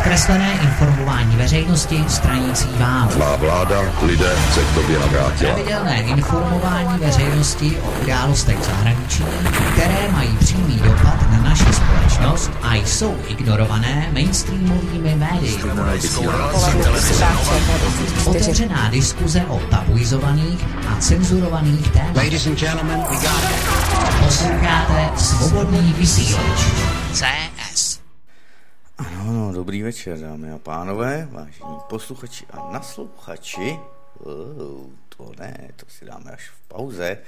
Zkreslené informování veřejnosti stranící vám. Má vláda lidé se k tobě navrátila. Pravidelné informování veřejnosti o událostech v zahraničí, které mají přímý dopad na naši společnost a jsou ignorované mainstreamovými médii. Otevřená diskuze o tabuizovaných a cenzurovaných tématech. Posloucháte Svobodný vysílač. CS. Ano, no, dobrý večer, dámy a pánové, vážení posluchači a naslouchači. Uh, to ne, to si dáme až v pauze.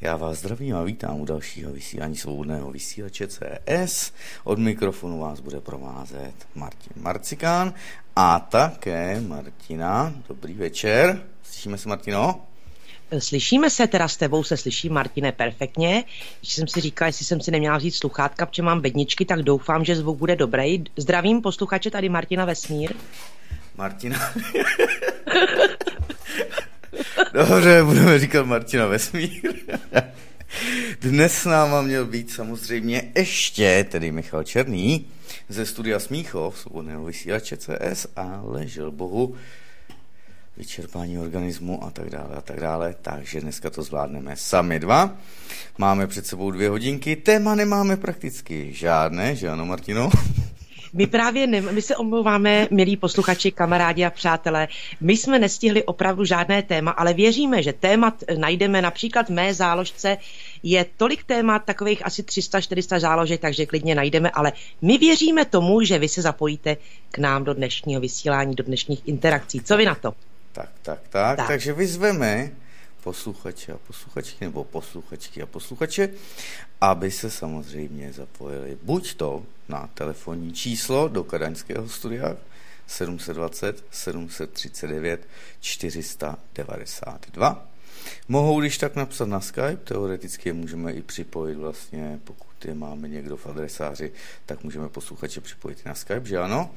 Já vás zdravím a vítám u dalšího vysílání svobodného vysílače CS. Od mikrofonu vás bude provázet Martin Marcikán a také Martina. Dobrý večer. Slyšíme se, Martino? Slyšíme se, teda s tebou se slyší, Martine, perfektně. Když jsem si říkala, jestli jsem si neměla vzít sluchátka, protože mám bedničky, tak doufám, že zvuk bude dobrý. Zdravím posluchače, tady Martina Vesmír. Martina. Dobře, budeme říkat Martina Vesmír. Dnes s náma měl být samozřejmě ještě, tedy Michal Černý, ze studia Smíchov, svobodného vysílače CS, ale žil bohu vyčerpání organismu a tak dále a tak dále, takže dneska to zvládneme sami dva. Máme před sebou dvě hodinky, téma nemáme prakticky žádné, že ano Martino? My právě ne, my se omlouváme, milí posluchači, kamarádi a přátelé. My jsme nestihli opravdu žádné téma, ale věříme, že témat najdeme například v mé záložce. Je tolik témat, takových asi 300-400 záložek, takže klidně najdeme, ale my věříme tomu, že vy se zapojíte k nám do dnešního vysílání, do dnešních interakcí. Co vy na to? Tak, tak, tak, tak. takže vyzveme posluchače a posluchačky, nebo posluchačky a posluchače, aby se samozřejmě zapojili buď to na telefonní číslo do Kadaňského studia 720 739 492. Mohou když tak napsat na Skype, teoreticky je můžeme i připojit vlastně, pokud je máme někdo v adresáři, tak můžeme posluchače připojit na Skype, že ano?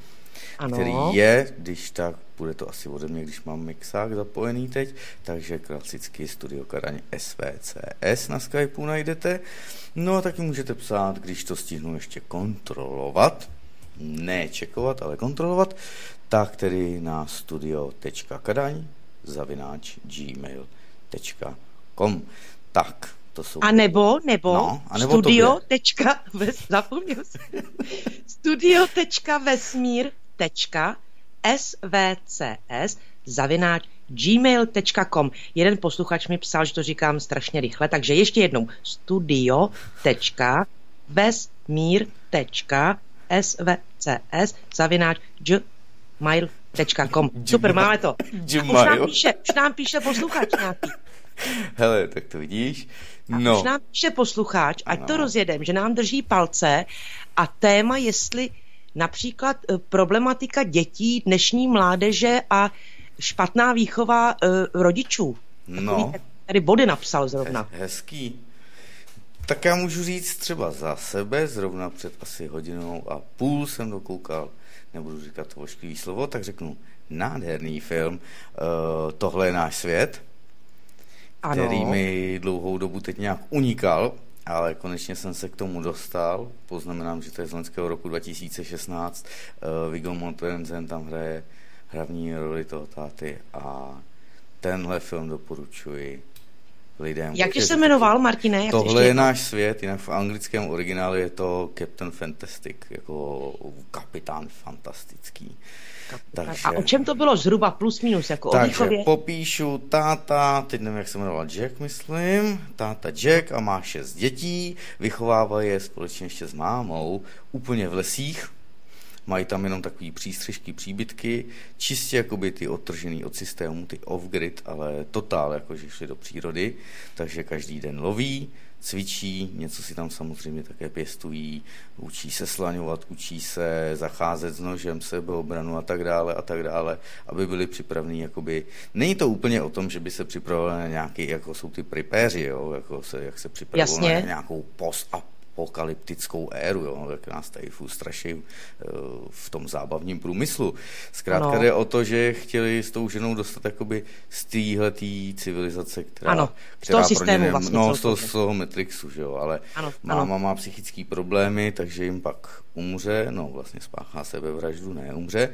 Ano. který je, když tak, bude to asi ode mě, když mám mixák zapojený teď, takže klasický Studio Karaň SVCS na Skypeu najdete. No a taky můžete psát, když to stihnu ještě kontrolovat, ne čekovat, ale kontrolovat, tak tedy na studio.kadaň zavináč gmail.com. Tak, to jsou... A nebo, nebo, No, a nebo studio. Tečka, ves, zapomněl jsem. studio.vesmír svcs zavináč gmail.com. Jeden posluchač mi psal, že to říkám strašně rychle, takže ještě jednou studio.vesmír.svcs zavináč gmail.com. Super, máme to. A už nám píše, už nám píše posluchač nějaký. Hele, tak to vidíš. A No, už nám píše posluchač, ať No. to rozjedem, že nám drží palce a téma, jestli například eh, problematika dětí, dnešní mládeže a špatná výchova eh, rodičů. no. Tady body napsal zrovna. Hez, hezký. Tak já můžu říct třeba za sebe, zrovna před asi hodinou a půl jsem dokoukal, nebudu říkat to ošklivý slovo, tak řeknu nádherný film, uh, Tohle je náš svět, Ano. který mi dlouhou dobu teď nějak unikal, ale konečně jsem se k tomu dostal. Poznamenám, že to je z loňského roku 2016. Uh, Viggo Mortensen tam hraje hlavní roli toho táty a tenhle film doporučuji lidem. Jak se jmenoval, Martine? Jak Tohle je náš svět, jinak v anglickém originálu je to Captain Fantastic, jako kapitán fantastický. Takže, a o čem to bylo zhruba plus minus, jako takže o výchově? popíšu táta, teď nevím, jak se jmenoval Jack, myslím, táta Jack a má šest dětí, vychovává je společně ještě s mámou, úplně v lesích, mají tam jenom takový přístřežky, příbytky, čistě jakoby ty odtržený od systému, ty off-grid, ale totál, jakože šli do přírody, takže každý den loví, cvičí, něco si tam samozřejmě také pěstují, učí se slaňovat, učí se zacházet s nožem, sebeobranu a tak dále a tak dále, aby byli připraveni, jakoby, není to úplně o tom, že by se připravovali na nějaký, jako jsou ty pripéři, jo, jako se, jak se připravovali na nějakou post a apokalyptickou éru, jo, jak nás tady straší eh, v tom zábavním průmyslu. Zkrátka no. jde o to, že chtěli s tou ženou dostat jakoby z téhletý civilizace, která, ano, která z toho systému vlastně no, z toho, z toho Matrixu, že jo, ale ano, máma ano. má psychické problémy, takže jim pak umře, no vlastně spáchá sebevraždu, ne umře.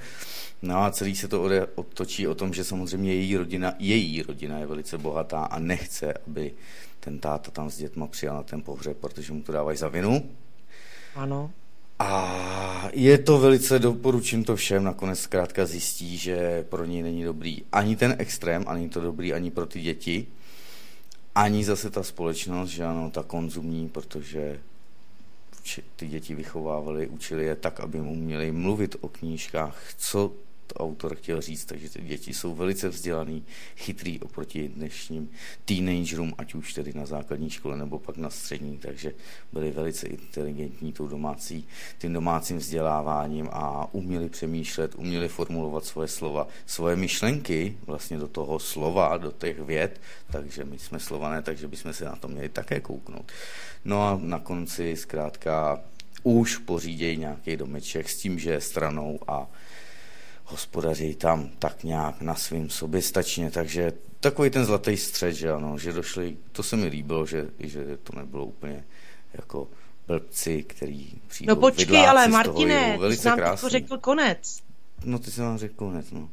No a celý se to otočí o tom, že samozřejmě její rodina, její rodina je velice bohatá a nechce, aby ten táta tam s dětma přijal na ten pohřeb, protože mu to dávají za vinu. Ano. A je to velice, doporučím to všem, nakonec zkrátka zjistí, že pro ní není dobrý ani ten extrém, ani to dobrý ani pro ty děti, ani zase ta společnost, že ano, ta konzumní, protože ty děti vychovávali, učili je tak, aby mu měli mluvit o knížkách, co autor chtěl říct, takže ty děti jsou velice vzdělaný, chytrý oproti dnešním teenagerům, ať už tedy na základní škole nebo pak na střední, takže byli velice inteligentní tou domácí, tím domácím vzděláváním a uměli přemýšlet, uměli formulovat svoje slova, svoje myšlenky vlastně do toho slova, do těch věd, takže my jsme slované, takže bychom se na to měli také kouknout. No a na konci zkrátka už pořídějí nějaký domeček s tím, že je stranou a hospodaří tam tak nějak na svým soběstačně, takže takový ten zlatý střed, že ano, že došli, to se mi líbilo, že, že to nebylo úplně jako blbci, který přijdou No počkej, ale Martine, ty jsi nám řekl konec. No ty jsi nám řekl konec, no.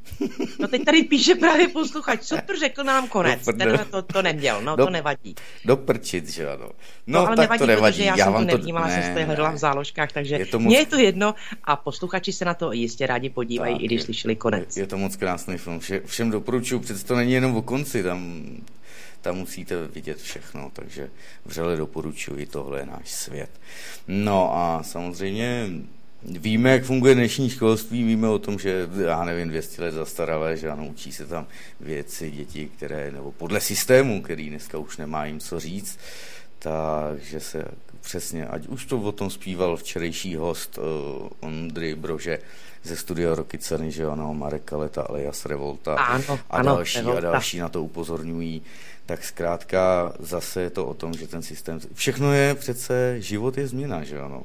No teď tady píše právě posluchač, super, řekl nám konec, ten to, to neměl, no do, to nevadí. Doprčit, že ano. No, no ale tak nevadí, to nevadí, protože já, já jsem to nevnímala, že jste hledala v záložkách, takže je to moc... mně je to jedno a posluchači se na to jistě rádi podívají, tak, i když je, slyšeli konec. Je to moc krásný film, Vše, všem doporučuji, přece to není jenom o konci, tam tam musíte vidět všechno, takže vřele doporučuji, tohle je náš svět. No a samozřejmě Víme, jak funguje dnešní školství, víme o tom, že, já nevím, 200 let zastaralé, že ano, učí se tam věci, děti, které, nebo podle systému, který dneska už nemá jim co říct, takže se přesně, ať už to o tom zpíval včerejší host uh, Ondry Brože ze studia Roky Ceny, že ano, Marek Kaleta, Alejas Revolta ano, a ano, další Revolta. a další na to upozorňují, tak zkrátka zase je to o tom, že ten systém, všechno je přece, život je změna, že ano.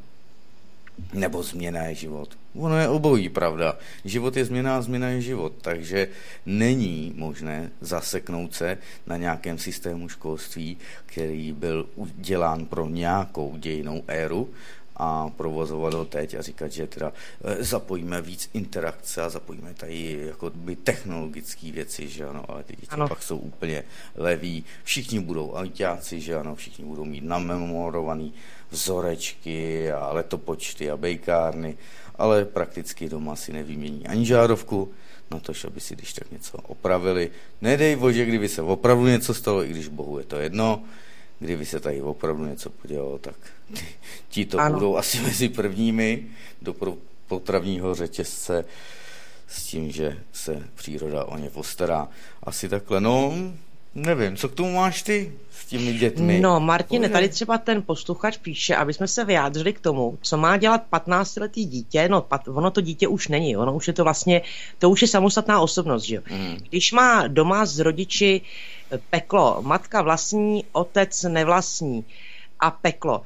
Nebo změna je život. Ono je obojí, pravda. Život je změna a změna je život, takže není možné zaseknout se na nějakém systému školství, který byl udělán pro nějakou dějnou éru a provozovat ho teď a říkat, že teda eh, zapojíme víc interakce a zapojíme tady jako by technologické věci, že ano, ale ty děti ano. pak jsou úplně leví, všichni budou ajťáci, že ano, všichni budou mít namemorovaný vzorečky a letopočty a bejkárny, ale prakticky doma si nevymění ani žárovku, na to, aby si když tak něco opravili. Nedej bože, kdyby se opravdu něco stalo, i když bohu je to jedno, kdyby se tady opravdu něco podělalo, tak ti to ano. budou asi mezi prvními do potravního řetězce s tím, že se příroda o ně postará. Asi takhle, no, nevím, co k tomu máš ty těmi dětmi? No, Martine, tady třeba ten posluchač píše, aby jsme se vyjádřili k tomu, co má dělat 15-letý dítě, no, pat, ono to dítě už není, ono už je to vlastně, to už je samostatná osobnost, že jo. Mm. Když má doma z rodiči peklo, matka vlastní, otec nevlastní a peklo,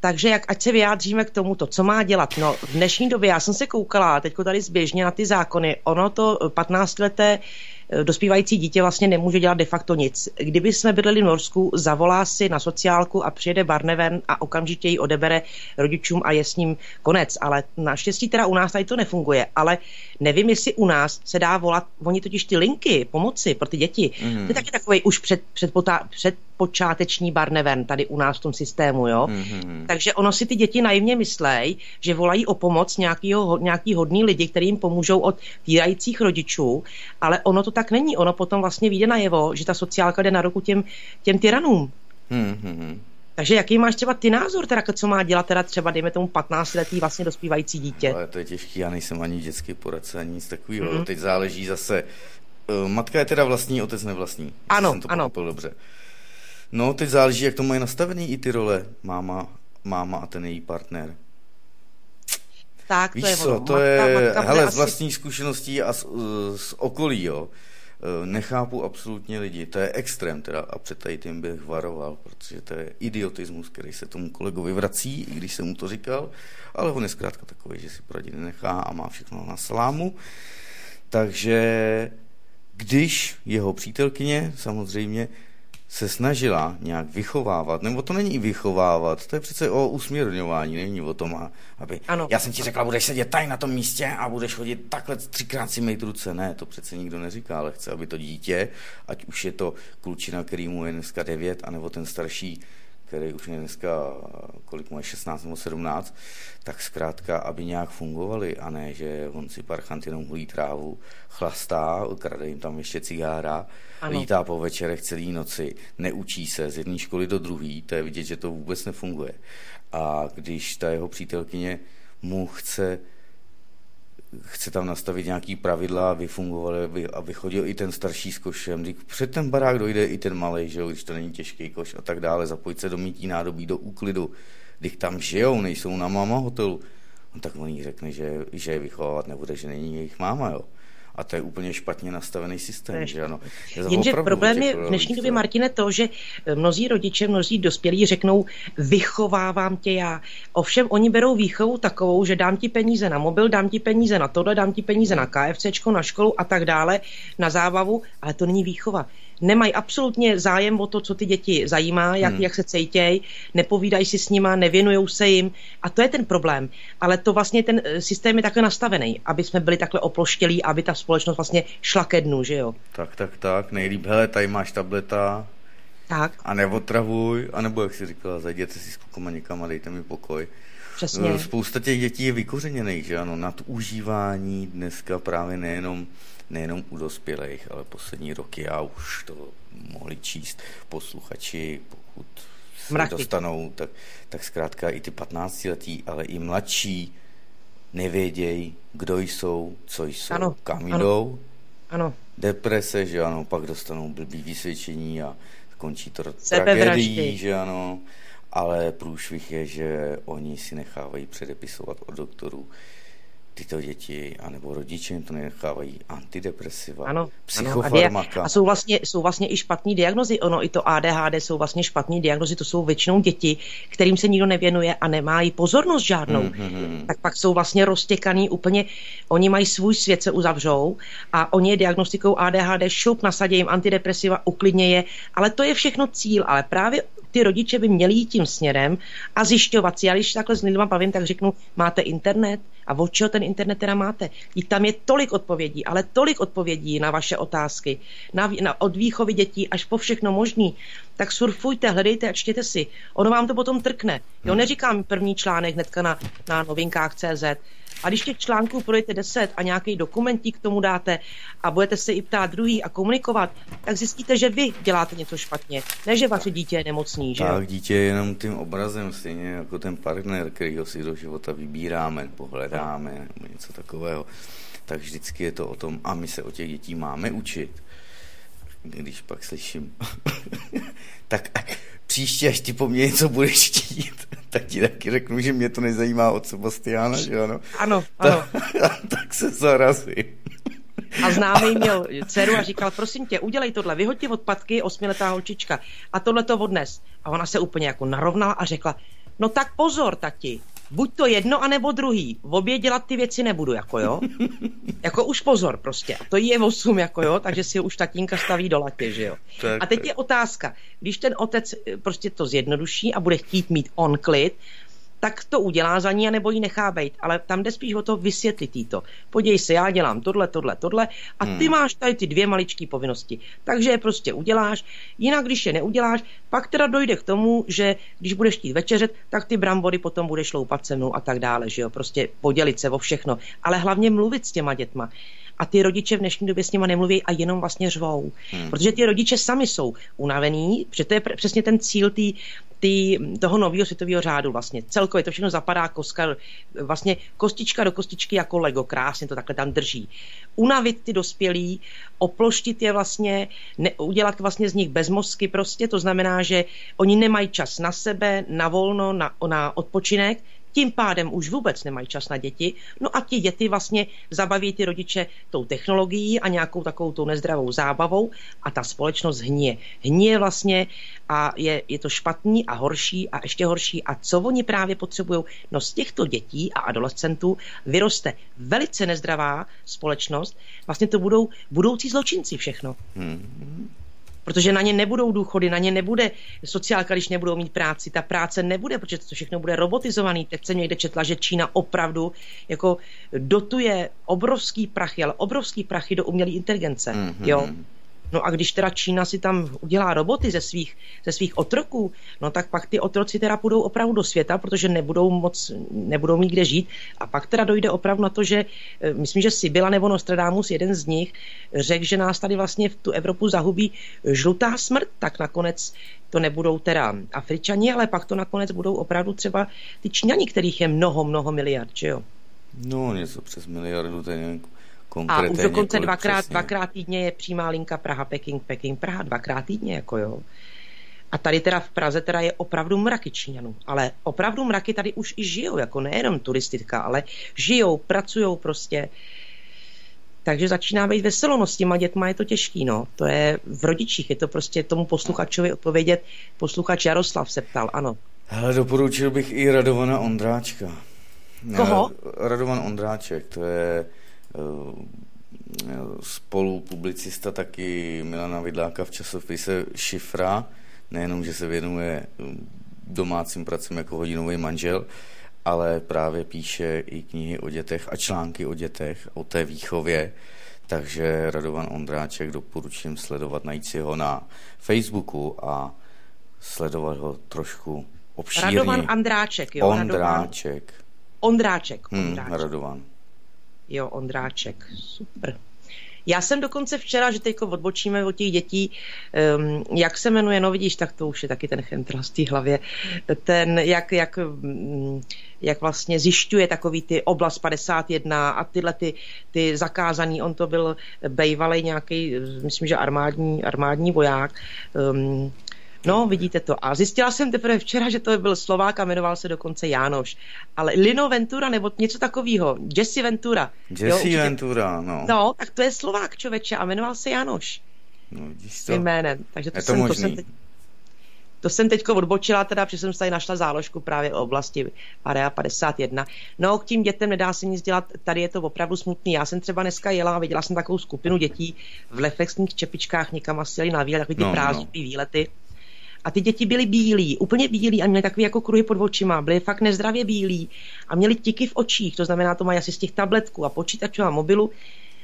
takže jak, ať se vyjádříme k tomuto, co má dělat. No, v dnešní době, já jsem se koukala teď tady zběžně na ty zákony, ono to 15-leté eh, dospívající dítě vlastně nemůže dělat de facto nic. Kdyby jsme bydleli v Norsku, zavolá si na sociálku a přijede Barneven a okamžitě ji odebere rodičům a je s ním konec. Ale naštěstí teda u nás tady to nefunguje. Ale nevím, jestli u nás se dá volat, oni totiž ty linky pomoci pro ty děti, mm. to je taky takový už před, předpotá, předpočáteční Barneven tady u nás v tom systému, jo. Mm. Takže ono si ty děti naivně myslej, že volají o pomoc nějakýho, nějaký hodný lidi, který jim pomůžou od týrajících rodičů, ale ono to tak není. Ono potom vlastně vyjde najevo, že ta sociálka jde na ruku těm, těm tyranům. Mm-hmm. Takže jaký máš třeba ty názor, teda, co má dělat teda třeba, dejme tomu 15-letý vlastně dospívající dítě? Ale to je těžký, já nejsem ani dětský poradce, ani nic takového. Mm. Teď záleží zase, uh, matka je teda vlastní, otec nevlastní. Ano, jsem to ano. dobře. No, teď záleží, jak to mají nastavený i ty role, máma, máma a ten její partner. Tak, Víš to je co, ono. to Matka- je, matka hele, z asi- vlastních zkušeností a z, z okolí, jo. Eh, Nechápu absolutně lidi, to je extrém teda a před tady tím bych varoval, protože to je idiotismus, který se tomu kolegovi vrací, i když jsem mu to říkal, ale on je zkrátka takový, že si poradit nenechá a má všechno na slámu. Takže když jeho přítelkyně samozřejmě se snažila nějak vychovávat, nebo to není vychovávat, to je přece o usměrňování, není o tom, aby Ano. já jsem ti řekla, budeš sedět tady na tom místě a budeš chodit takhle třikrát si mít ruce. Ne, to přece nikdo neříká, ale chce, aby to dítě, ať už je to klučina, který mu je dneska 9, anebo ten starší, který už je dneska, kolik mu je, 16 nebo 17, tak zkrátka, aby nějak fungovali a ne, že on si parchant jenom hulí trávu, chlastá, krade jim tam ještě cigára, Ano. lítá po večerech celý noci, neučí se z jedné školy do druhé, to je vidět, že to vůbec nefunguje. A když ta jeho přítelkyně mu chce chce tam nastavit nějaký pravidla, aby fungovaly, aby, aby chodil i ten starší s košem. Když před ten barák dojde i ten malý, že jo, když to není těžký koš a tak dále, zapojit se do mítí nádobí, do úklidu. Když tam žijou, nejsou na mama hotelu, no tak on jí řekne, že, že je vychovávat nebude, že není jejich máma, jo. A to je úplně špatně nastavený systém, je že ano. Je Jenže problém je v dnešní rolích, době, Martine, to, že eh, mnozí rodiče, mnozí dospělí řeknou, vychovávám tě já. Ovšem oni berou výchovu takovou, že dám ti peníze na mobil, dám ti peníze na tohle, dám ti peníze na KFCčko, na školu a tak dále, na zábavu, ale to není výchova. Nemají absolutně zájem o to, co ty děti zajímá, jak, hmm. jak se cejtěj, nepovídají si s nima, nevěnují se jim a to je ten problém. Ale to vlastně ten eh, systém je takhle nastavený, aby jsme byli takhle oploštělí, aby ta společnost vlastně šla ke dnu, že jo? Tak, tak, tak, nejlíp, hele, tady máš tableta, Tak, a neotravuj, anebo jak jsi říkala, zajděte si s klukama někam a dejte mi pokoj. přesně. No, Spousta těch dětí je vykořeněných, že ano, nadužívání dneska právě nejenom, nejenom u dospělých, ale poslední roky já už to mohli číst posluchači, pokud se Mraky. dostanou, tak, tak zkrátka i ty 15 letí, ale i mladší nevědějí, kdo jsou, co jsou, Ano, kam ano. jdou, Ano, deprese, že ano, pak dostanou blbý vysvědčení a končí to tragédií, že ano, ale průšvih je, že oni si nechávají předepisovat od doktorů tyto děti, anebo rodiče jim to nechávají antidepresiva, ano. ano. A, psychofarmaka. a jsou, vlastně, jsou vlastně i špatné diagnozy. Ono i to ADHD jsou vlastně špatné diagnozy. To jsou většinou děti, kterým se nikdo nevěnuje a nemají pozornost žádnou. Mhm. Tak pak jsou vlastně roztěkaný úplně. Oni mají svůj svět, se uzavřou a oni je diagnostikou ADHD, šup, nasadí jim antidepresiva, uklidně je. Ale to je všechno cíl. Ale právě ty rodiče by měli jít tím směrem a zjišťovat si. Já když takhle s lidma bavím, tak řeknu, máte internet a od čeho ten internet teda máte? I tam je tolik odpovědí, ale tolik odpovědí na vaše otázky, na, na, od výchovy dětí až po všechno možný. Tak surfujte, hledejte a čtěte si. Ono vám to potom trkne. Jo, neříkám první článek hnedka na, na novinkách CZ, a když těch článků projdete 10 a nějaký dokumentík k tomu dáte a budete se i ptát druhý a komunikovat, tak zjistíte, že vy děláte něco špatně. Ne, že vaše dítě je nemocný, že? Tak dítě je jenom tím obrazem, stejně jako ten partner, kterýho si do života vybíráme, pohledáme, nebo něco takového. Tak vždycky je to o tom, a my se o těch dětí máme učit. Když pak slyším, tak příště, až ty po mně něco budeš chtít, tak ti taky řeknu, že mě to nezajímá od Sebastiana, že ano? Ano, ano. Tak, tak se zarazím. A známý měl dceru a říkal, prosím tě, udělej tohle, vyhoď ti odpadky, osmiletá holčička. A tohle to odnes. A ona se úplně jako narovnala a řekla, no tak pozor, tati, buď to jedno, anebo druhý. V obě dělat ty věci nebudu, jako jo. jako už pozor prostě. A to je 8, jako jo, takže si už tatínka staví do latě, že jo. Tak, a teď je otázka, když ten otec eh, prostě to zjednoduší a bude chtít mít on klid, tak to udělá za ní, nebo ji nechá být. Ale tam jde spíš o to vysvětlit jí to. Podívej se, já dělám tohle, tohle, tohle a ty hmm. máš tady ty dvě maličké povinnosti. Takže je prostě uděláš, jinak když je neuděláš, pak teda dojde k tomu, že když budeš chtít večeřet, tak ty brambory potom budeš loupat se mnou a tak dále, že jo, prostě podělit se o všechno. Ale hlavně mluvit s těma dětma a ty rodiče v dnešní době s nima nemluví a jenom vlastně řvou. Hmm. Protože ty rodiče sami jsou unavení, protože to je přesně ten cíl tý, tý, toho nového světového řádu vlastně. Celkově to všechno zapadá koska, vlastně kostička do kostičky jako Lego, krásně to takhle tam drží. Unavit ty dospělí, oploštit je vlastně, ne, udělat vlastně z nich bezmozky prostě, to znamená, že oni nemají čas na sebe, na volno, na, na odpočinek, tím pádem už vůbec nemají čas na děti. No a ti děti vlastně zabaví ty rodiče tou technologií a nějakou takovou tou nezdravou zábavou a ta společnost hníje. Hníje vlastně a je, je to špatný a horší a ještě horší. A co oni právě potřebují? No z těchto dětí a adolescentů vyroste velice nezdravá společnost. Vlastně to budou budoucí zločinci všechno. Hmm protože na ně nebudou důchody, na ně nebude sociálka, když nebudou mít práci. Ta práce nebude, protože to všechno bude robotizovaný. Teď jsem někde četla, že Čína opravdu jako dotuje obrovský prachy, ale obrovský prachy do umělé inteligence. Mm-hmm. Jo? No a když teda Čína si tam udělá roboty ze svých, ze svých otroků, no tak pak ty otroci teda půjdou opravdu do světa, protože nebudou moc, nebudou mít kde žít. A pak teda dojde opravdu na to, že eh, myslím, že Sibila nebo Nostradamus, jeden z nich, řekl, že nás tady vlastně v tu Evropu zahubí žlutá smrt, tak nakonec to nebudou teda Afričani, ale pak to nakonec budou opravdu třeba ty Číňani, kterých je mnoho, mnoho miliard, že jo? No, něco přes miliardu, to je a už dokonce dvakrát, dvakrát týdně je přímá linka Praha-Peking, Peking-Praha, dvakrát týdně, jako jo. A tady teda v Praze teda je opravdu mraky Číňanů. Ale opravdu mraky tady už i žijou, jako nejenom turistika, ale žijou, pracují prostě. Takže začíná být veselo, no s těma dětma je to těžký, no. To je v rodičích, je to prostě tomu posluchačovi odpovědět. Posluchač Jaroslav se ptal, ano. Hele, doporučil bych i Radovana Ondráčka. Koho? Radovan Ondráček, to je Eh, spolupublicista taky Milana Vidláka v časopise Šifra, nejenom, že se věnuje eh, domácím pracem jako hodinový manžel, ale právě píše i knihy o dětech a články o dětech, o té výchově, takže Radovan Ondráček doporučím sledovat, najít si ho na Facebooku a sledovat ho trošku obšírně. Radovan Andráček, jo? Ondráček. Ondráček. Ondráček. Hmm, Radovan. Jo, Ondráček, super. Já jsem dokonce včera, že teď odbočíme od těch dětí, um, jak se jmenuje, no vidíš, tak to už je taky ten chemtrail z té hlavě, ten, jak, jak, mm, jak vlastně zjišťuje takový ty oblast 51 a tyhle ty, ty zakázaný, on to byl bejvalej nějaký, myslím, že armádní, armádní voják, um, No, vidíte to. A zjistila jsem teprve včera, že to byl Slovák a jmenoval se dokonce Jánoš. Ale Lino Ventura nebo něco takového. Jesse Ventura. Jesse jo, Ventura, no. No, tak to je Slovák člověče a jmenoval se Jánoš. No, vidíš to. Jménem. Takže to, je to, jsem, možný. to jsem teď, to jsem teď odbočila, teda, protože jsem tady našla záložku právě o oblasti Area 51. No, k tím dětem nedá se nic dělat, tady je to opravdu smutný. Já jsem třeba dneska jela a viděla jsem takovou skupinu dětí v reflexních čepičkách někam asi jeli na výlet, takový ty no, prázdný no. výlety. A ty děti byly bílí, úplně bílí a měly takové jako kruhy pod očima, byly fakt nezdravě bílí a měli tiky v očích, to znamená, to mají asi z těch tabletků a počítačů a mobilu.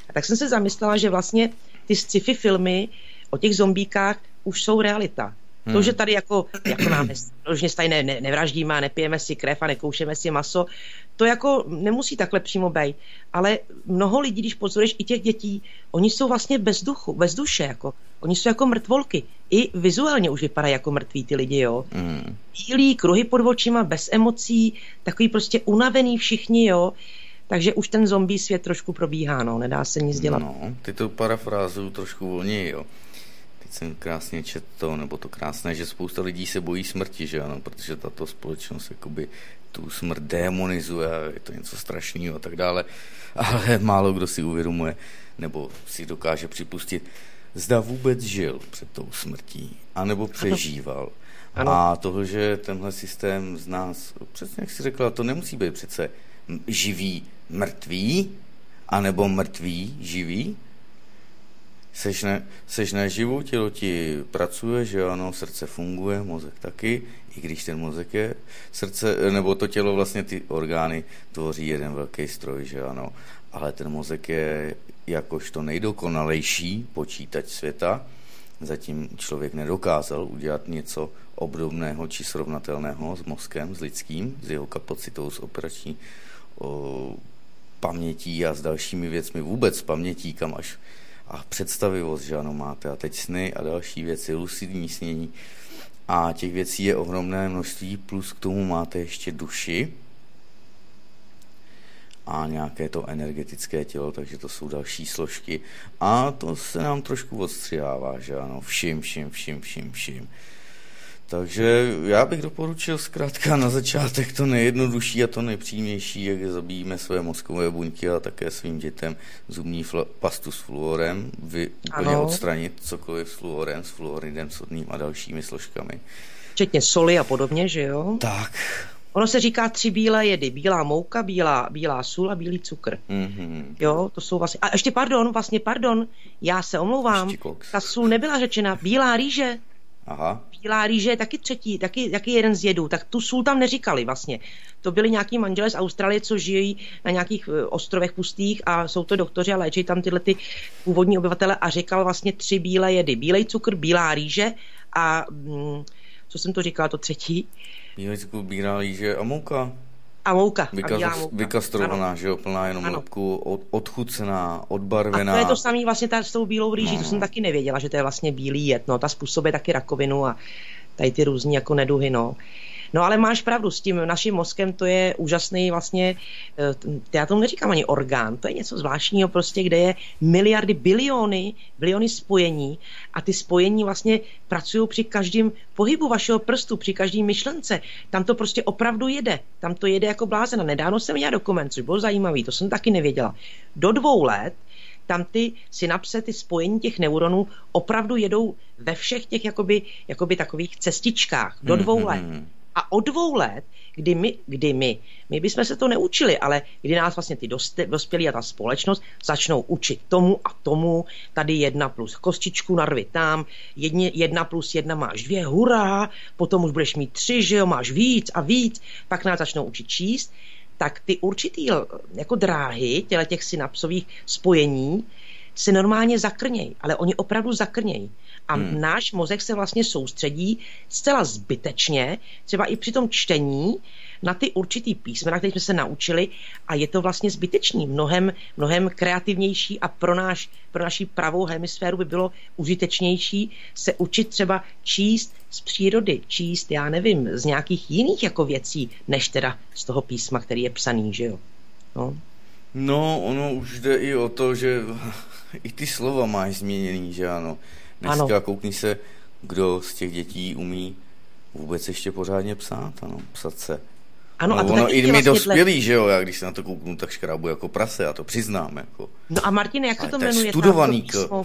A tak jsem se zamyslela, že vlastně ty sci-fi filmy o těch zombíkách už jsou realita. Hmm. To, že tady jako, jako nám tady ne, ne, nevraždíme a nepijeme si krev a nekoušeme si maso, to jako nemusí takhle přímo být. Ale mnoho lidí, když pozoruješ i těch dětí, oni jsou vlastně bez duchu, bez duše. Jako. Oni jsou jako mrtvolky. I vizuálně už vypadají jako mrtví ty lidi, jo. Mm. Bílí, kruhy pod očima, bez emocí, takový prostě unavený všichni, jo. Takže už ten zombie svět trošku probíhá, no, nedá se nic dělat. No, ty to parafrázují trošku volněji, jo. Teď jsem krásně četl to, nebo to krásné, že spousta lidí se bojí smrti, že ano, protože tato společnost jakoby tu smrt demonizuje, je to něco strašného a tak dále, ale málo kdo si uvědomuje, nebo si dokáže připustit, zda vůbec žil před tou smrtí, anebo přežíval. Ano. A toho, že tenhle systém z nás, přesně jak jsi řekla, to nemusí být přece živý mrtvý, anebo mrtvý živý. Seš, ne, seš tělo ti pracuje, že ano, srdce funguje, mozek taky, i když ten mozek je srdce, nebo to tělo vlastně ty orgány tvoří jeden velký stroj, že ano, ale ten mozek je jakožto nejdokonalejší počítač světa, zatím člověk nedokázal udělat něco obdobného či srovnatelného s mozkem, s lidským, s jeho kapacitou, s operační o, pamětí a s dalšími věcmi, vůbec s pamětí, kam až a představivost, že ano, máte. A teď sny a další věci, lucidní snění. A těch věcí je ohromné množství, plus k tomu máte ještě duši a nějaké to energetické tělo, takže to jsou další složky. A to se nám trošku odstřihává, že ano, všim, všim, všim, všim, všim. Takže já bych doporučil zkrátka na začátek to nejjednodušší a to nejpřímější, jak zabijíme své mozkové buňky a také svým dětem zubní fl- pastu s fluorem, vy úplně ano. odstranit cokoliv s fluorem, s fluoridem sodným a dalšími složkami. Včetně soli a podobně, že jo? Tak. Ono se říká tři bílé jedy. Bílá mouka, bílá, bílá sůl a bílý cukr. Mm-hmm. Jo, to jsou vlastně... A ještě pardon, vlastně pardon, já se omlouvám. Ta sůl nebyla řečena. Bílá rýže. Aha. Bílá rýže je taky třetí, taky, taky jeden z jedů. Tak tu sůl tam neříkali vlastně. To byli nějaký manželé z Austrálie, co žijí na nějakých e, ostrovech pustých a jsou to doktoři a léčí tam tyhle ty původní obyvatele a říkal vlastně tři bílé jedy. Bílej cukr, bílá rýže a mm, co jsem to říkala, to třetí? Bílej cukr, bílá rýže a mouka a mouka. Vykaz, a mouka. Vykastrovaná, že jo, plná jenom ano. lepku, od, odchucená, odbarvená. A to je to samé vlastně ta, s tou bílou rýží, no. to jsem taky nevěděla, že to je vlastně bílý jed, no, ta způsobuje taky rakovinu a tady ty různý jako neduhy, no. No ale máš pravdu, s tím naším mozkem to je úžasný vlastně, eh, já tomu neříkám ani orgán, to je něco zvláštního prostě, kde je miliardy, biliony, biliony spojení a ty spojení vlastně pracují při každém pohybu vašeho prstu, při každé myšlence. Tam to prostě opravdu jede. Tam to jede jako blázena. Nedávno jsem měla dokument, což bylo zajímavý, to jsem taky nevěděla. Do dvou let tam ty synapse, ty spojení těch neuronů opravdu jedou ve všech těch jakoby, jakoby takových cestičkách do dvou let. Mm-hmm. A od dvou let, kdy my, kdy my, my bychom se to neučili, ale kdy nás vlastně ty dospělí a ta společnost začnou učit tomu a tomu, tady jedna plus kostičku narvi tam, jedně, jedna plus jedna máš dvě, hurá, potom už budeš mít tři, že jo, máš víc a víc, pak nás začnou učit číst, tak ty určitý jako dráhy těle těch synapsových spojení se normálně zakrnějí, ale oni opravdu zakrnějí. A hmm. náš mozek se vlastně soustředí zcela zbytečně, třeba i při tom čtení, na ty určitý písmena, které jsme se naučili a je to vlastně zbytečný, mnohem, mnohem kreativnější a pro, náš, pro naši pravou hemisféru by bylo užitečnější se učit třeba číst z přírody, číst, já nevím, z nějakých jiných jako věcí, než teda z toho písma, který je psaný, že jo. No. No, ono už jde i o to, že i ty slova máš změněný, že ano. Dneska ano. koukni se, kdo z těch dětí umí vůbec ještě pořádně psát, ano, psat se. Ano, no, a to ono i my vlastně dospělí, že jo, já když se na to kouknu, tak škrábu jako prase, já to přiznám. Jako. No a Martin, jak se to jmenuje? Studovaný, to, písmo,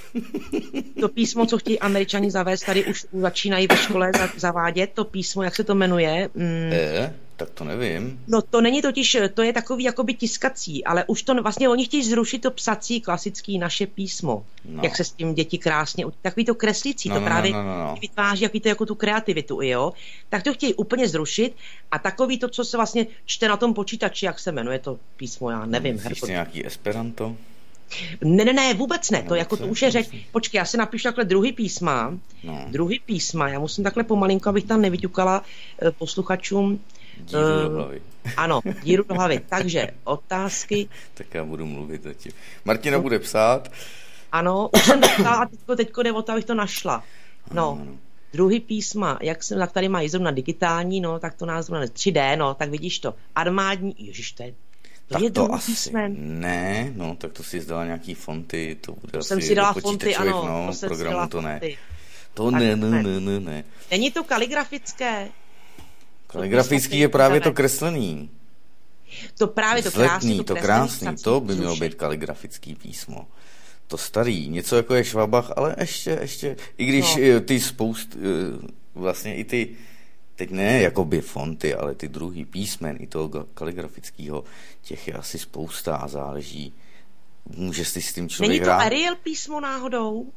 to písmo, co chtějí američani zavést, tady už začínají ve škole zavádět, to písmo, jak se to jmenuje? Mm. E? Tak to nevím. No to není totiž, to je takový jakoby tiskací, ale už to vlastně oni chtějí zrušit to psací klasický naše písmo. No. Jak se s tím děti krásně, takový to kreslící, no, to no, právě no, no, no. vytváří jaký to jako tu kreativitu, jo. Tak to chtějí úplně zrušit a takový to, co se vlastně čte na tom počítači, jak se jmenuje to písmo, já nevím. Myslíš nějaký Esperanto? Ne, ne, ne, vůbec ne, to jako to už je řeč. Počkej, já si napíšu takhle druhý písma, no. druhý písma, já musím takhle pomalinko, abych tam nevyťukala eh, posluchačům Díru do hlavy. Ano, díru do hlavy. Takže otázky. tak já budu mluvit zatím. Martina bude psát. Ano, už jsem psala a teďko, teďko jde o to, abych to našla. No, ano, ano. druhý písma, jak jsem, tak tady mají zrovna digitální, no, tak to nás zrovna 3D, no, tak vidíš to. Armádní, ježiš, to je, to tak je to asi písmen. ne, no, tak to si zdala nějaký fonty, to bude to asi jsem si dala fonty, ano, no, to jsem programu si to ne. Fonty. To ne, ne, ne, ne, ne. Není to kaligrafické? Kaligrafický je právě to kreslený. To právě to krásný, to, to krásný, to by mělo být kaligrafický písmo. To starý, něco jako je Švabach, ale ještě, ještě, i když no. ty spoust, eh, vlastně i ty teď ne jakoby fonty, ale ty druhý písmen i toho kaligrafického, těch je asi spousta a záleží, může si s tím člověk Není to hrát. Arial písmo náhodou?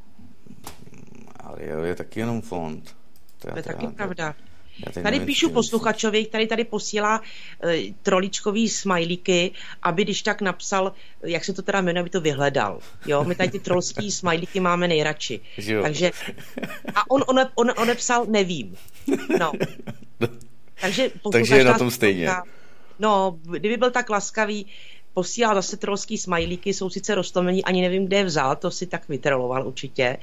Arial je taky jenom font. To je taky pravda. teď Tady nevím, píšu posluchačovi, který tady posílá e, troličkový smajlíky, aby když tak napsal, jak se to teda jmenuje, aby to vyhledal. Jo, my tady ty trolský smajlíky máme nejradši. Jo. Takže, a on, on, on, on nevím. No. Takže, posluchač je na tom stejně. No, kdyby byl tak laskavý, posílá zase trolský smajlíky, jsou sice roztomení, ani nevím, kde je vzal, to si tak vytroloval určitě.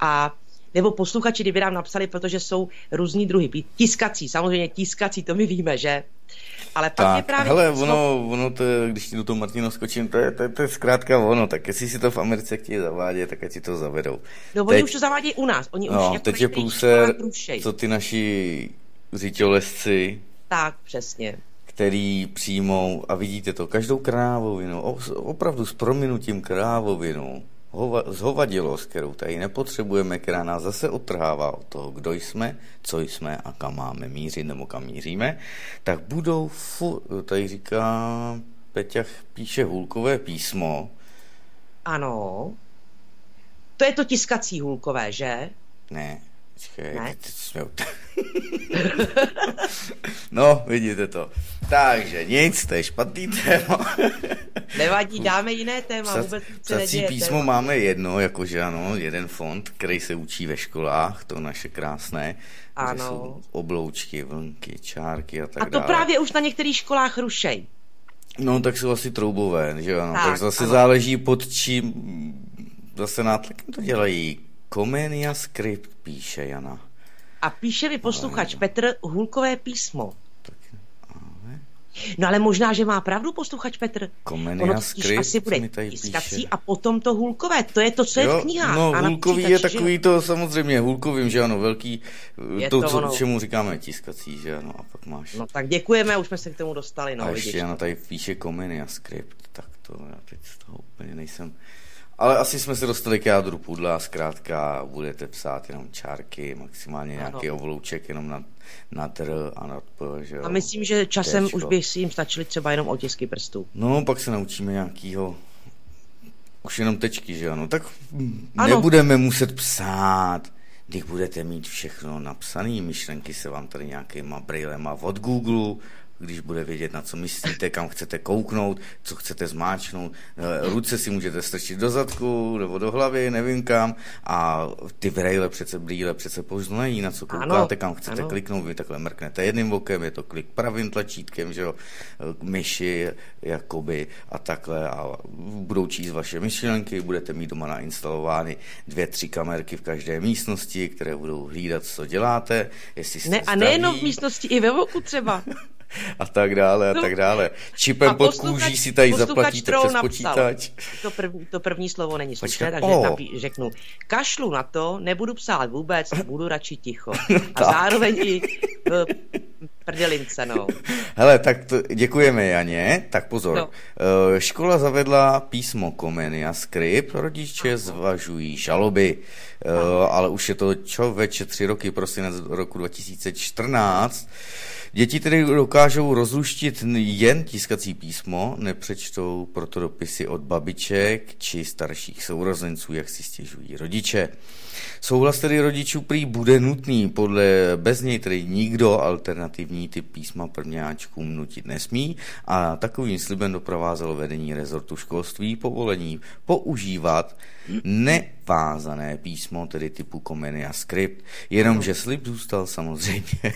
A nebo posluchači, kdyby nám napsali, protože jsou různý druhy. Tiskací, samozřejmě tiskací, to my víme, že? Ale pak je Tak, právě... hele, ono, ono to, je- když ti do toho Martino skočím, to je, to, je, to je zkrátka ono, tak jestli si to v Americe chtějí zavádět, tak ať si to zavedou. No, oni už to zavádějí u nás. Oni už no, jako teď je průser, co ty naši řiťolesci, Tak, přesně. který přijmou, a vidíte to, každou krávovinu, opravdu s prominutím krávovinu, hova, zhovadilost, kterou tady nepotřebujeme, která nás zase odtrhává od toho, kdo jsme, co jsme a kam máme mířit nebo kam míříme, tak budou, fu, tady říká Peťa, píše hůlkové písmo, Ano. To je to tiskací hůlkové, že? ne, jsme No, vidíte to. Takže nic, to je špatný téma. Nevadí, dáme jiné téma, Psat- vůbec se Psací písmo téma. máme jedno, jakože ano, jeden fond, který se učí ve školách, to naše krásné. Ano. Jsou obloučky, vlnky, čárky a tak A to dále. právě už na některých školách rušej. No, tak jsou asi troubové, že ano. Tak, Tak, tak zase ano. záleží pod čím, zase nátlakem to dělají. Comenia Script píše Jana. A píše mi posluchač No. Petr hůlkové písmo. Tak, ale No ale možná, že má pravdu posluchač Petr. Comenia Ono Script asi bude mi tady tiskací píše. a potom to hůlkové. To je to, co je v knihách. No, a na hůlkový je počítači, že takový to samozřejmě, hůlkovým, že ano, velký, Je to, to co, čemu říkáme tiskací, že ano, a pak máš. No tak děkujeme, už jsme se k tomu dostali. No, a vidíš. ještě Jana tady píše Comenia Script, tak to já teď z toho úplně nejsem. Ale asi jsme se dostali k jádru pudla, zkrátka budete psát jenom čárky, maximálně nějaký ovlouček jenom na, na dr a na p, že jo. A myslím, že časem Téčko. už by si jim stačily třeba jenom otisky prstů. No, pak se naučíme nějakýho už jenom tečky, že ano. Tak Ano. nebudeme muset psát, když budete mít všechno napsané, myšlenky se vám tady nějakýma brýlema od Google, když bude vědět, na co myslíte, kam chcete kouknout, co chcete zmáčknout. Eh, Ruce si můžete strčit do zadku nebo do hlavy, nevím kam. A ty brýle přece, brýle přece poznají, na co koukáte, kam chcete ano. kliknout. Vy takhle mrknete jedným okem, je to klik pravým tlačítkem, že jo, k myši, jakoby a takhle a budou číst vaše myšlenky, budete mít doma nainstalovány dvě, tři kamerky v každé místnosti, které budou hlídat, co děláte, jestli jste Ne, a nejenom v místnosti, i ve voku třeba. a tak dále a No. tak dále. Čipem pod kůží si tady zaplatíte přes napsal. počítač. To první, to první slovo není slušné, takže o. napí, řeknu, kašlu na to, nebudu psát vůbec, budu radši ticho. A zároveň i v prdelince, no. Hele, tak to, děkujeme Janě. Tak pozor. No. Eh, Škola zavedla písmo Comenia Script, rodiče zvažují žaloby, Eh, ale už je to čověče tři roky, prosinec roku 2014. Děti tedy dokážou rozluštit jen tiskací písmo, nepřečtou proto dopisy od babiček či starších sourozenců, jak si stěžují rodiče. Souhlas tedy rodičů prý bude nutný, podle bez něj tedy nikdo alternativní typ písma prvňáčkům nutit nesmí a takovým slibem doprovázelo vedení rezortu školství povolení používat nevázané písmo, tedy typu Comenia Script, jenomže slib zůstal samozřejmě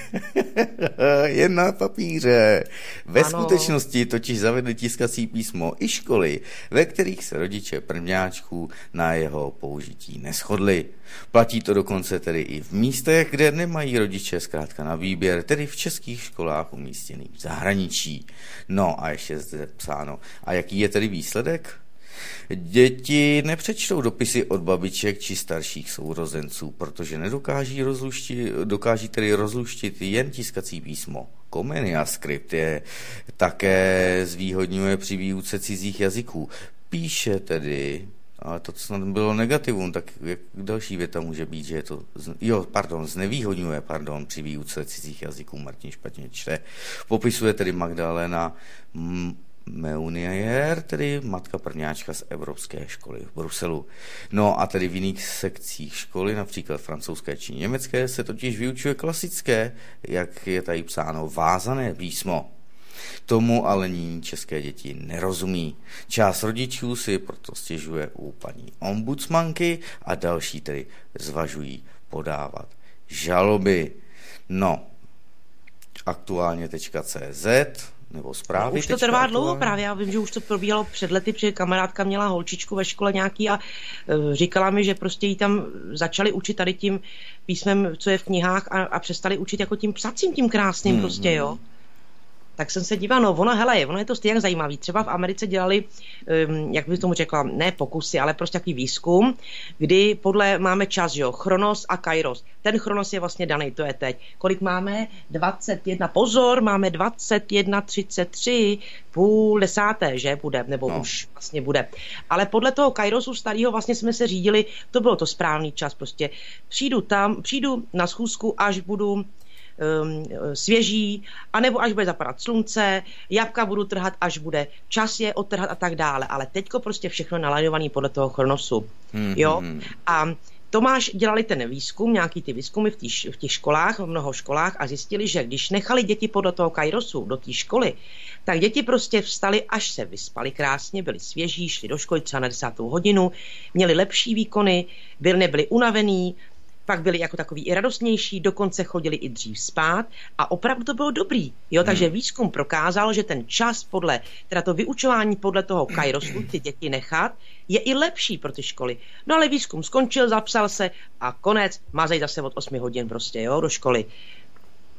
jen na papíře. Ve Ano. skutečnosti totiž zavedli tiskací písmo i školy, ve kterých se rodiče prvňáčků na jeho použití neschodli. Platí to dokonce tedy i v místech, kde nemají rodiče zkrátka na výběr, tedy v českých školách umístěných v zahraničí. No a ještě zde psáno. A jaký je tedy výsledek? Děti nepřečtou dopisy od babiček či starších sourozenců, protože nedokáží rozluštit, dokáží tedy rozluštit jen tiskací písmo. Comenia Script je také zvýhodňuje při výuce cizích jazyků. Píše tedy Ale to snad bylo negativum, tak jak další věta může být, že je to, jo, pardon, znevýhodňuje, pardon, při výuce cizích jazyků, Martin špatně čte. Popisuje tedy Magdalena Meunier, tedy matka prvňáčka z Evropské školy v Bruselu. No a tedy v jiných sekcích školy, například francouzské či německé, se totiž vyučuje klasické, jak je tady psáno, vázané písmo. Tomu ale ní české děti nerozumí. Část rodičů si proto stěžuje u paní ombudsmanky a další tedy zvažují podávat žaloby. No, aktuálně.cz nebo zprávy. No, už to trvá dlouho právě, já vím, že už to probíhalo před lety, protože kamarádka měla holčičku ve škole nějaký a e, říkala mi, že prostě jí tam začali učit tady tím písmem, co je v knihách a, a přestali učit jako tím psacím, tím krásným hmm, prostě, jo. Tak jsem se díval, no ono, hele, ono je to stejně zajímavý. Třeba v Americe dělali, um, jak bych tomu řekla, ne pokusy, ale prostě takový výzkum, kdy podle máme čas, jo, Chronos a Kairos. Ten Chronos je vlastně daný, to je teď. Kolik máme? 21, pozor, máme 21.33, půl desáté, že bude, nebo no. už vlastně bude. Ale podle toho Kairosu starého vlastně jsme se řídili, to bylo to správný čas, prostě přijdu tam, přijdu na schůzku, až budu svěží, anebo až bude zapadat slunce, jabka budu trhat, až bude čas je odtrhat a tak dále. Ale teďko prostě všechno nalajovaný podle toho chronosu. Hmm, jo? Hmm. A Tomáš dělali ten výzkum, nějaký ty výzkumy v, tý, v těch školách, v mnoho školách a zjistili, že když nechali děti podle toho Kairosu do té školy, tak děti prostě vstali, až se vyspali krásně, byli svěží, šli do školy třeba na desátou hodinu, měli lepší výkony, byli, nebyli unavený, pak byli jako takový i radostnější, dokonce chodili i dřív spát a opravdu to bylo dobrý. Jo, takže hmm. výzkum prokázal, že ten čas podle, teda to vyučování podle toho Kairosu, ty děti nechat, je i lepší pro ty školy. No ale výzkum skončil, zapsal se a konec, mazej zase od 8 hodin prostě, jo, do školy.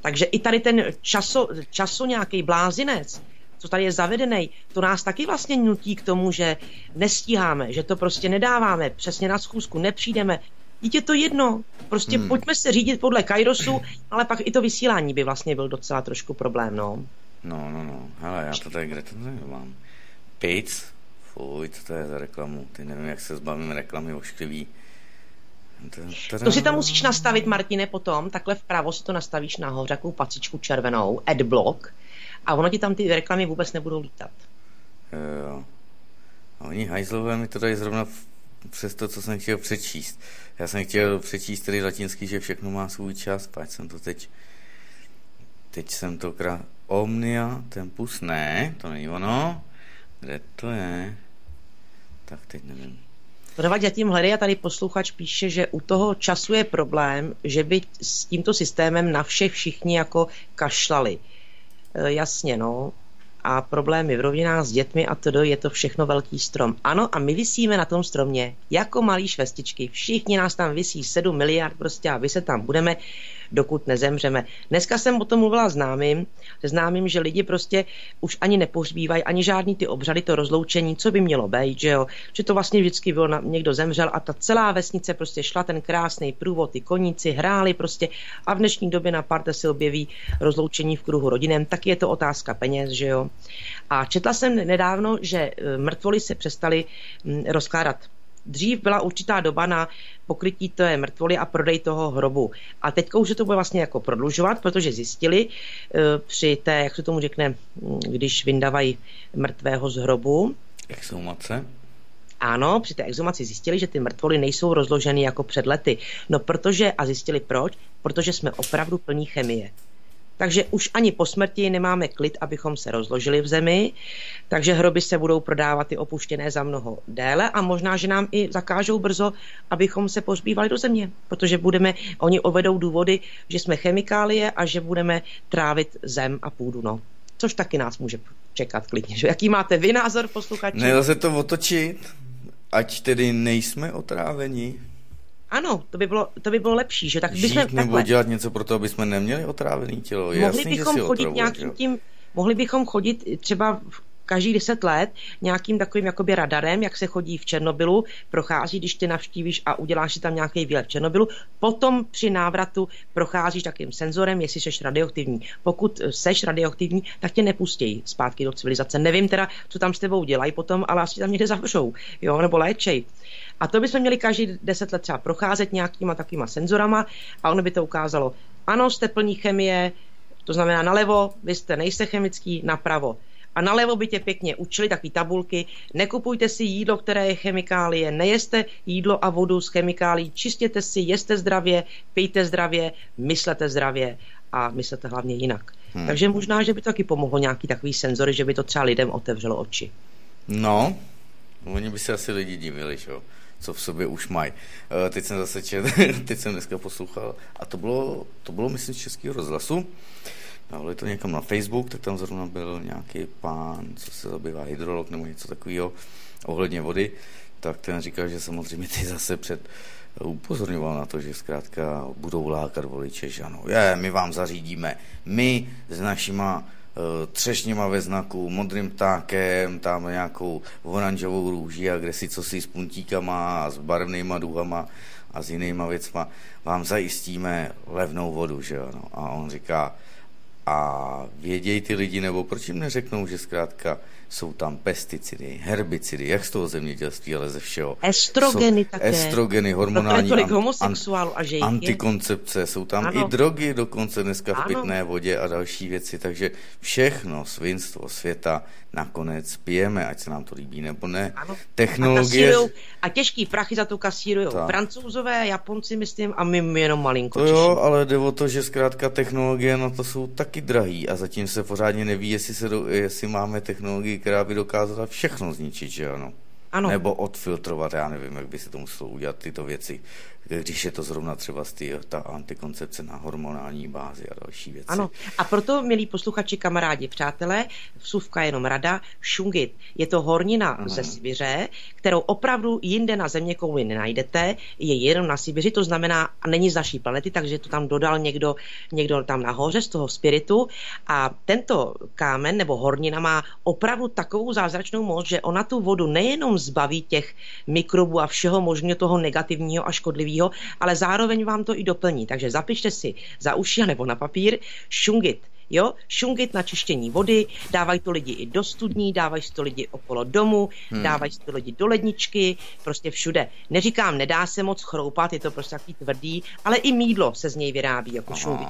Takže i tady ten časo, časo nějaký blázinec, co tady je zavedený, to nás taky vlastně nutí k tomu, že nestíháme, že to prostě nedáváme přesně na schůzku, nepřijdeme, je to jedno. Prostě hmm. pojďme se řídit podle Kairosu, ale pak i to vysílání by vlastně byl docela trošku problém, no. No, no, no. Hele, já to tady, kde to mám? Pic? Fuj, co to je za reklamu? Ty nevím, jak se zbavím reklamy ošklivý. To si tam musíš nastavit, Martine, potom, takhle vpravo si to nastavíš nahoře, takovou pacičku červenou, adblock, a ono ti tam ty reklamy vůbec nebudou lítat. Jo. A oni hajzlové mi to dají zrovna přes to, co jsem chtěl přečíst. Já jsem chtěl přečíst tedy latinský, že všechno má svůj čas, pak jsem to teď teď jsem to krát Omnia Tempus, ne, to není ono. Kde to je? Tak teď nevím. Prodavať tím hledej a tady posluchač píše, že u toho času je problém, že by s tímto systémem na všech všichni jako kašlali. E, jasně, no a problémy v rovinách s dětmi a tedy je to všechno velký strom. Ano, a my vysíme na tom stromě jako malí švestičky. Všichni nás tam vysí 7 miliard prostě a vy se tam budeme dokud nezemřeme. Dneska jsem o tom mluvila známým, známým, že lidi prostě už ani nepohřbívají, ani žádný ty obřady, to rozloučení, co by mělo být, že jo, že to vlastně vždycky bylo, na, někdo zemřel a ta celá vesnice prostě šla ten krásný průvod, ty koníci hráli prostě a v dnešní době na parte se objeví rozloučení v kruhu rodinem, tak je to otázka peněz, že jo. A četla jsem nedávno, že e, mrtvoly se přestali rozkládat Dřív byla určitá doba na pokrytí té mrtvoly a prodej toho hrobu. A teďka už se to bude vlastně jako prodlužovat, protože zjistili uh, při té, jak se tomu řekne, když vyndávají mrtvého z hrobu. Exhumace? Ano, při té exhumaci zjistili, že ty mrtvoly nejsou rozloženy jako před lety. No protože, a zjistili proč, protože jsme opravdu plní chemie. Takže už ani po smrti nemáme klid, abychom se rozložili v zemi, takže hroby se budou prodávat i opuštěné za mnoho déle a možná, že nám i zakážou brzo, abychom se pohřbívali do země, protože budeme, oni uvedou důvody, že jsme chemikálie a že budeme trávit zem a půdu, no. Což taky nás může čekat klidně. Že? Jaký máte vy názor, posluchači? Nelze to otočit, ať tedy nejsme otráveni. Ano, to by bylo, to by bylo lepší, že tak Žít bychom nebo takhle. dělat něco pro to, aby jsme neměli otrávený tělo. Mohli jasný, bychom chodit otravuje, nějakým tím, mohli bychom chodit třeba každý deset let nějakým takovým jakoby radarem, jak se chodí v Černobylu, prochází, když ty navštívíš a uděláš si tam nějaký výlet v Černobylu, potom při návratu procházíš takým senzorem, jestli jsi radioaktivní. Pokud seš radioaktivní, tak tě nepustí zpátky do civilizace. Nevím teda, co tam s tebou dělají potom, ale asi tam někde zavřou, jo, nebo léčej. A to bychom měli každý deset let třeba procházet nějakýma takovýma senzorama a ono by to ukázalo, ano, jste plní chemie, to znamená nalevo, vy jste nejste chemický, napravo. A nalevo by tě pěkně učili takové tabulky. Nekupujte si jídlo, které je chemikálie, nejeste jídlo a vodu z chemikálí, čistěte si, jeste zdravě, pijte zdravě, myslete zdravě a myslete hlavně jinak. Hmm. Takže možná, že by to taky pomohlo nějaký takový senzory, že by to třeba lidem otevřelo oči. No, oni by se asi lidi divili, že jo? Co v sobě už mají. Eh, teď jsem zase čet, teď jsem dneska poslouchal a to bylo, to bylo myslím z Českého rozhlasu. Dávali to někam na Facebook, tak tam zrovna byl nějaký pán, co se zabývá hydrolog nebo něco takového ohledně vody, tak ten říkal, že samozřejmě ty zase před upozorňoval na to, že zkrátka budou lákat voliče, že ano, je, my vám zařídíme, my s našima třešněma ve znaku, modrým ptákem, tam nějakou oranžovou růží a kde si co si s puntíkama a s barevnýma duhama a s jinýma věcma vám zajistíme levnou vodu, že ano. A on říká, a vědějí ty lidi, nebo proč jim neřeknou, že zkrátka jsou tam pesticidy, herbicidy, jak z toho zemědělství, ale ze všeho. Estrogeny jsou také. Estrogeny, hormonální tolik an, a že antikoncepce, jsou tam ano. i drogy dokonce dneska v ano. pitné vodě a další věci, takže všechno svinstvo světa nakonec pijeme, ať se nám to líbí nebo ne. Ano. Technologie... A, a těžký prachy za to kasírují francouzové, Japonci, myslím, a my jenom malinko. To jo, ale jde o to, že zkrátka technologie na to jsou taky drahý a zatím se pořádně neví, jestli, se do, jestli máme technologii, která by dokázala všechno zničit, že ano. Ano. Nebo odfiltrovat, já nevím, jak by se to muselo udělat tyto věci když je to zrovna třeba ty, ta antikoncepce na hormonální bázi a další věci. Ano, a proto, milí posluchači, kamarádi, přátelé, vsuvka jenom rada, šungit. Je to hornina ano. ze Sibiře, kterou opravdu jinde na země kouli nenajdete, je jenom na Sibiři, to znamená, a není z naší planety, takže to tam dodal někdo, někdo tam nahoře z toho spiritu a tento kámen nebo hornina má opravdu takovou zázračnou moc, že ona tu vodu nejenom zbaví těch mikrobů a všeho možného toho negativního a škodlivého, takového, ale zároveň vám to i doplní. Takže zapište si za uši nebo na papír šungit. Jo, šungit na čištění vody, dávají to lidi i do studní, dávají to lidi okolo domu, hmm. dávají to lidi do ledničky, prostě všude. Neříkám, nedá se moc chroupat, je to prostě takový tvrdý, ale i mídlo se z něj vyrábí, jako šungit.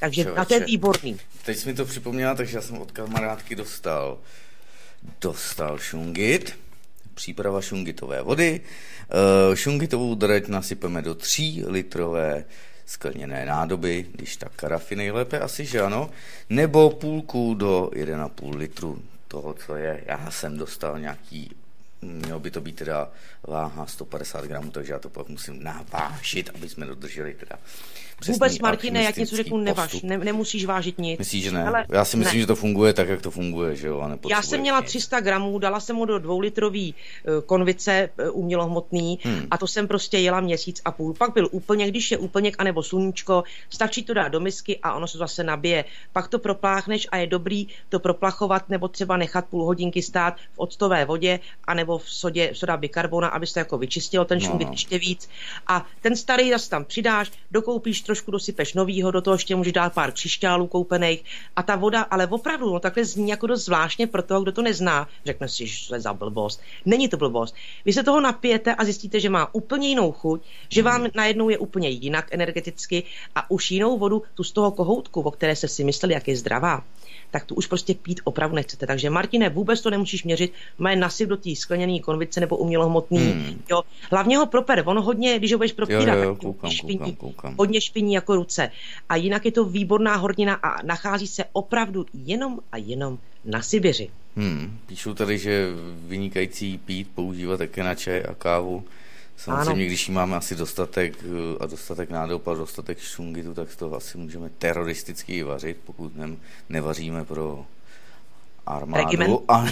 Takže Čověče. na to je výborný. Teď jsi mi to připomněla, takže já jsem od kamarádky dostal dostal šungit příprava šungitové vody. Eh, šungitovou drať nasypeme do 3 litrové skleněné nádoby, když tak karafy nejlépe asi, že ano, nebo půlku do 1,5 litru toho, co je. Já jsem dostal nějaký mělo by to být teda váha 150 gramů, takže já to pak musím navážit, aby jsme dodrželi teda Vůbec, Martine, jak něco řeknu, nevaž, ne, nemusíš vážit nic. Myslíš, že ne? Ale já si myslím, ne. že to funguje tak, jak to funguje, že jo? A já jsem měla 300 gramů, dala jsem mu do dvoulitrový uh, konvice uh, umělohmotný hmm. a to jsem prostě jela měsíc a půl. Pak byl úplně, když je úplněk anebo sluníčko, stačí to dát do misky a ono se zase nabije. Pak to propláchneš a je dobrý to proplachovat nebo třeba nechat půl hodinky stát v octové vodě anebo v sodě, soda bikarbona, aby se to jako vyčistilo ten šum no. ještě víc. A ten starý zase tam přidáš, dokoupíš trošku dosypeš novýho, do toho ještě můžeš dát pár křišťálů koupených a ta voda, ale opravdu, no takhle zní jako dost zvláštně pro toho, kdo to nezná. Řekne si, že to je za blbost. Není to blbost. Vy se toho napijete a zjistíte, že má úplně jinou chuť, že vám hmm. najednou je úplně jinak energeticky a už jinou vodu, tu z toho kohoutku, o které se si mysleli, jak je zdravá, tak tu už prostě pít opravdu nechcete. Takže Martine, vůbec to nemusíš měřit, má je nasyp do té skleněné konvice nebo umělohmotný. Hmm. Jo. Hlavně ho proper, ono hodně, když ho budeš propírat, jo, jo, koukám, špiní, koukám, koukám. hodně špiní jako ruce. A jinak je to výborná hornina a nachází se opravdu jenom a jenom na Sibiři. Hmm. Píšou tady, že vynikající pít používat také na čaj a kávu. Samozřejmě, ano. když jí máme asi dostatek eh, a dostatek nádob a dostatek šungitu, tak to asi můžeme teroristicky vařit, pokud ne, nevaříme pro armádu, Regiment? a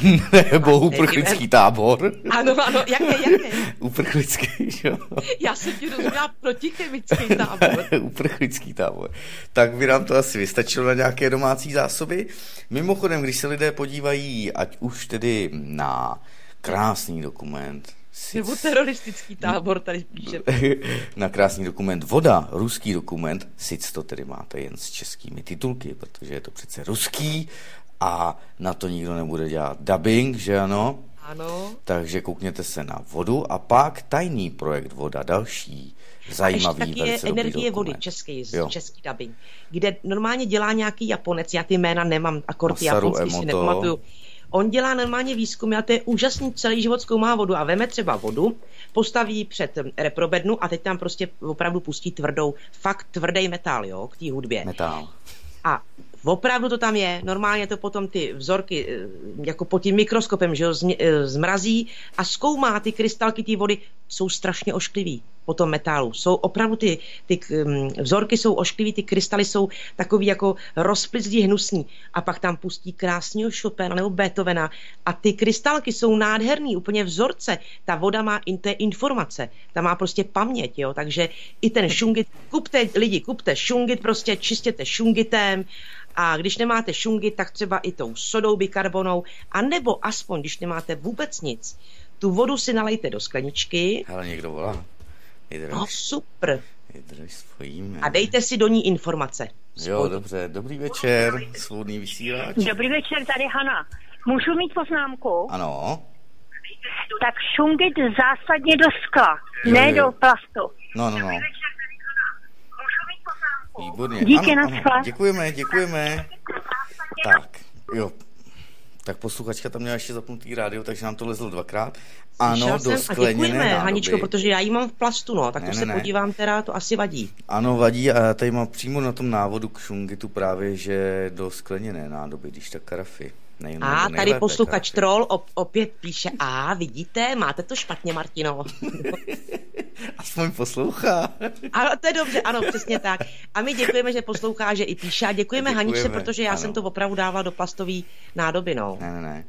nebo uprchlický tábor. Ano, ano, jaké, jaké? Uprchlický, jo? Já jsem ti rozuměla protichemický tábor. Uprchlický tábor. Tak by nám to asi vystačilo na nějaké domácí zásoby. Mimochodem, když se lidé podívají, ať už tedy na krásný dokument, Nebo teroristický tábor, tady píše. na krásný dokument Voda, ruský dokument, sic to tedy máte jen s českými titulky, protože je to přece ruský a na to nikdo nebude dělat dubbing, že ano? Ano. Takže koukněte se na vodu a pak tajný projekt Voda, další A zajímavý, ještě taky je energie vody, dokument. český, Jo. český dubbing, kde normálně dělá nějaký Japonec, já ty jména nemám, akord japonský si Emoto. nepamatuju. On dělá normálně výzkumy a to je úžasný, celý život zkoumá vodu a veme třeba vodu, postaví před reprobednu a teď tam prostě opravdu pustí tvrdou, fakt tvrdý metal, jo, k té hudbě. Metál. A opravdu to tam je, normálně to potom ty vzorky eh, jako pod tím mikroskopem, že jo, eh, zmrazí a zkoumá ty krystalky té vody, jsou strašně ošklivý po tom metálu. Jsou opravdu ty, ty mm, vzorky jsou ošklivý, ty krystaly jsou takový jako rozplizlí hnusný. A pak tam pustí krásného Chopina nebo Beethovena a ty krystalky jsou nádherný, úplně vzorce. Ta voda má in, je informace, ta má prostě paměť, jo, takže i ten šungit, kupte lidi, kupte šungit, prostě čistěte šungitem a když nemáte šungit, tak třeba i tou sodou bikarbonou, a nebo aspoň, když nemáte vůbec nic, tu vodu si nalejte do skleničky, Hele, někdo volá. Vydrž, no super, vydrž svojím. a dejte si do ní informace. Jo, dobře, dobrý večer, svobodný vysílač. Dobrý večer, tady Hana. Můžu mít poznámku? Ano, Tak šungit zásadně do skla, Jo, ne jo. do plastu. no, no, no. Můžu mít poznámku? Výborně. Díky, ano, na ano. Děkujeme, děkujeme. Tak, jo. Tak posluchačka tam měla ještě zapnutý rádio, takže nám to lezlo dvakrát. Ano, Slyšela do jsem, a skleněné děkujeme, nádoby. Haničko, protože já ji mám v plastu, no, tak Ne, to ne, se ne. podívám teda, to asi vadí. Ano, vadí a já tady mám přímo na tom návodu k šungitu právě, že do skleněné nádoby, když tak karafy. Nej, A tady nejlépe posluchač troll op, opět píše, a vidíte, máte to špatně, Martino. Aspoň poslouchá. Ano, to je dobře, ano, přesně tak. A my děkujeme, že poslouchá, že i píše a děkujeme, Děkujeme, Haničce, protože já ano. jsem to opravdu dával do plastové nádoby, no. Ne, ne, ne.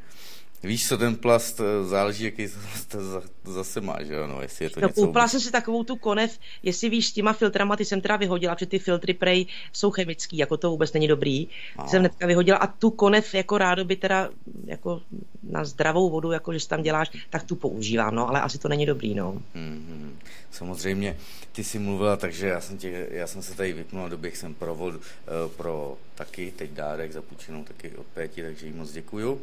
Víš co, ten plast eh, záleží, jaký to za- zase má, že ano, jestli je to No, něco... koupila jsem si takovou tu konev, jestli víš, s těma filtrama, ty jsem teda vyhodila, protože ty filtry prej jsou chemický, jako to vůbec není dobrý. Aha. Jsem hnedka vyhodila a tu konev jako rádoby teda jako na zdravou vodu, jako že si tam děláš, tak tu používám, no, ale asi to není dobrý, no. Mhm. Samozřejmě, ty jsi mluvila, takže já jsem, tě, já jsem se tady vypnul, doběh jsem pro vodu, eh, pro taky, teď dárek zapůjčenou taky od Péti, takže jí moc děkuju.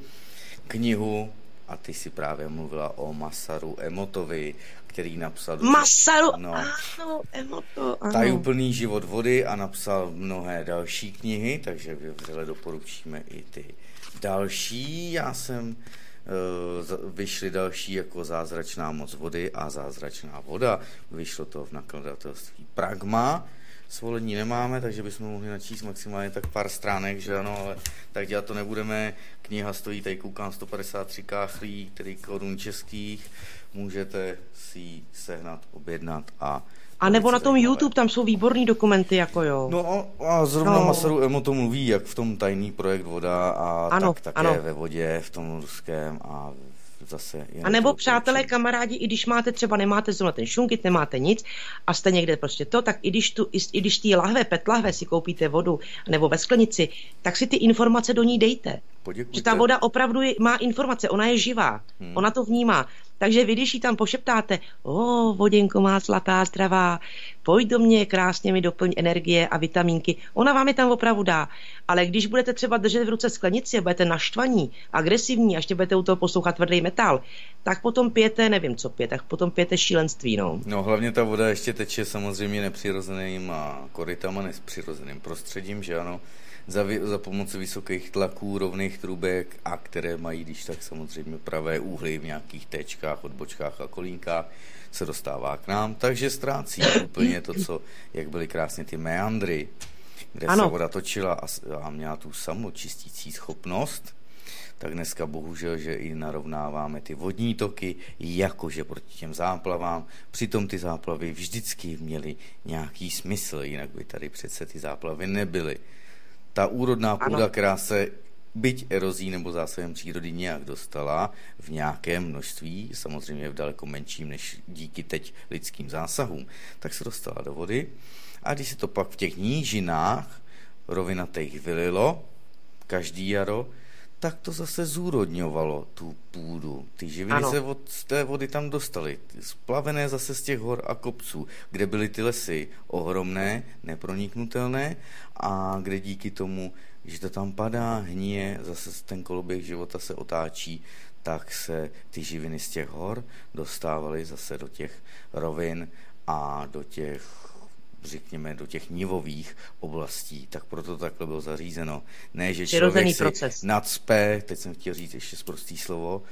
Knihu, a ty si právě mluvila o Masaru Emotovi, který napsal... Masaru, No. ano, emoto, ano. Tajuplný život vody a napsal mnohé další knihy, takže vřele doporučíme i ty další. Já jsem eh, vyšly další jako Zázračná moc vody a Zázračná voda. Vyšlo to v nakladatelství Pragma. Svolení nemáme, takže bychom mohli načíst maximálně tak pár stránek, že ano, ale tak dělat to nebudeme. Kniha stojí, tady koukám, 153 káchlí, tedy korun českých. Můžete si ji sehnat, objednat a A nebo na tom zajímavé. YouTube, tam jsou výborný dokumenty, jako jo. No a zrovna no. Masaru Emo to mluví, jak v tom tajný projekt Voda a Ano, tak také ano. ve vodě, v tom ruském a zase... A nebo přátelé, kamarádi, i když máte třeba, nemáte zrovna ten šunkit, nemáte nic a jste někde prostě to, tak i když, tu, i, i když ty lahve, pet lahve si koupíte vodu nebo ve sklenici, tak si ty informace do ní dejte. Poděkujte. Že ta voda opravdu má informace, ona je živá, Hmm. ona to vnímá. Takže vy, když jí tam pošeptáte, o, voděnko má zlatá, zdravá, pojď do mě, krásně mi doplň energie a vitamínky, ona vám je tam opravdu dá. Ale když budete třeba držet v ruce sklenici a budete naštvaní, agresivní a ještě budete u toho poslouchat tvrdý metal, tak potom pijete, nevím co pijete, tak potom pijete šílenství, no. No hlavně ta voda ještě teče samozřejmě nepřirozeným a korytama, nepřirozeným prostředím, že ano, za, vy- za pomoci vysokých tlaků, rovných trubek a které mají, když tak samozřejmě pravé úhly v nějakých téčkách, odbočkách a kolínkách, se dostává k nám, takže ztrácí úplně to, co, jak byly krásně ty meandry, kde Ano. se voda točila a, a měla tu samočistící schopnost, tak dneska bohužel, že i narovnáváme ty vodní toky, jakože proti těm záplavám. Přitom ty záplavy vždycky měly nějaký smysl, jinak by tady přece ty záplavy nebyly. Ta úrodná půda, Ano. která se byť erozí nebo zásahem přírody nějak dostala v nějakém množství, samozřejmě v daleko menším než díky teď lidským zásahům, tak se dostala do vody. A když se to pak v těch nížinách rovinatých vylilo, každý jaro, tak to zase zúrodňovalo tu půdu. Ty živiny ano. se od z té vody tam dostaly, splavené zase z těch hor a kopců, kde byly ty lesy ohromné, neproniknutelné a kde díky tomu, že to tam padá, hníje, zase ten koloběh života se otáčí, tak se ty živiny z těch hor dostávaly zase do těch rovin a do těch řekněme, do těch nivových oblastí, tak proto takhle bylo zařízeno. Ne, že člověk si proces. nadspe, teď jsem chtěl říct ještě zprostý slovo,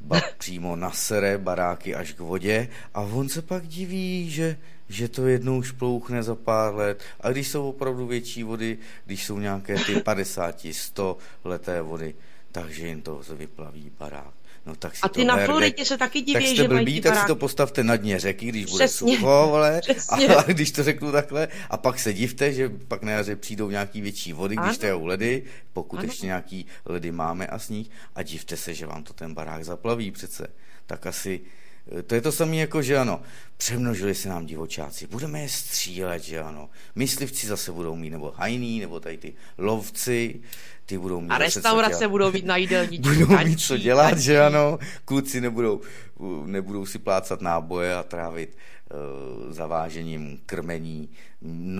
ba, přímo nasere baráky až k vodě a on se pak diví, že, že to jednou už plouchne za pár let a když jsou opravdu větší vody, když jsou nějaké ty 50, 100 leté vody, takže jim to vyplaví barák. No, tak si a ty na Floridě se taky diví, tak jste že blbý, mají tak si to postavte na dně řeky, když bude Přesně. sucho, ale a, a, když to řeknu takhle, a pak se divte, že pak na jaře přijdou nějaký větší vody, když tajou ledy, pokud ano. ještě nějaký ledy máme a sníh, a divte se, že vám to ten barák zaplaví přece. Tak asi to je to samé jako, že ano, přemnožili se nám divočáci, budeme je střílet, že ano. Myslivci zase budou mít, nebo hajný, nebo tady ty lovci, ty budou mít... A restaurace budou mít na jídelníčku. budou mít co dělat, tančí. že ano. Kluci nebudou, nebudou si plácat náboje a trávit zavážením krmení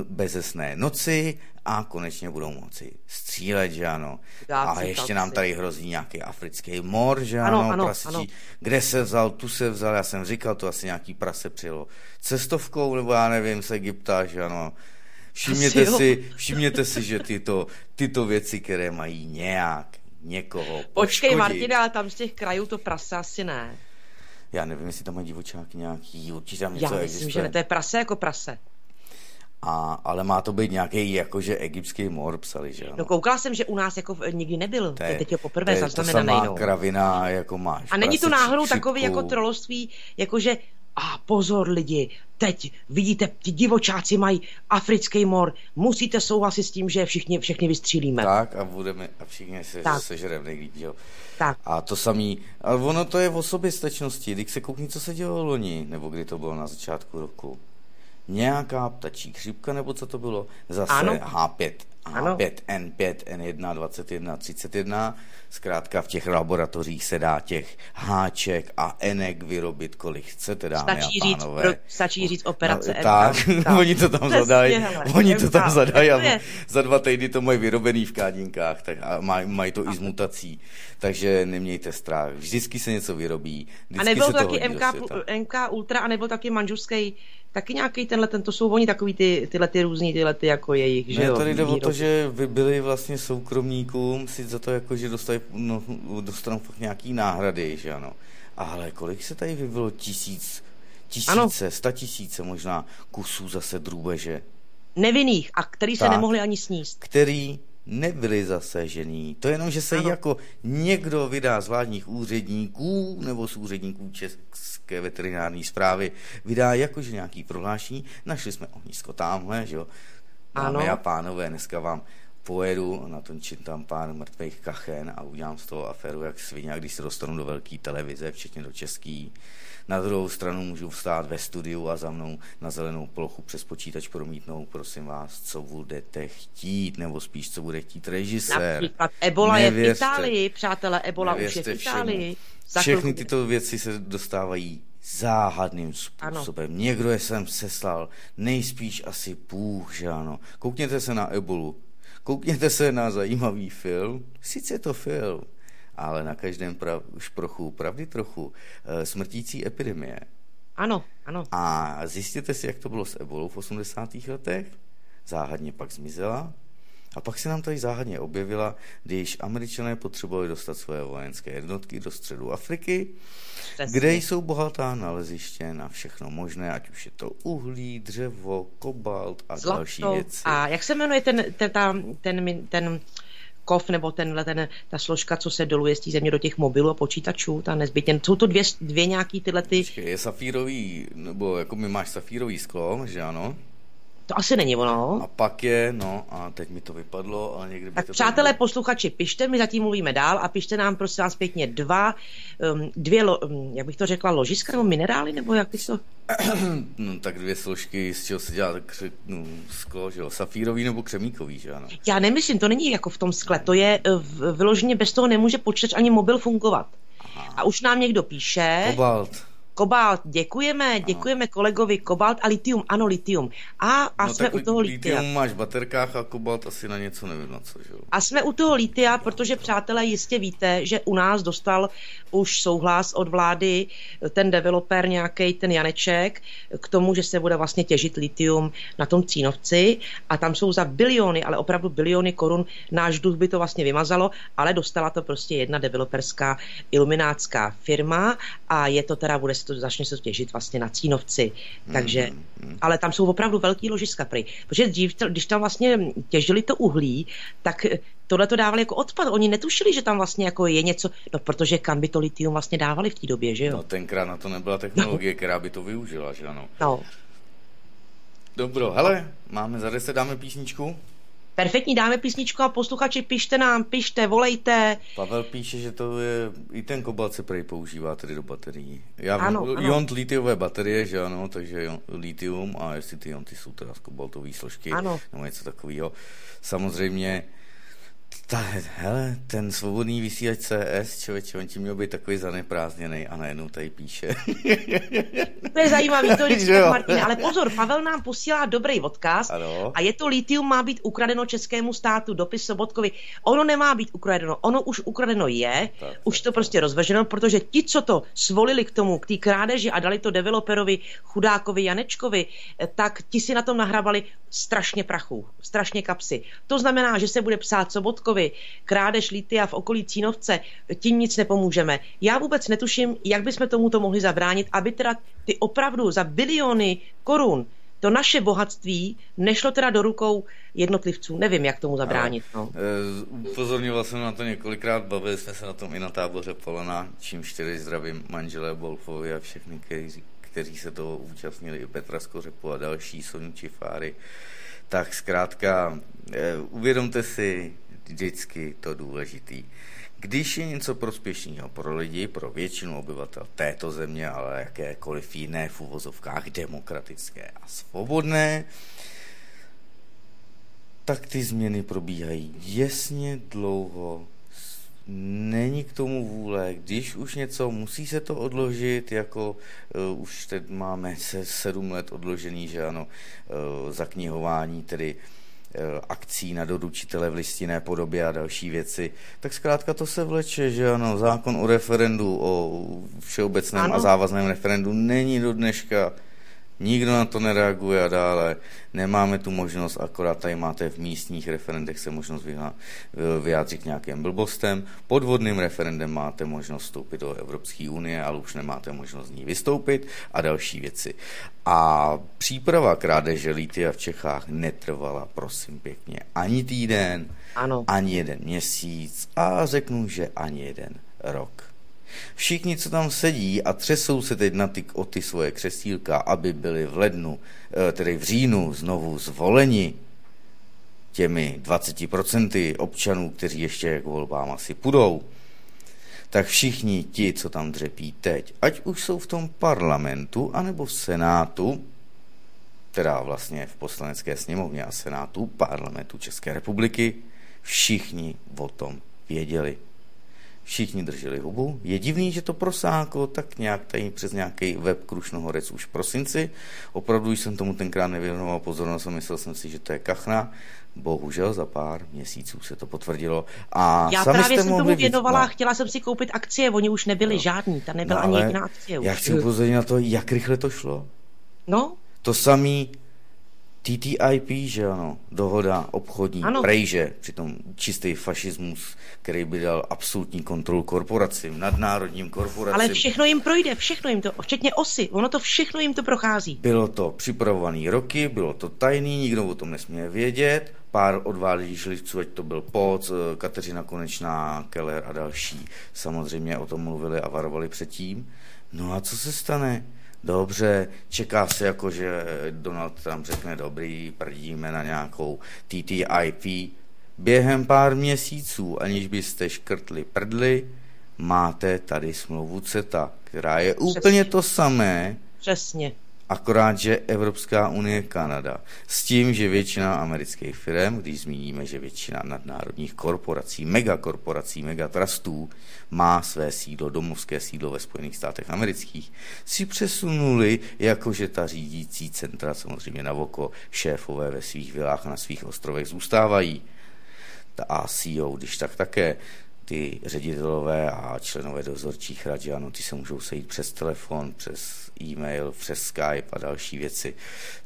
bezesné noci a konečně budou moci střílet, že ano. Dáci, a ještě nám tady hrozí nějaký africký mor, že ano, ano, ano, ano. Kde se vzal, tu se vzal, já jsem říkal, to asi nějaký prase přijelo cestovkou, nebo já nevím, z Egypta, že ano Všimněte si, všimněte si, že tyto, tyto věci, které mají nějak někoho poškodit. Počkej, Martina, ale tam z těch krajů to prase asi ne. Já nevím, jestli tam mají divočák nějaký, určitě tam něco Já myslím, existuje. že ne, to je prase jako prase. A, ale má to být nějaký jakože egyptský mor, psali, že ano. No koukala jsem, že u nás jako nikdy nebyl. To je, teď ho poprvé zaznamenaný. To je to kravina, jako máš. A není to náhodou takový jako troloství, jakože a pozor lidi, teď vidíte, ti divočáci mají africký mor, musíte souhlasit s tím, že všichni, všechny vystřílíme. Tak a budeme, a všichni se tak. sežereme jo. Tak. A to samý, ale ono to je v soběstačnosti, když se koukni, co se dělo loni, nebo kdy to bylo na začátku roku nějaká ptačí chřipka, nebo co to bylo, zase ano. H5, H5, N5, N1, 21, 31. Zkrátka v těch laboratořích se dá těch háček a enek vyrobit, kolik chcete, dámy stačí a pánové. Říct, stačí říct operace no, Tak, tak. oni to tam zadají, oni to tam zadají a za dva týdny to mají vyrobený v kádinkách tak a maj, mají to i z mutací. Takže nemějte strach. Vždycky se něco vyrobí. A nebyl to taky MK, MK Ultra a nebyl taky manžuský taky nějaký tenhle, ten, to jsou oni takový ty, tyhle ty různý, tyhle ty jako jejich, že ne, jo? tady jde o to, že vy byli vlastně soukromníkům si za to jako, že dostali, no, dostanou fakt nějaký náhrady, že ano. Ale kolik se tady vybylo tisíc, tisíce, ano. sta tisíce možná kusů zase drůbeže. Nevinných a který tak, se nemohli ani sníst. Který nebyli zasežený. To jenom, že se ano. jako někdo vydá z vládních úředníků nebo z úředníků České veterinární zprávy, vydá jakože nějaký prohlášení, našli jsme ohnisko tamhle, že jo. Dámy a pánové, dneska vám pojedu, natončím tam pár mrtvých kachen a udělám z toho aferu jak svině, když se dostanu do velké televize, včetně do český. Na druhou stranu můžu vstát ve studiu a za mnou na zelenou plochu přes počítač promítnout, prosím vás, co budete chtít, nebo spíš, co bude chtít režisér. Například Ebola Nevěřte. je v Itálii, přátelé, Ebola Nevěřte už je v Itálii. Všechny tyto věci se dostávají záhadným způsobem. Ano. Někdo je sem seslal, nejspíš asi Bůh, že ano. Koukněte se na ebolu, koukněte se na zajímavý film, sice je to film, ale na každém prav, šprochu pravdy trochu, eh, smrtící epidemie. Ano, ano. A zjistěte si, jak to bylo s ebolou v 80. letech. Záhadně pak zmizela. A pak se nám tady záhadně objevila, když američané potřebovali dostat své vojenské jednotky do středu Afriky, Přesně. kde jsou bohatá naleziště na všechno možné, ať už je to uhlí, dřevo, kobalt a Zlato. další věci. A jak se jmenuje ten, ten, ten, ten, ten kov nebo tenhle, ten, ta složka, co se doluje z té země do těch mobilů a počítačů, ta nezbytně. Jsou to dvě, dvě nějaký tyhle ty... Je safírový, nebo jako mi máš safírový sklo, že ano? To asi není ono. A pak je, no a teď mi to vypadlo, ale někdy by Tak to přátelé, bylo. posluchači, pište, my zatím mluvíme dál a pište nám prosím vás pěkně dva, um, dvě, lo, um, jak bych to řekla, ložiska nebo minerály, nebo jak bych to... No, tak dvě složky, z čeho se dělá kře, no, sklo, že jo, safírový nebo křemíkový, že ano. Já nemyslím, to není jako v tom skle, to je eh, v- vyloženě, bez toho nemůže počítač ani mobil fungovat. A už nám někdo píše, Kobalt. Kobalt, děkujeme, děkujeme kolegovi, kobalt a litium, ano, litium. A, a no jsme u toho litia. litium máš v baterkách a kobalt asi na něco nevím na co, že jo. A jsme u toho litia, protože přátelé jistě víte, že u nás dostal už souhlas od vlády ten developer nějaký ten Janeček k tomu, že se bude vlastně těžit litium na tom Cínovci a tam jsou za biliony, ale opravdu biliony korun, náš dluh by to vlastně vymazalo, ale dostala to prostě jedna developerská iluminácká firma a je to teda, bude to, začne se to těžit vlastně na Cínovci. Takže, ale tam jsou opravdu velký ložiska prej. Protože dřív, když tam vlastně těžili to uhlí, tak tohle to dávali jako odpad. Oni netušili, že tam vlastně jako je něco, no protože kam by to litium vlastně dávali v té době, že jo? No tenkrát na to nebyla technologie, která by to využila, že ano. No. Dobro, hele, máme za 10, dáme písničku. Perfektní, dáme písničku a posluchači, pište nám, pište, volejte. Pavel píše, že to je, i ten kobalt se prej používá tedy do baterií. Já Ano, vím, ano. iont litiové baterie, že ano, takže litium a jestli ty ionty jsou teda z kobaltové složky, Ano. nebo něco takového. Samozřejmě, ta, hele, ten svobodný vysílač CS, člověče, on ti měl být takový zaneprázdněný a najednou tady píše. To je zajímavý, to je. Martin, ale pozor, Pavel nám posílá dobrý odkaz Ano. a je to litium má být ukradeno českému státu, dopis Sobotkovi. Ono nemá být ukradeno, ono už ukradeno je, Tak, už to prostě rozveženo, protože ti, co to svolili k tomu, k té krádeži a dali to developerovi, chudákovi Janečkovi, eh, tak ti si na tom nahrabali strašně prachu, strašně kapsy. To znamená, že se bude psát Sobotkovi, krádež litia v okolí Cínovce, tím nic nepomůžeme. Já vůbec netuším, jak bychom tomuto mohli zabránit, aby teda ty opravdu za biliony korun to naše bohatství nešlo teda do rukou jednotlivců. Nevím, jak tomu zabránit. No. Eh, Upozorňoval jsem na to několikrát, bavili jsme se na tom i na táboře Polena, čím čtyři zdravím manželé Bolfovi a všechny, kteří, kteří se toho účastnili, i Petra Skořepu a další, Soniu Čifáry. Tak zkrátka, eh, uvědomte si vždycky to důležitý. Když je něco prospěšného pro lidi, pro většinu obyvatel této země, ale jakékoliv jiné v uvozovkách demokratické a svobodné, tak ty změny probíhají děsně dlouho, není k tomu vůle, když už něco, musí se to odložit, jako uh, už teď máme se sedm let odložený, že ano, uh, zaknihování, tedy uh, akcí na doručitele v listinné podobě a další věci, tak zkrátka to se vleče, že ano, zákon o referendu, o všeobecném Ano. a závazném referendu není do dneška Nikdo na to nereaguje a dále. Nemáme tu možnost, akorát tady máte v místních referendech se možnost vyjádřit k nějakým blbostem. Podvodným referendem máte možnost vstoupit do Evropské unie, ale už nemáte možnost z ní vystoupit a další věci. A příprava krádeže litia v Čechách netrvala, prosím pěkně, ani týden, Ano. ani jeden měsíc a řeknu, že ani jeden rok. Všichni, co tam sedí a třesou se teď na ty, o ty svoje křesílka, aby byli v lednu, eh, tedy v říjnu znovu zvoleni těmi 20% občanů, kteří ještě k volbám asi půjdou, tak všichni ti, co tam dřepí teď, ať už jsou v tom parlamentu, anebo v senátu, teda vlastně v poslanecké sněmovně a senátu parlamentu České republiky, všichni o tom věděli. Všichni drželi hubu. Je divný, že to prosáklo tak nějak tady přes nějaký web Krušnohorec už v prosinci. Opravdu jsem tomu tenkrát nevěnoval pozornost a myslel jsem si, že to je kachna. Bohužel za pár měsíců se to potvrdilo. A Já sami právě jste jsem mohli tomu víc- věnovala a no. chtěla jsem si koupit akcie, oni už nebyli No. žádný, tam nebyla No, ani jediná akcie. Já už. chci upozornit na to, jak rychle to šlo. No, To samý TTIP, že ano, dohoda obchodní, Ano. prejže, přitom čistý fašismus, který by dal absolutní kontrolu korporacím, nadnárodním korporacím. ale všechno jim projde, všechno jim to, včetně osy, ono to všechno jim to prochází. Bylo to připravované roky, bylo to tajný, nikdo o tom nesměl vědět, pár odváděčů, ať to byl Poc, eh, Kateřina Konečná, Keller a další, samozřejmě o tom mluvili a varovali předtím. No a co se stane? Dobře, čeká se jako, že Donald Trump řekne dobrý, prdíme na nějakou TTIP. Během pár měsíců, aniž byste škrtli prdly, máte tady smlouvu CETA, která je Přesně. úplně to samé. Přesně. Akorát, že Evropská unie, Kanada. S tím, že většina amerických firm, když zmíníme, že většina nadnárodních korporací, megakorporací, megatrustů má své sídlo, domovské sídlo ve Spojených státech amerických, si přesunuli, jakože ta řídící centra samozřejmě na oko šéfové ve svých vilách a na svých ostrovech zůstávají. A CEO, když tak také ty ředitelové a členové dozorčích rad, ano, ty se můžou sejít přes telefon, přes e-mail, přes Skype a další věci,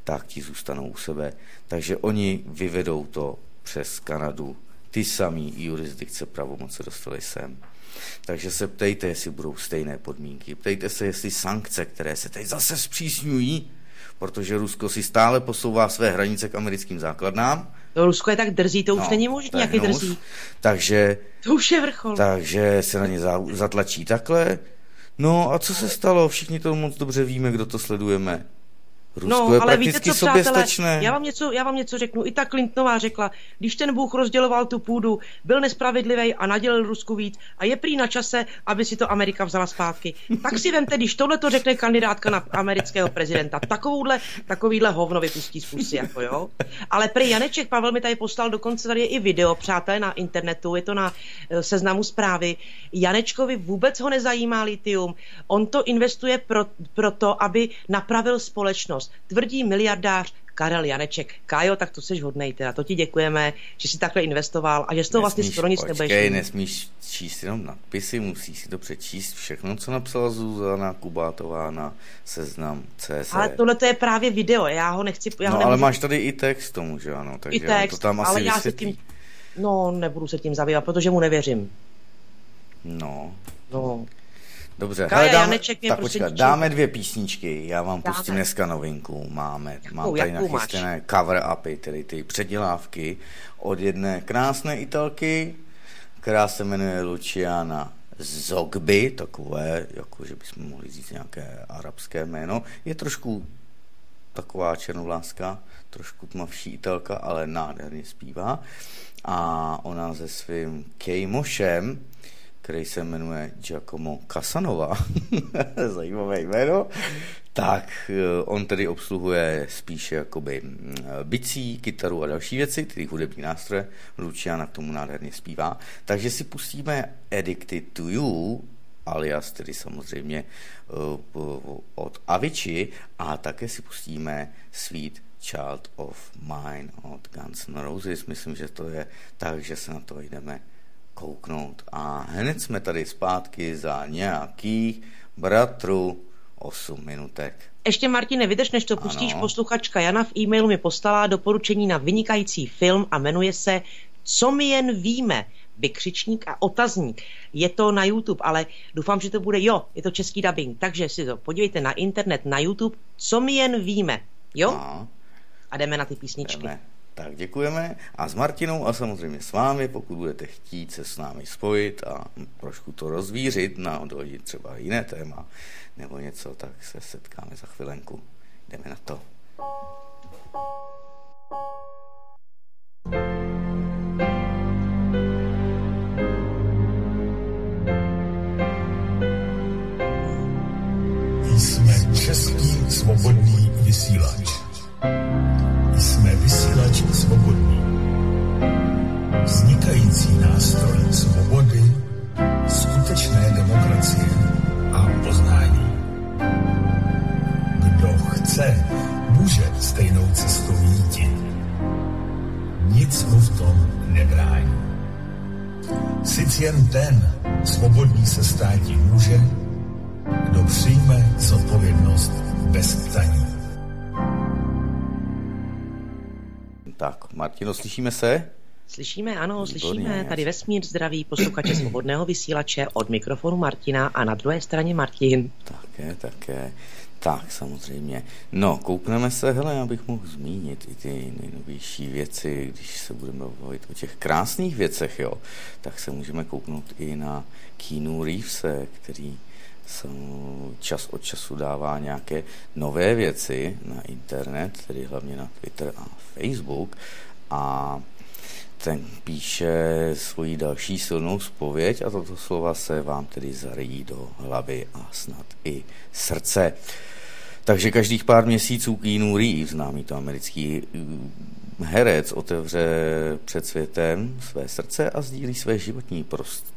tak ti zůstanou u sebe. Takže oni vyvedou to přes Kanadu. Ty samý jurisdikce pravomoce dostali sem. Takže se ptejte, jestli budou stejné podmínky. Ptejte se, jestli sankce, které se teď zase zpřísňují, protože Rusko si stále posouvá své hranice k americkým základnám. To Rusko je tak drzí, to už no, není možné, jaký drzí. Takže, to už je vrchol. Takže se na ně zatlačí takhle. No a co se stalo? Všichni to moc dobře víme, kdo to sledujeme. Rusko no, je ale víte co, přátelé, já vám, něco, já vám něco řeknu. I ta Clintonová řekla, když ten Bůh rozděloval tu půdu, byl nespravedlivý a nadělil Rusku víc a je prý na čase, aby si to Amerika vzala zpátky. Tak si vemte, když tohle to řekne kandidátka na amerického prezidenta, takovouhle, takovýhle hovno vypustí z pusy, jako jo. Ale prý Janeček Pavel mi tady poslal, dokonce tady je i video, přátelé, na internetu, je to na eh, seznamu zprávy. Janečkovi vůbec ho nezajímá litium. On to investuje pro, pro to, aby napravil společnost tvrdí miliardář Karel Janeček. Kájo, tak to jsi hodnej teda, to ti děkujeme, že jsi takhle investoval a že z toho vlastně skoro nic nebudeš. Počkej, nesmíš číst jenom nadpisy, musíš si to přečíst všechno, co napsala Zuzana Kubátová na seznam CZ. Ale tohle to je právě video, já ho nechci... Já no, ho ale máš tady i text tomu, že ano, takže I text, to tam asi ale já se tím, No, nebudu se tím zabývat, protože mu nevěřím. No. No. Dobře, Kaja hele, dáme, Janeček tak počkat, dáme dvě písničky, já vám dáme. pustím dneska novinku, máme, jakou, mám tady nachystené cover upy, tedy ty předělávky od jedné krásné italky, která se jmenuje Luciana Zogby, takové, jako že bychom mohli říct nějaké arabské jméno, je trošku taková černovláska, trošku tmavší italka, ale nádherně zpívá. A ona se svým Kejmošem, který se jmenuje Giacomo Casanova, zajímavé jméno, tak eh, on tedy obsluhuje spíše jakoby mm, bicí, kytaru a další věci, tedy hudební nástroje. Luciana k tomu nádherně zpívá. Takže si pustíme Addicted to You, alias tedy samozřejmě uh, od Avicii a také si pustíme Sweet Child of Mine od Guns N' Roses. Myslím, že to je tak, že se na to jdeme kouknout. A hned jsme tady zpátky za nějakých bratru 8 minutek. Ještě Martine, vydrž, než to pustíš, ano. posluchačka Jana v e-mailu mi postala doporučení na vynikající film a jmenuje se Co my jen víme, vykřičník a otazník. Je to na YouTube, ale doufám, že to bude, jo, je to český dubbing, takže si to podívejte na internet, na YouTube, co my jen víme, jo? No. A jdeme na ty písničky. Jdeme. Tak děkujeme a s Martinou a samozřejmě s vámi, pokud budete chtít se s námi spojit a trošku to rozvířit na dojít třeba jiné téma nebo něco, tak se setkáme za chvilenku. Jdeme na to. Jsme český svobodný vysílač. Jsme vysílač svobodný. Vznikající nástroj svobody, skutečné demokracie a poznání. Kdo chce, může stejnou cestou jít. Nic mu v tom nebrání. Sice jen ten svobodný se státí může, kdo přijme zodpovědnost bez ptaní. Tak, Martino, slyšíme se? Slyšíme, ano, Výborně. slyšíme. Tady vesmír zdraví posluchače svobodného vysílače od mikrofonu Martina a na druhé straně Martin. Také, také. Tak, samozřejmě. No, koukneme se, hele, já bych mohl zmínit i ty nejnovější věci, když se budeme bavit o těch krásných věcech, jo, tak se můžeme kouknout i na Keanu Reevese, který čas od času dává nějaké nové věci na internet, tedy hlavně na Twitter a Facebook a ten píše svoji další silnou spověď a toto slova se vám tedy zarejí do hlavy a snad i srdce. Takže každých pár měsíců Keanu Reeves, známý to americký herec, otevře před světem své srdce a sdílí své životní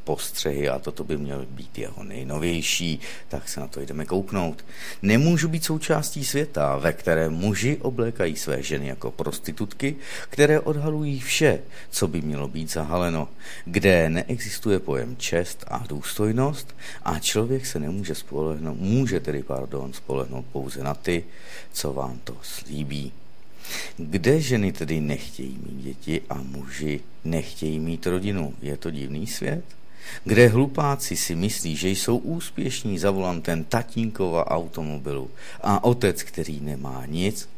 postřehy a toto by měl být jeho nejnovější, tak se na to jdeme kouknout. Nemůžu být součástí světa, ve kterém muži oblékají své ženy jako prostitutky, které odhalují vše, co by mělo být zahaleno, kde neexistuje pojem čest a důstojnost a člověk se nemůže spolehnout, může tedy, pardon, spolehnout pouze na ty, co vám to slíbí. Kde ženy tedy nechtějí mít děti a muži nechtějí mít rodinu? Je to divný svět? Kde hlupáci si myslí, že jsou úspěšní za volantem tatínkova automobilu a otec, který nemá nic,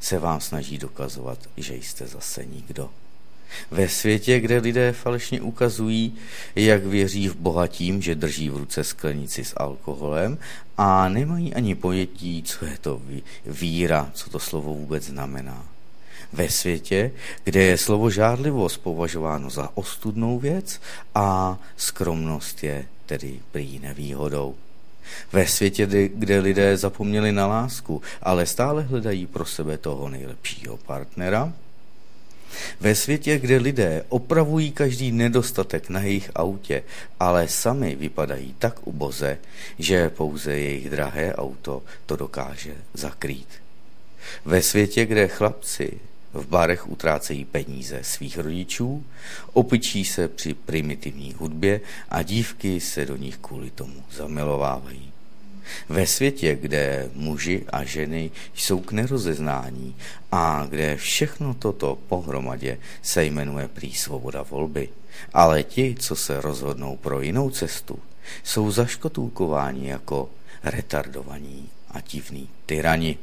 se vám snaží dokazovat, že jste zase nikdo. Ve světě, kde lidé falešně ukazují, jak věří v Boha tím, že drží v ruce sklenici s alkoholem a nemají ani pojetí, co je to víra, co to slovo vůbec znamená. Ve světě, kde je slovo žádlivost považováno za ostudnou věc a skromnost je tedy prý nevýhodou. Ve světě, kde lidé zapomněli na lásku, ale stále hledají pro sebe toho nejlepšího partnera, ve světě, kde lidé opravují každý nedostatek na jejich autě, ale sami vypadají tak uboze, že pouze jejich drahé auto to dokáže zakrýt. Ve světě, kde chlapci v barech utrácejí peníze svých rodičů, opičí se při primitivní hudbě a dívky se do nich kvůli tomu zamilovávají. Ve světě, kde muži a ženy jsou k nerozeznání a kde všechno toto pohromadě se jmenuje prý svoboda volby, ale ti, co se rozhodnou pro jinou cestu, jsou zaškotulkováni jako retardovaní a divní tyrani.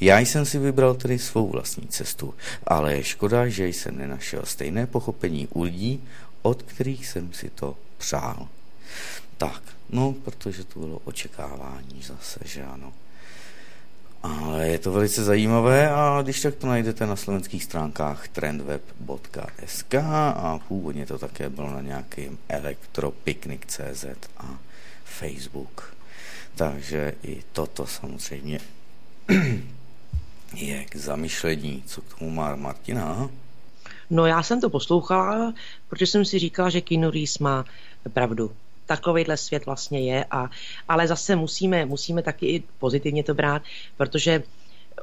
Já jsem si vybral tedy svou vlastní cestu, ale je škoda, že jsem nenašel stejné pochopení u lidí, od kterých jsem si to přál. Tak, no, protože to bylo očekávání zase, že ano. Ale je to velice zajímavé a když tak to najdete na slovenských stránkách trendweb.sk a původně to také bylo na nějakým elektropiknik.cz a Facebook. Takže i toto samozřejmě je k zamyšlení. Co k tomu má Martina? No já jsem to poslouchala, protože jsem si říkala, že Keanu má pravdu takovýhle svět vlastně je, a, ale zase musíme, musíme taky i pozitivně to brát, protože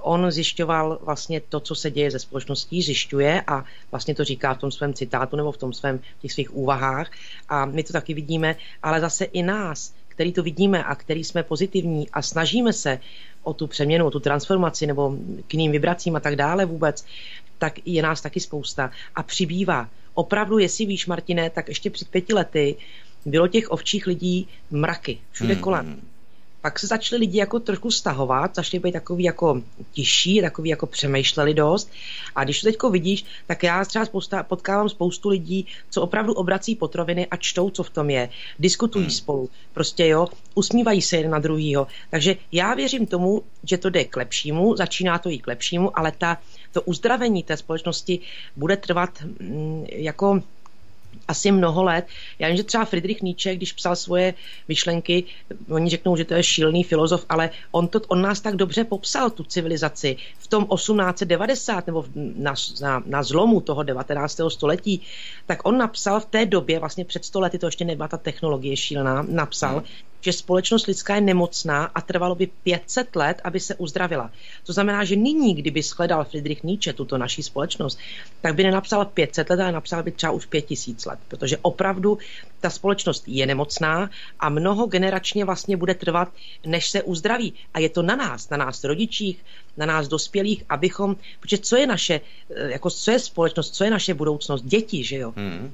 on zjišťoval vlastně to, co se děje ze společností, zjišťuje a vlastně to říká v tom svém citátu nebo v tom svém těch svých úvahách a my to taky vidíme, ale zase i nás, který to vidíme a který jsme pozitivní a snažíme se o tu přeměnu, o tu transformaci nebo k jiným vibracím a tak dále vůbec, tak je nás taky spousta a přibývá. Opravdu, jestli víš, Martine, tak ještě před pěti lety bylo těch ovčích lidí mraky, všude hmm. kolem. Pak se začali lidi jako trošku stahovat, začali být takový jako tiší, takový jako přemýšleli dost. A když to teďko vidíš, tak já třeba spousta, potkávám spoustu lidí, co opravdu obrací potroviny a čtou, co v tom je. Diskutují hmm. spolu. Prostě jo, usmívají se jeden na druhýho. Takže já věřím tomu, že to jde k lepšímu, začíná to jít k lepšímu, ale ta, to uzdravení té společnosti bude trvat mm, jako asi mnoho let. Já vím, že třeba Friedrich Nietzsche, když psal svoje myšlenky, oni řeknou, že to je šílený filozof, ale on, to, on nás tak dobře popsal, tu civilizaci, v tom 1890 nebo na, na, na zlomu toho 19. století, tak on napsal v té době, vlastně před 100 lety, to ještě nebyla ta technologie šílená, napsal, hmm že společnost lidská je nemocná a trvalo by 500 let, aby se uzdravila. To znamená, že nyní, kdyby shledal Friedrich Nietzsche tuto naší společnost, tak by nenapsal 500 let, ale napsal by třeba už 5000 let, protože opravdu ta společnost je nemocná a mnoho generačně vlastně bude trvat, než se uzdraví. A je to na nás, na nás rodičích, na nás dospělých, abychom, protože co je naše, eh, jako co je společnost, co je naše budoucnost? Děti, že jo? Hmm.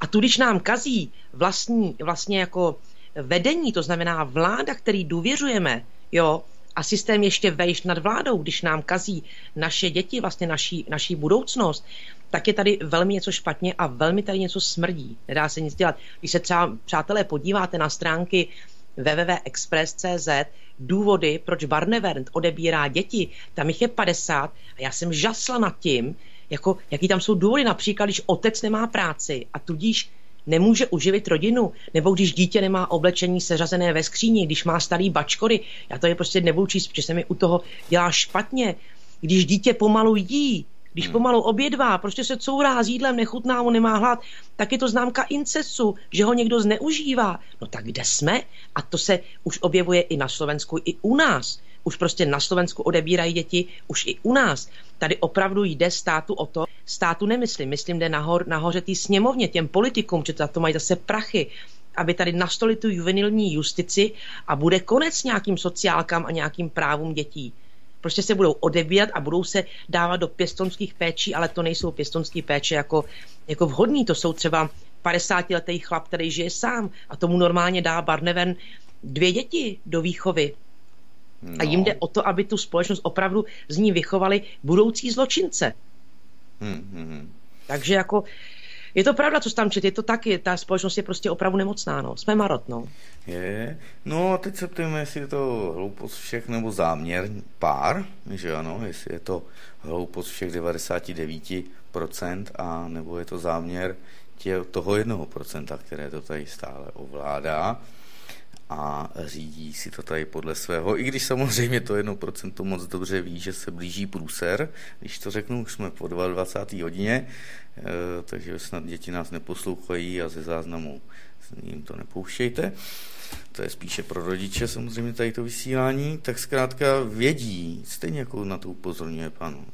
A tu, když nám kazí vlastní, vlastně jako vedení, to znamená vláda, který důvěřujeme, jo, a systém ještě vejš nad vládou, když nám kazí naše děti, vlastně naší, naší budoucnost, tak je tady velmi něco špatně a velmi tady něco smrdí. Nedá se nic dělat. Když se třeba, přátelé, podíváte na stránky www.express.cz, důvody, proč Barnevern odebírá děti, tam jich je 50 a já jsem žasla nad tím, jako, jaký tam jsou důvody, například, když otec nemá práci a tudíž nemůže uživit rodinu, nebo když dítě nemá oblečení seřazené ve skříni, když má starý bačkory, já to je prostě nebudu číst, protože se mi u toho dělá špatně. Když dítě pomalu jí, když hmm. pomalu obědvá, prostě se courá s jídlem, nechutná mu, nemá hlad, tak je to známka incesu, že ho někdo zneužívá. No tak kde jsme? A to se už objevuje i na Slovensku, i u nás. Už prostě na Slovensku odebírají děti, už i u nás. Tady opravdu jde státu o to, státu nemyslím, myslím, jde nahor, nahoře té sněmovně, těm politikům, že to mají zase prachy, aby tady nastoli tu juvenilní justici a bude konec nějakým sociálkám a nějakým právům dětí. Prostě se budou odebírat a budou se dávat do pěstonských péčí, ale to nejsou pěstonské péče jako, jako vhodný, to jsou třeba 50-letý chlap, který žije sám a tomu normálně dá Barneven dvě děti do výchovy. No. A jim jde o to, aby tu společnost opravdu z ní vychovali budoucí zločince. Hmm, hmm, hmm. Takže jako je to pravda, co tam čet, je to taky, ta společnost je prostě opravdu nemocná, no. Jsme marot, no. Je, no a teď se ptejme, jestli je to hloupost všech nebo záměr pár, že ano, jestli je to hloupost všech 99% a nebo je to záměr tě, toho 1%, které to tady stále ovládá a řídí si to tady podle svého, i když samozřejmě to 1% moc dobře ví, že se blíží průser, když to řeknu, už jsme po 22. hodině, eh, takže snad děti nás neposlouchají a ze záznamu jim to nepouštějte. To je spíše pro rodiče samozřejmě tady to vysílání, tak zkrátka vědí, stejně jako na to upozorňuje pan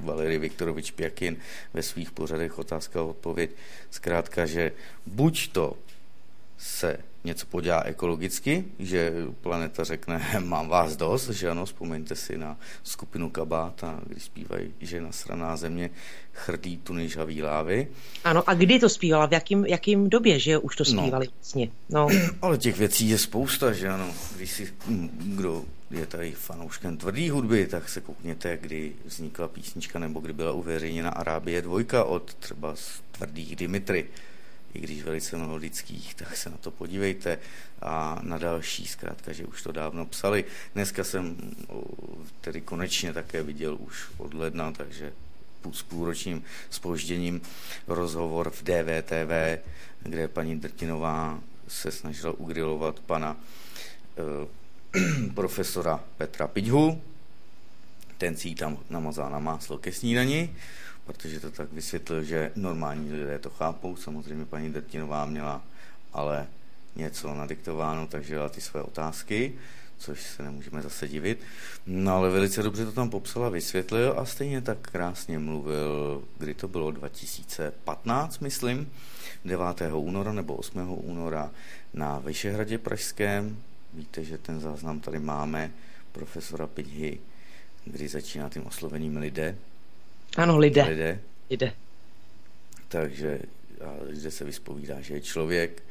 Valery Viktorovič Pěkin ve svých pořadech otázka a odpověď, zkrátka, že buď to se něco podělá ekologicky, že planeta řekne, mám vás dost, že ano, vzpomeňte si na skupinu Kabát, když zpívají, že nasraná země chrdí tu nejžavý lávy. Ano, a kdy to zpívala, v jakým, jakým době, že už to no. zpívali no. vlastně? No. Ale těch věcí je spousta, že ano, když si, kdo je tady fanouškem tvrdý hudby, tak se koukněte, kdy vznikla písnička nebo kdy byla uveřejněna Arábie dvojka od třeba z tvrdých Dimitry i když velice melodických, tak se na to podívejte. A na další, zkrátka, že už to dávno psali. Dneska jsem tedy konečně také viděl už od ledna, takže s půlročním spožděním rozhovor v DVTV, kde paní Drtinová se snažila ugrilovat pana eh, profesora Petra Piďhu, ten si tam namazal na máslo ke snídani protože to tak vysvětlil, že normální lidé to chápou. Samozřejmě paní Drtinová měla ale něco nadiktováno, takže dala ty své otázky, což se nemůžeme zase divit. No ale velice dobře to tam popsal a vysvětlil a stejně tak krásně mluvil, kdy to bylo 2015, myslím, 9. února nebo 8. února na Vyšehradě Pražském. Víte, že ten záznam tady máme profesora Pidhy, kdy začíná tím oslovením lidé, ano, lidé. Lidé. lidé. Takže zde se vyspovídá, že je člověk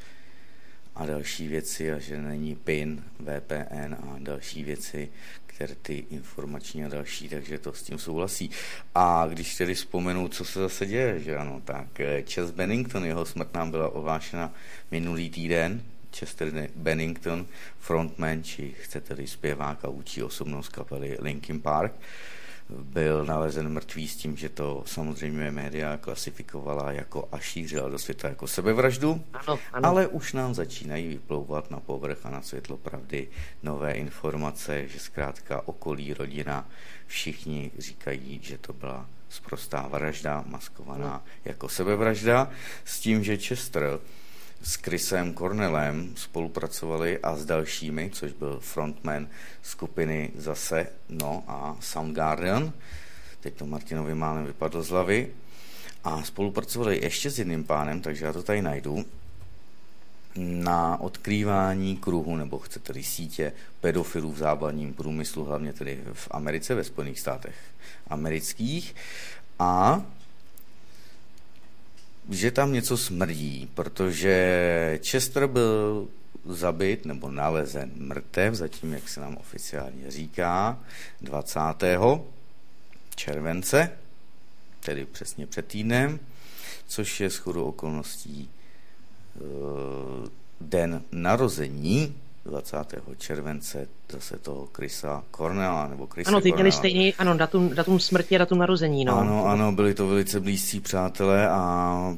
a další věci a že není PIN, VPN a další věci, které ty informační a další, takže to s tím souhlasí. A když tedy vzpomenu, co se zase děje, že ano, tak eh, Chess Bennington, jeho smrt nám byla ovášena minulý týden, Chester Bennington, frontman, či chcete-li zpěvák a učí osobnost kapely Linkin Park, byl nalezen mrtvý s tím, že to samozřejmě média klasifikovala jako a šířila do světa jako sebevraždu, ano, ano. ale už nám začínají vyplouvat na povrch a na světlo pravdy nové informace, že zkrátka okolí, rodina, všichni říkají, že to byla sprostá vražda, maskovaná no. jako sebevražda, s tím, že Chester s Chrisem Cornelem spolupracovali a s dalšími, což byl frontman skupiny zase, no a Soundgarden, teď to Martinovi málem vypadlo z hlavy, a spolupracovali ještě s jedným pánem, takže já to tady najdu, na odkrývání kruhu, nebo chcete tedy sítě pedofilů v západním průmyslu, hlavně tedy v Americe, ve Spojených státech amerických. A že tam něco smrdí, protože Chester byl zabit nebo nalezen mrtev, zatím, jak se nám oficiálně říká, 20. července, tedy přesně před týdnem, což je schodu okolností e, den narození 20. července zase toho Krisa Cornela, nebo Chrisa Ano, ty měli stejný, ano, datum, datum smrti a datum narození, no. Ano, ano, byli to velice blízcí přátelé a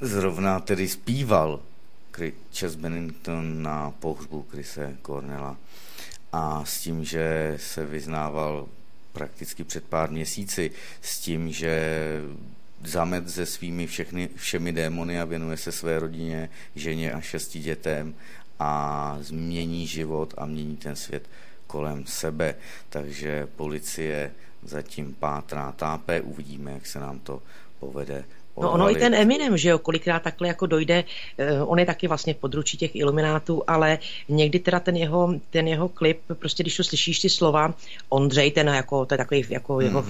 zrovna tedy zpíval Chess Bennington na pohřbu Krise Cornela a s tím, že se vyznával prakticky před pár měsíci s tím, že zamet se svými všechny, všemi démony a věnuje se své rodině, ženě a šesti dětem a změní život a mění ten svět kolem sebe. Takže policie zatím pátrá, tápe, uvidíme, jak se nám to povede No ono i ten Eminem, že jo, kolikrát takhle jako dojde, uh, on je taky vlastně područí těch iluminátů, ale někdy teda ten jeho, ten jeho klip, prostě když tu slyšíš ty slova, Ondřej, ten jako, to je takový jako mm-hmm. jeho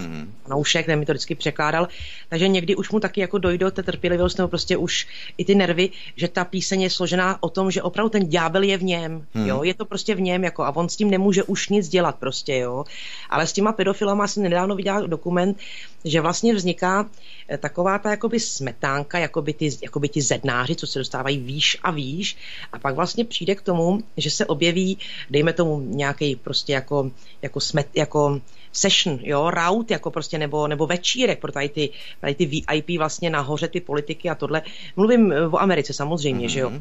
naušek, ten mi to vždycky překládal, takže někdy už mu taky jako dojde ta trpělivost, nebo prostě už i ty nervy, že ta píseň je složená o tom, že opravdu ten ďábel je v něm, mm. jo, je to prostě v něm, jako a on s tím nemůže už nic dělat prostě, jo, ale s těma pedofilama jsem nedávno viděl dokument, že vlastně vzniká eh, taková ta jakoby smetánka, jakoby ty, jakoby ti zednáři, co se dostávají výš a výš a pak vlastně přijde k tomu, že se objeví, dejme tomu nějaký prostě jako, jako, smet, jako session, jo, route, jako prostě, nebo, nebo večírek pro tady ty, tady ty VIP vlastně nahoře, ty politiky a tohle. Mluvím eh, o Americe samozřejmě, mm-hmm. že jo.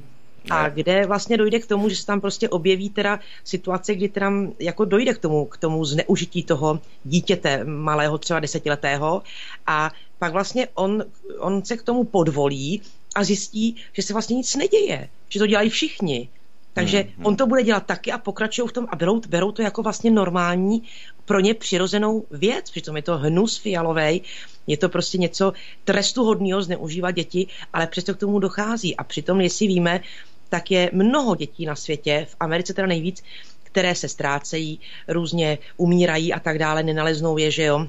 A kde vlastně dojde k tomu, že se tam prostě objeví teda situace, kdy tam jako dojde k tomu, k tomu zneužití toho dítěte malého, třeba desetiletého a pak vlastně on, on se k tomu podvolí a zjistí, že se vlastně nic neděje, že to dělají všichni. Takže hmm, hmm. on to bude dělat taky a pokračují v tom a berou, berou to jako vlastně normální, pro ně přirozenou věc. Přitom je to hnus fialový, je to prostě něco trestuhodného zneužívat děti, ale přesto k tomu dochází. A přitom, jestli víme, tak je mnoho dětí na světě, v Americe teda nejvíc, které se ztrácejí, různě umírají a tak dále, nenaleznou je, že jo.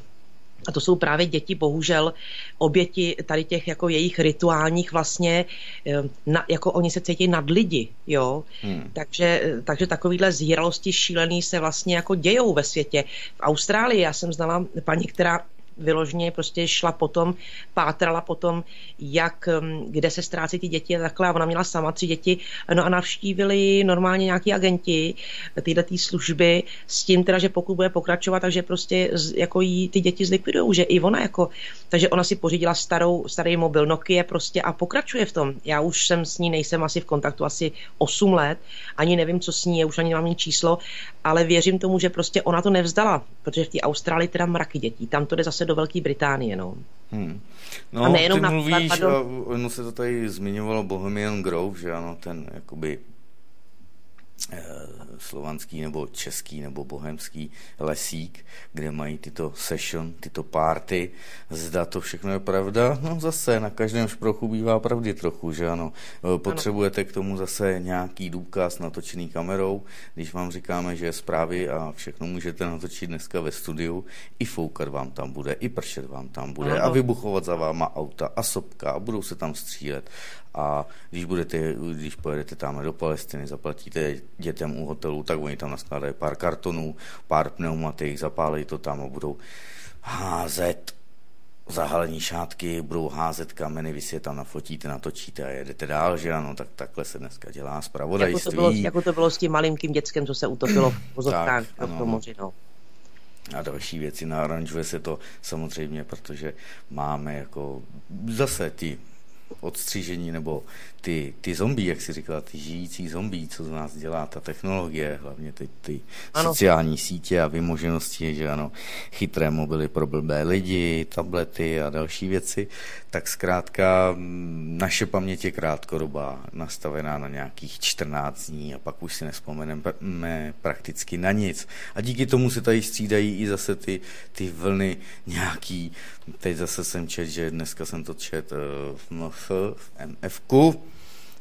A to jsou právě děti, bohužel, oběti tady těch jako jejich rituálních vlastně, eh, na, jako oni se cítí nad lidi, jo. Hmm. Takže, takže takovýhle zíralosti šílený se vlastně jako dějou ve světě. V Austrálii já jsem znala paní, která vyloženě prostě šla potom, pátrala potom, jak, um, kde se ztrácí ty děti a takhle. A ona měla sama tři děti, no a navštívili normálně nějaký agenti tyhle tý služby s tím teda, že pokud bude pokračovat, takže prostě jako jí ty děti zlikvidují, že i ona jako, takže ona si pořídila starou, starý mobil Nokia prostě a pokračuje v tom. Já už jsem s ní, nejsem asi v kontaktu asi 8 let, ani nevím, co s ní je, už ani nemám ní číslo, ale věřím tomu, že prostě ona to nevzdala, protože v té Austrálii teda mraky dětí, tam to jde zase do Velké Británie, no. Hmm. No, a nejenom ty na, mluvíš, pardon. ono se to tady zmiňovalo Bohemian Grove, že ano, ten jakoby slovanský nebo český nebo bohemský lesík, kde mají tyto session, tyto party. Zda to všechno je pravda? No zase, na každém šprochu bývá pravdy trochu, že ano. Eh, potřebujete k tomu zase nějaký důkaz natočený kamerou, když vám říkáme, že je zprávy a všechno můžete natočit dneska ve studiu, i foukat vám tam bude, i pršet vám tam bude a vybuchovat za váma auta a sopka a budou se tam střílet a když, budete, když pojedete tam do Palestiny, zaplatíte dětem u hotelu, tak oni tam naskládají pár kartonů, pár pneumatik, zapálí to tam a budou házet zahalení šátky, budou házet kameny, vy si je tam nafotíte, natočíte a jedete dál, že ano, tak takhle se dneska dělá zpravodajství. Jako to bylo, jako to bylo s tím malinkým dětskem, co se utopilo v pozorkách v moři, no. A další věci, naranžuje se to samozřejmě, protože máme jako zase ty odstřížení nebo ty, ty zombie, jak si říkala, ty žijící zombie, co z nás dělá ta technologie, hlavně ty, ty ano. sociální sítě a vymoženosti, že ano, chytré mobily pro blbé lidi, tablety a další věci, tak zkrátka naše paměť je krátkodobá, nastavená na nějakých 14 dní a pak už si nespomeneme prakticky na nic. A díky tomu se tady střídají i zase ty, ty vlny nějaký, teď zase jsem čet, že dneska jsem to čet eh, v MF, v MFku,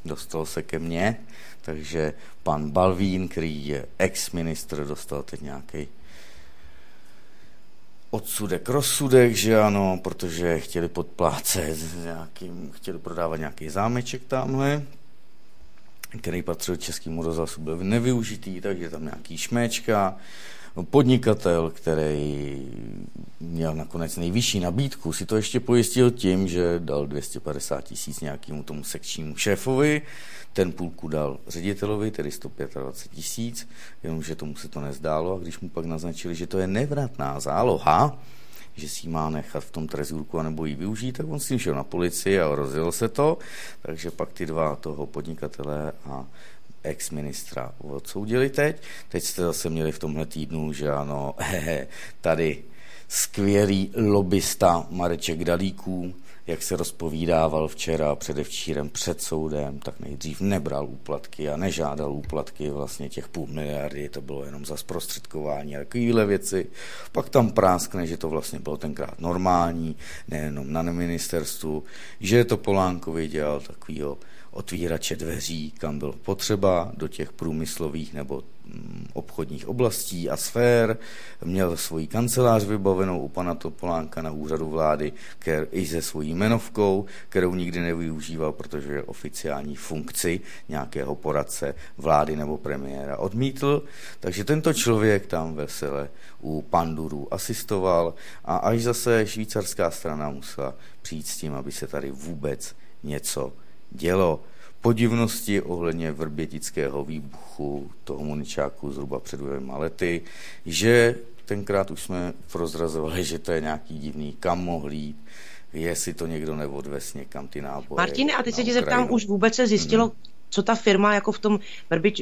dostal se ke mně, takže pan Balvín, který je ex-ministr, dostal teď nějaký odsudek, rozsudek, že ano, protože chtěli podplácet nějakým, chtěli prodávat nějaký zámeček tamhle, který patřil českému rozhlasu, byl nevyužitý, takže tam nějaký šméčka, podnikatel, který měl nakonec nejvyšší nabídku, si to ještě pojistil tím, že dal 250 tisíc nějakému tomu sekčnímu šéfovi, ten půlku dal ředitelovi, tedy 125 tisíc, jenomže tomu se to nezdálo. A když mu pak naznačili, že to je nevratná záloha, že si ji má nechat v tom trezůrku nebo ji využít, tak on s tím šel na policii a rozjel se to, takže pak ty dva toho podnikatele a ex-ministra odsoudili teď. Teď jste zase měli v tomhle týdnu, že ano, hehe, tady skvělý lobista Mareček Dalíků, jak se rozpovídával včera předevčírem před soudem, tak nejdřív nebral úplatky a nežádal úplatky, vlastně těch půl miliardy, to bylo jenom za zprostředkování a takovéhle věci. Pak tam práskne, že to vlastně bylo tenkrát normální, nejenom na ministerstvu, že to Polánkovi dělal takovýho otvírače dveří, kam bylo potřeba, do těch průmyslových nebo mm, obchodních oblastí a sfér. Měl svoji kancelář vybavenou u pana Topolánka na úřadu vlády kter, i se svojí jmenovkou, kterou nikdy nevyužíval, protože oficiální funkci nějakého poradce vlády nebo premiéra odmítl. Takže tento člověk tam vesele u pandurů asistoval a až zase švýcarská strana musela přijít s tím, aby se tady vůbec něco dělo. Podivnosti ohledně vrbětického výbuchu toho muničáku zhruba před dvěma lety, že tenkrát už jsme prozrazovali, že to je nějaký divný, kam mohl jít, jestli to někdo neodves někam ty náboje. Martine, a teď se tě zeptám, už vůbec se zjistilo, hmm co ta firma jako v tom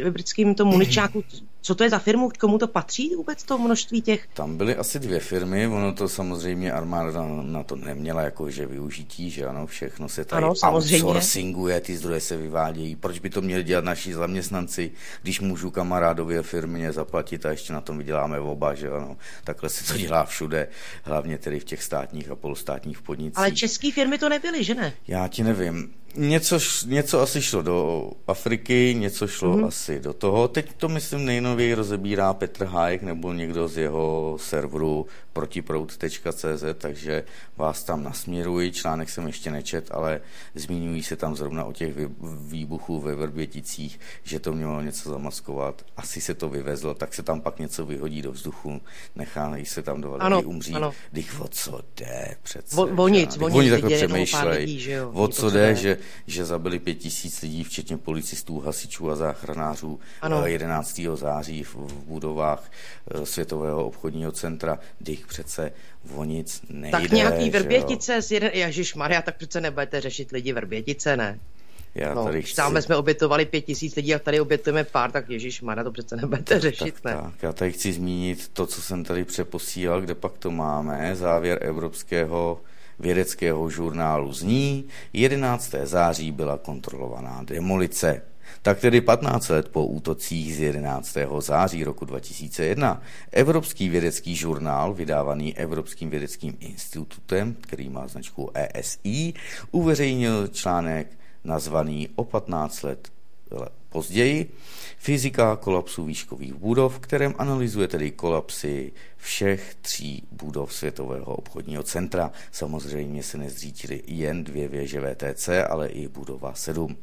brbickém tom muničáku, co to je za firmu, k komu to patří vůbec to množství těch? Tam byly asi dvě firmy, ono to samozřejmě armáda na to neměla jako že využití, že ano, všechno se tady ano, outsourcinguje, ty zdroje se vyvádějí. Proč by to měli dělat naši zaměstnanci, když můžu kamarádově firmě zaplatit a ještě na tom vyděláme oba, že ano. Takhle se to dělá všude, hlavně tedy v těch státních a polostátních podnicích. Ale české firmy to nebyly, že ne? Já ti nevím něco, něco asi šlo do Afriky, něco šlo mm-hmm. asi do toho. Teď to, myslím, nejnověji rozebírá Petr Hájek nebo někdo z jeho serveru protiprout.cz, takže vás tam nasměruji. Článek jsem ještě nečet, ale zmiňují se tam zrovna o těch výbuchů ve Vrběticích, že to mělo něco zamaskovat. Asi se to vyvezlo, tak se tam pak něco vyhodí do vzduchu, nechá se tam umřít. Ano. Když o co jde přece. O, o nic, o nic. Oni takhle přemýšlejí. O co jde, že, že zabili pět tisíc lidí, včetně policistů, hasičů a záchranářů ano. 11. Eh, září v, v budovách eh, Světového obchodního centra. Dych přece o nic nejde. Tak nějaký Vrbětice z jeden... Ježíš Maria, tak přece nebudete řešit lidi Vrbětice, ne? Já no, tady chci... Tam jsme obětovali pět tisíc lidí a tady obětujeme pár, tak Ježíš Maria, to přece nebudete řešit, tak, ne? Tak, já tady chci zmínit to, co jsem tady přeposílal, kde pak to máme, závěr Evropského vědeckého žurnálu zní, 11. září byla kontrolovaná demolice. Tak tedy 15 let po útocích z 11. září roku 2001 Evropský vědecký žurnál, vydávaný Evropským vědeckým institutem, který má značku ESI, uveřejnil článek nazvaný o 15 let později Fyzika kolapsu výškových budov, kterém analyzuje tedy kolapsy všech tří budov Světového obchodního centra. Samozřejmě se nezřítily jen dvě věže VTC, ale i budova 7.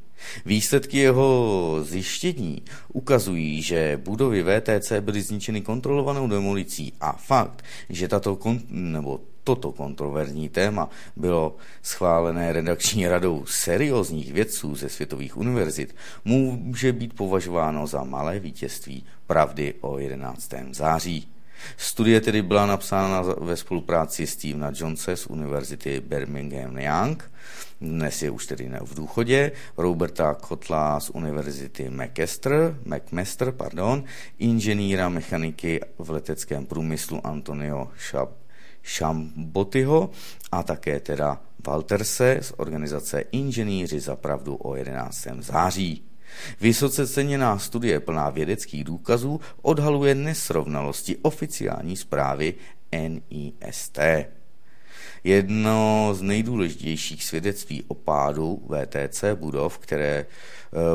Výsledky jeho zjištění ukazují, že budovy VTC byly zničeny kontrolovanou demolicí a fakt, že tato kon- nebo toto kontroverzní téma bylo schválené redakční radou seriózních vědců ze světových univerzit, může být považováno za malé vítězství pravdy o 11. září. Studie tedy byla napsána ve spolupráci Stevena Jonese z Univerzity Birmingham Young, dnes je už tedy v důchodě, Roberta Kotla z Univerzity McMaster, McMaster pardon, inženýra mechaniky v leteckém průmyslu Antonio Šab, Šambotyho a také teda Walterse z organizace Inženýři za pravdu o 11. září. Vysoce ceněná studie plná vědeckých důkazů odhaluje nesrovnalosti oficiální zprávy NIST. Jedno z nejdůležitějších svědectví o pádu VTC budov, které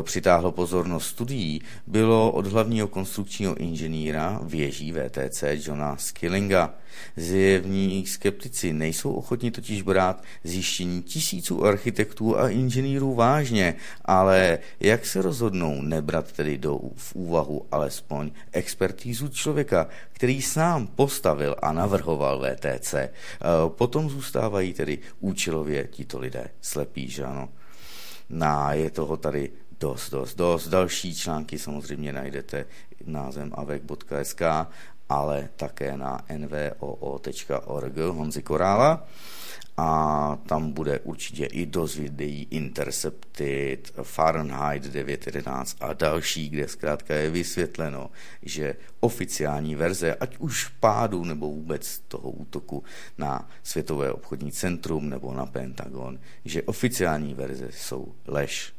přitáhlo pozornost studií, bylo od hlavního konstrukčního inženýra věží VTC Johna Skillinga. Zjevní skeptici nejsou ochotni totiž brát zjištění tisíců architektů a inženýrů vážně, ale jak se rozhodnou nebrat tedy do, v úvahu alespoň expertízu člověka, který sám postavil a navrhoval VTC. Eh, potom zůstávají tedy účelově tito lidé slepí, že ano. Na je toho tady dost, dost, dost. Další články samozřejmě najdete názem avek.sk, ale také na nvoo.org Honzi Korála a tam bude určitě i dost videí Intercepted, Fahrenheit 911 a další, kde zkrátka je vysvětleno, že oficiální verze, ať už pádu nebo vůbec toho útoku na Světové obchodní centrum nebo na Pentagon, že oficiální verze jsou lež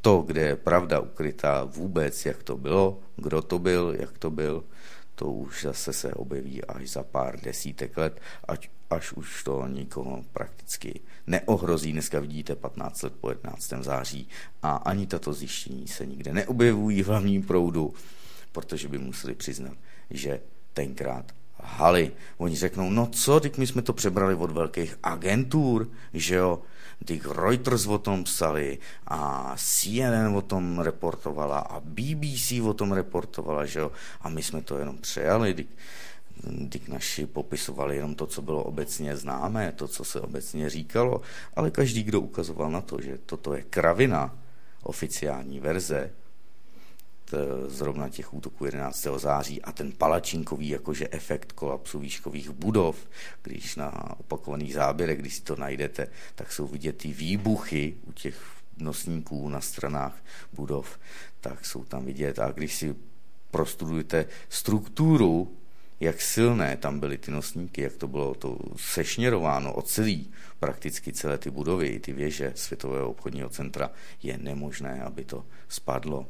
to, kde je pravda ukrytá vůbec, jak to bylo, kdo to byl, jak to byl, to už zase se objeví až za pár desítek let, ať, až už to nikoho prakticky neohrozí. Dneska vidíte 15 let po 11. září a ani tato zjištění se nikde neobjevují v hlavním proudu, protože by museli přiznat, že tenkrát haly. Oni řeknou, no co, teď my jsme to přebrali od velkých agentur, že jo, Dick Reuters o tom psali a CNN o tom reportovala a BBC o tom reportovala, že jo, a my jsme to jenom přejali, Dick, Dick naši popisovali jenom to, co bylo obecně známé, to, co se obecně říkalo, ale každý, kdo ukazoval na to, že toto je kravina, oficiální verze, zrovna těch útoků 11. září a ten palačinkový jakože efekt kolapsu výškových budov, když na opakovaných záběrech, když si to najdete, tak jsou vidět ty výbuchy u těch nosníků na stranách budov, tak jsou tam vidět. A když si prostudujete strukturu, jak silné tam byly ty nosníky, jak to bylo to sešněrováno, ocelí prakticky celé ty budovy, ty věže Světového obchodního centra, je nemožné, aby to spadlo.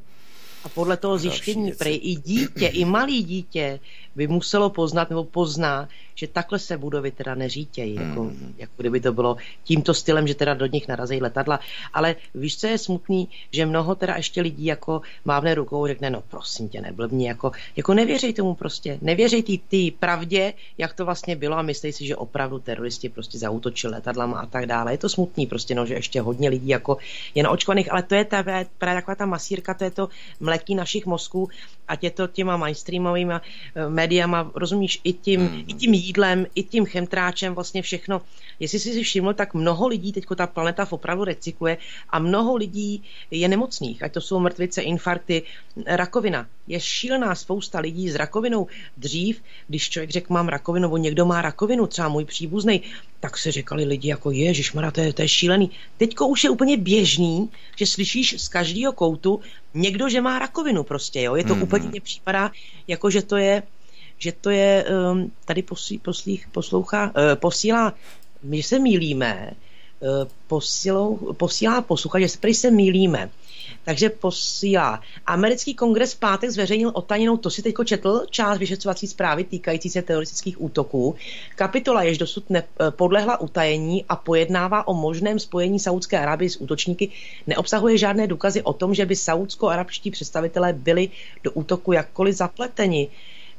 A podle toho zjištění, prej i dítě, i malý dítě by muselo poznat nebo pozná, že takhle se budovy teda neřítějí, jako, mm. jako kdyby to bylo tímto stylem, že teda do nich narazí letadla. Ale víš, co je smutný, že mnoho teda ještě lidí jako mávne rukou řekne, no prosím tě, neblbni, jako, jako nevěřej tomu prostě, nevěřej ty, ty pravdě, jak to vlastně bylo a myslí si, že opravdu teroristi prostě zautočili letadlama a tak dále. Je to smutný prostě, no, že ještě hodně lidí jako je naočkovaných, ale to je ta, právě taková ta masírka, to je to mletí našich mozků, ať je to těma mainstreamovými eh, médiama, rozumíš, i tím, mm. i tím jídlem, i tím chemtráčem, vlastně všechno. Jestli jsi si všiml, tak mnoho lidí, teď ta planeta opravdu recykluje a mnoho lidí je nemocných, ať to jsou mrtvice, infarkty, rakovina. Je šílená spousta lidí s rakovinou. Dřív, když člověk řekl, mám rakovinu, nebo někdo má rakovinu, třeba můj příbuzný, tak se říkali lidi jako ježišmara, to je, to je šílený. Teďko už je úplně běžný, že slyšíš z každého koutu někdo, že má rakovinu prostě, jo. Je to mm-hmm. úplně, mně připadá, jako že to je, že to je, um, tady poslí, poslích, poslouchá, uh, posílá, my se mílíme, uh, posílou, posílá posluchač, že se, se mílíme takže posílá. Americký kongres v pátek zveřejnil otaněnou, to si teďko četl, část vyšetřovací zprávy týkající se teroristických útoků. Kapitola, jež dosud nepodlehla utajení a pojednává o možném spojení Saudské Arábie s útočníky, neobsahuje žádné důkazy o tom, že by saudsko-arabští představitelé byli do útoku jakkoliv zapleteni.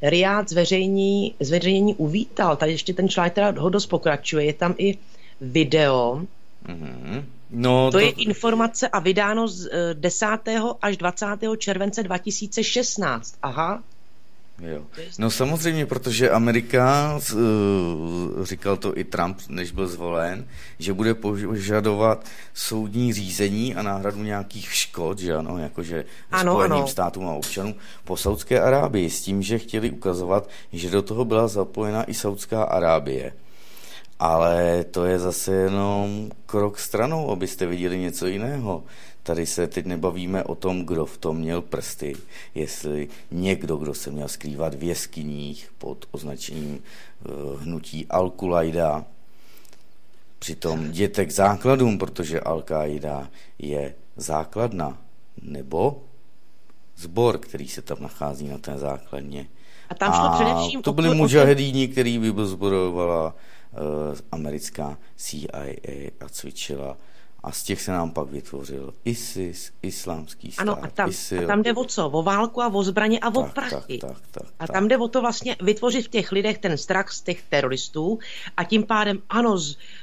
Riad zveřejní, zveřejnění uvítal, tady ještě ten článek teda ho dost pokračuje, je tam i video, mm-hmm. No, to, to je informace a vydáno z 10. Eh, až 20. července 2016. Aha. Jo. No samozřejmě, protože Amerika, uh, říkal to i Trump, než byl zvolen, že bude požadovat soudní řízení a náhradu nějakých škod, že ano, jakože ano, Spojeným ano. státům a občanům po Saudské Arábii, s tím, že chtěli ukazovat, že do toho byla zapojena i Saudská Arábie. Ale to je zase jenom krok stranou, abyste viděli něco jiného. Tady se teď nebavíme o tom, kdo v tom měl prsty, jestli někdo, kdo se měl skrývat v jeskyních pod označením uh, hnutí Al-Qaida, přitom jděte k základům, protože Al-Qaida je základna, nebo zbor, který se tam nachází na té základně. A tam šlo a především to byli mužahedíni, který vyzborovala uh, americká CIA a cvičila a z těch se nám pak vytvořil ISIS, islámský stát, Ano, a tam, ISIL. a tam jde o co? O válku a o zbraně a o tak, prachy. Tak, tak, tak, a tam jde o to vlastně vytvořit v těch lidech ten strach z těch teroristů a tím pádem, ano,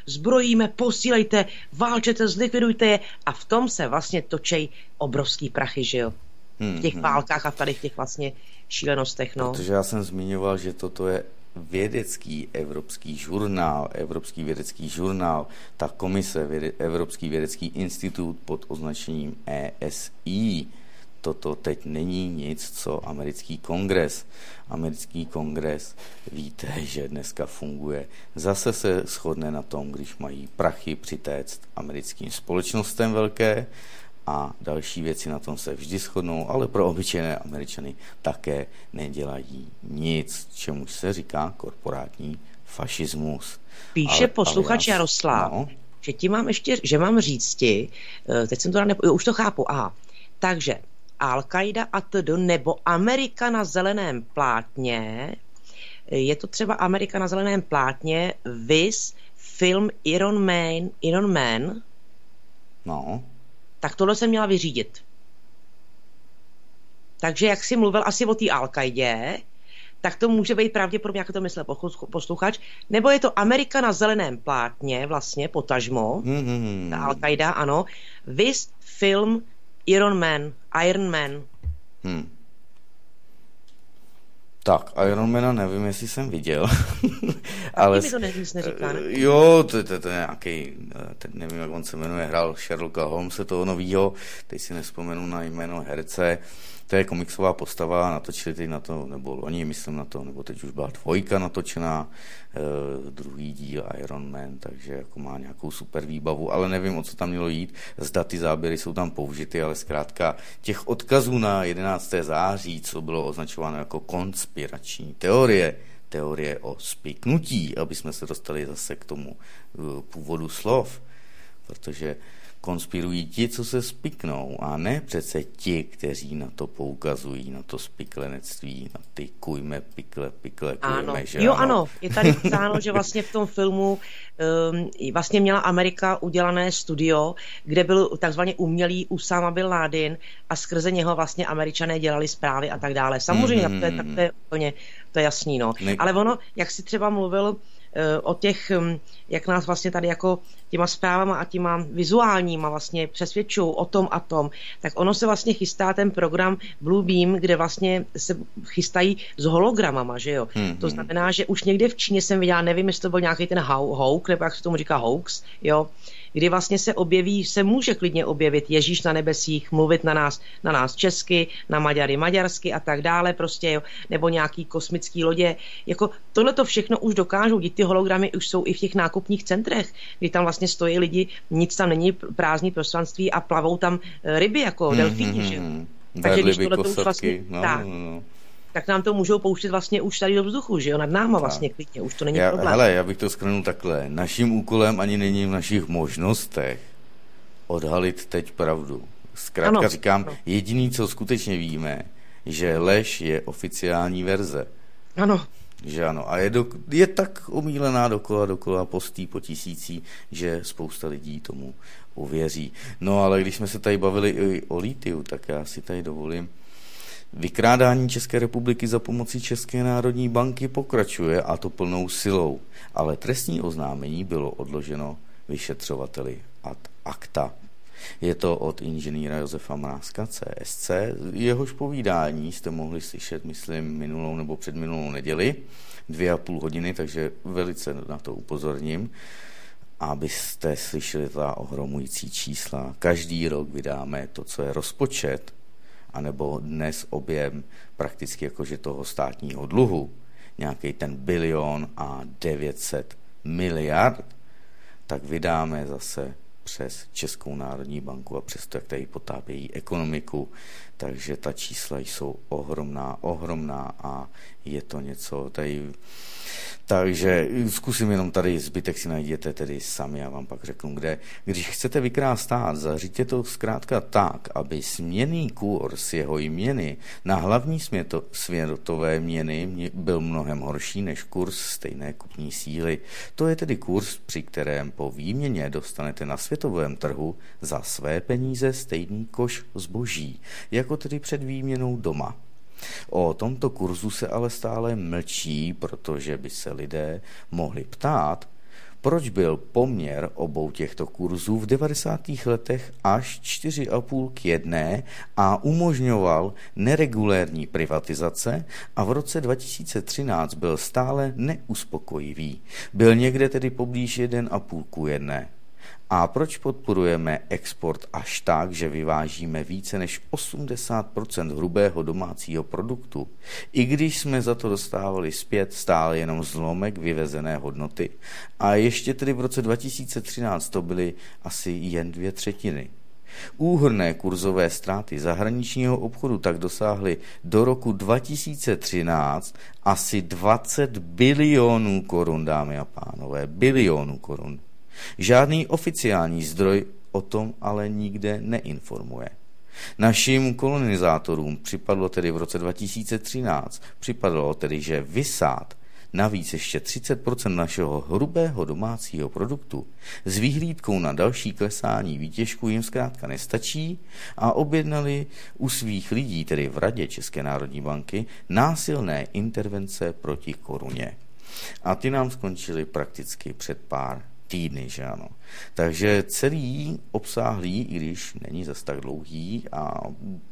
zbrojíme, posílejte, válčete, zlikvidujte je a v tom se vlastně točej obrovský prachy, že jo? V těch hmm, válkách a tady v těch vlastně šílenostech, no. Protože já jsem zmiňoval, že toto je vědecký evropský žurnál, Evropský vědecký žurnál, ta komise, Evropský vědecký institut pod označením ESI, toto teď není nic, co americký kongres. Americký kongres, víte, že dneska funguje. Zase se shodne na tom, když mají prachy přitéct americkým společnostem velké, a další věci na tom se vždy shodnou, ale pro obyčejné Američany také nedělají nic, čemu se říká korporátní fašismus. Píše ale, posluchač ale já, Jaroslav, no. že ti mám ještě, že mám říct ti, eh, teď jsem to nepo, už to chápu, aha, takže Al-Qaida a td. nebo Amerika na zeleném plátně, je to třeba Amerika na zeleném plátně, vis film Iron Man, Iron Man, no tak tohle jsem měla vyřídit. Takže jak jsi mluvil asi o té al tak to může být pravděpodobně, jak to myslel posluchač, nebo je to Amerika na zeleném plátně, vlastně, potažmo, mm-hmm. ta Al-Qaida, ano, vis film Iron Man, Iron Man. Hmm. Tak, Ironmana nevím, jestli jsem viděl. ale mi to neříká, ne? Jo, to, to, to je nějaký, eh, teď nevím, jak on se jmenuje, hrál Sherlocka Holmesa toho novýho, teď si nespomenu na jméno herce, to je komiksová postava, natočili teď na to, nebo oni myslím na to, nebo teď už byla dvojka natočená, eh, druhý díl Iron Man, takže jako má nějakou super výbavu, ale nevím, o co tam mělo jít. Zda ty záběry jsou tam použity, ale zkrátka těch odkazů na 11. září, co bylo označováno jako konspirační teorie, teorie o spiknutí, aby jsme se dostali zase k tomu eh, původu slov, protože konspirují ti, co se spiknou, a ne přece ti, kteří na to poukazují, na to spiklenectví, na ty kujme, pikle, pikle, kujme, ano. že Jo, ano. ano, je tady psáno, že vlastně v tom filmu um, vlastně měla Amerika udělané studio, kde byl takzvaně umělý Usama Bin Laden a skrze něho vlastně američané dělali zprávy a tak dále. Samozřejmě, mm-hmm. to je, tak to je úplně, to je jasný, no. Ne- Ale ono, jak si třeba mluvil, o těch, hm, jak nás vlastně tady jako těma zprávama a těma vizuálníma vlastně přesvědčují o tom a tom, tak ono se vlastně chystá ten program Blue Beam, kde vlastně se chystají s hologramama, že jo. Hmm, to znamená, že už někde v Číně jsem viděla, nevím, jestli to byl nějaký ten hoax, nebo jak se tomu říká hoax, jo, kdy vlastně se objeví, se může klidně objevit Ježíš na nebesích, mluvit na nás, na nás česky, na Maďary maďarsky a tak dále, prostě, jo, nebo nějaký kosmický lodě. Jako tohle to všechno už dokážou, ty hologramy už jsou i v těch nákupních centrech, kdy tam vlastně stojí lidi, nic tam není prázdný prostranství a plavou tam eh, ryby jako mm-hmm. delfíni, že? Takže když tohle to už vlastně, no, tak, no, no tak nám to můžou pouštět vlastně už tady do vzduchu, že jo, nad náma vlastně klidně, už to není já, problém. Hele, já bych to schrnul takhle. Naším úkolem ani není v našich možnostech odhalit teď pravdu. Zkrátka ano, říkám, ano. jediný, co skutečně víme, že lež je oficiální verze. Ano. Že ano. A je, do, je tak omílená dokola, dokola postý po tisící, že spousta lidí tomu uvěří. No ale když jsme se tady bavili i o lítiu, tak já si tady dovolím Vykrádání České republiky za pomocí České národní banky pokračuje a to plnou silou, ale trestní oznámení bylo odloženo vyšetřovateli ad acta. Je to od inženýra Josefa Mrázka CSC. Jehož povídání jste mohli slyšet, myslím, minulou nebo předminulou neděli, dvě a půl hodiny, takže velice na to upozorním abyste slyšeli ta ohromující čísla. Každý rok vydáme to, co je rozpočet, anebo dnes objem prakticky jakože toho státního dluhu, nějaký ten bilion a 900 miliard, tak vydáme zase přes Českou národní banku a přes to, jak tady potápějí ekonomiku. Takže ta čísla jsou ohromná, ohromná a je to něco tady takže zkusím jenom tady, zbytek si najděte tedy sami, já vám pak řeknu, kde. Když chcete vykrást stát, zaříďte to zkrátka tak, aby směný kurz jeho jměny na hlavní směto, světové měny byl mnohem horší než kurz stejné kupní síly. To je tedy kurz, při kterém po výměně dostanete na světovém trhu za své peníze stejný koš zboží, jako tedy před výměnou doma. O tomto kurzu se ale stále mlčí, protože by se lidé mohli ptát, proč byl poměr obou těchto kurzů v 90. letech až 4,5 k jedné a umožňoval neregulérní privatizace a v roce 2013 byl stále neuspokojivý. Byl někde tedy poblíž 1,5 k jedné. A proč podporujeme export až tak, že vyvážíme více než 80% hrubého domácího produktu, i když jsme za to dostávali zpět stále jenom zlomek vyvezené hodnoty a ještě tedy v roce 2013 to byly asi jen dvě třetiny. Úhrné kurzové ztráty zahraničního obchodu tak dosáhly do roku 2013 asi 20 bilionů korun, dámy a pánové, bilionů korun. Žádný oficiální zdroj o tom ale nikde neinformuje. Našim kolonizátorům připadlo tedy v roce 2013, připadlo tedy, že vysát navíc ještě 30% našeho hrubého domácího produktu s výhlídkou na další klesání výtěžku jim zkrátka nestačí a objednali u svých lidí, tedy v Radě České národní banky, násilné intervence proti koruně. A ty nám skončily prakticky před pár týdny, že ano. Takže celý obsáhlý, i když není zas tak dlouhý a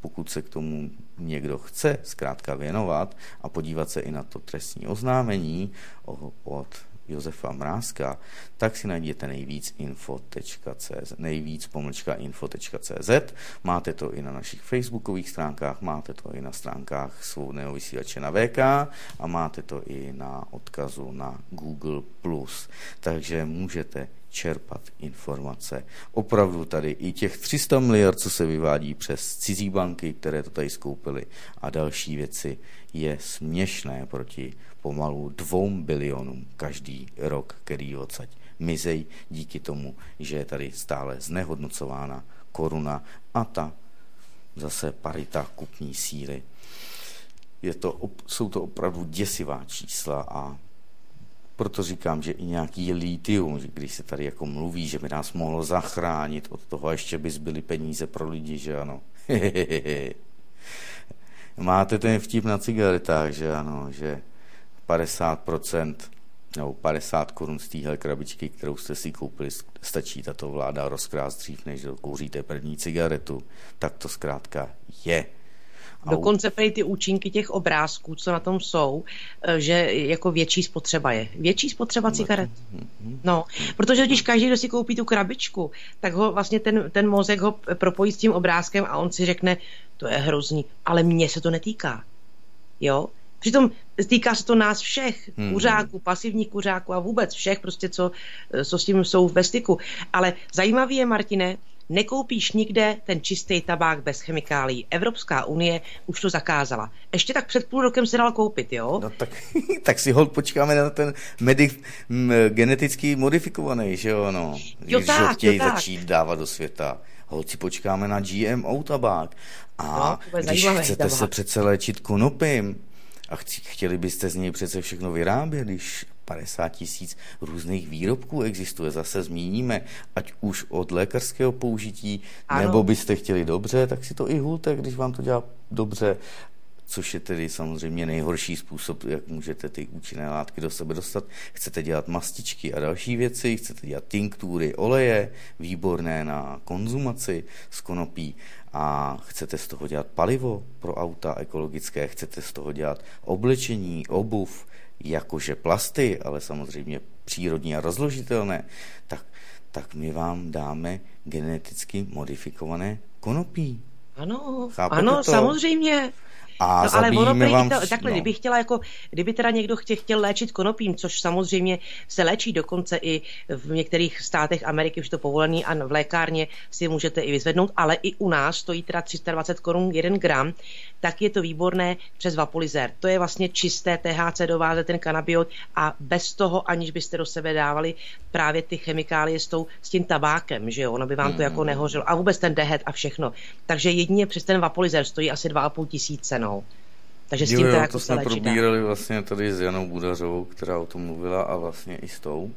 pokud se k tomu někdo chce zkrátka věnovat a podívat se i na to trestní oznámení od Josefa Mrázka, tak si najděte nejvíc info.cz, nejvíc pomlčka info.cz. Máte to i na našich facebookových stránkách, máte to i na stránkách svobodného vysílače na VK a máte to i na odkazu na Google+. Takže můžete čerpat informace. Opravdu tady i těch 300 miliard, co se vyvádí přes cizí banky, které to tady skoupily a další věci, je směšné proti pomalu dvou bilionům každý rok, který odsaď mizej díky tomu, že je tady stále znehodnocována koruna a ta zase parita kupní síly. Je to, jsou to opravdu děsivá čísla a proto říkám, že i nějaký litium, když se tady jako mluví, že by nás mohlo zachránit od toho, ještě by zbyly peníze pro lidi, že ano. Máte ten vtip na cigaretách, že ano, že 50% nebo 50 korun z téhle krabičky, kterou jste si koupili, stačí tato vláda rozkrást dřív, než kouříte první cigaretu. Tak to zkrátka je. Dokonce prý ty účinky těch obrázků, co na tom jsou, eh, že jako větší spotřeba je. Větší spotřeba no cigaret. Mhm. No, protože když každý, kdo si koupí tu krabičku, tak ho vlastně ten, ten mozek ho propojí s tím obrázkem a on si řekne, to je hrozný, ale mně se to netýká. Jo? Přitom týká se to nás všech, hmm. kuřáků, pasivních kuřáků a vůbec všech, prostě co, co s tím jsou ve styku. Ale zajímavý je, Martine, nekoupíš nikde ten čistý tabák bez chemikálií. Evropská unie už to zakázala. Ještě tak před půl rokem se dal koupit, jo? No tak, tak si hold počkáme na ten medif, m, geneticky modifikovaný, že jo, no. Jo Když tak, ho chtějí jo tak. začít dávat do světa. Holci počkáme na GMO tabák. A no, když chcete tabák. se přece léčit konopím, a chtěli byste z něj přece všechno vyrábět, když 50 tisíc různých výrobků existuje. Zase zmíníme, ať už od lékařského použití, ano. nebo byste chtěli dobře, tak si to i hulte, když vám to dělá dobře. což je tedy samozřejmě nejhorší způsob, jak můžete ty účinné látky do sebe dostat. Chcete dělat mastičky a další věci, chcete dělat tinktury, oleje, výborné na konzumaci z konopí a chcete z toho dělat palivo pro auta ekologické, chcete z toho dělat oblečení, obuv, jakože plasty, ale samozřejmě přírodní a rozložitelné, tak, tak my vám dáme geneticky modifikované konopí. Ano, Chápete ano, to? samozřejmě. A No, ale ono prý vám... to, takhle, no. kdyby chtěla jako, kdyby teda někdo chtěl, chtěl léčit konopím, což samozřejmě se léčí dokonce i v některých státech Ameriky, už to povolený a v lékárně si můžete i vyzvednout, ale i u nás stojí teda 320 korun 1 gram, tak je to výborné přes vapolizer. To je vlastně čisté THC dováze ten kanabiot a bez toho, aniž byste do sebe dávali právě ty chemikálie s, tou, s tím tabákem, že jo, ono by vám to Hmm. jako nehořelo. A vůbec ten dehet a všechno. Takže jedině přes ten vapolizer stojí asi 2,5 tisíce, no. Takže s tím Jo, to jo, jako to se jsme probírali vlastně tady s Janou Budařovou, která o tom mluvila a vlastně i s tou.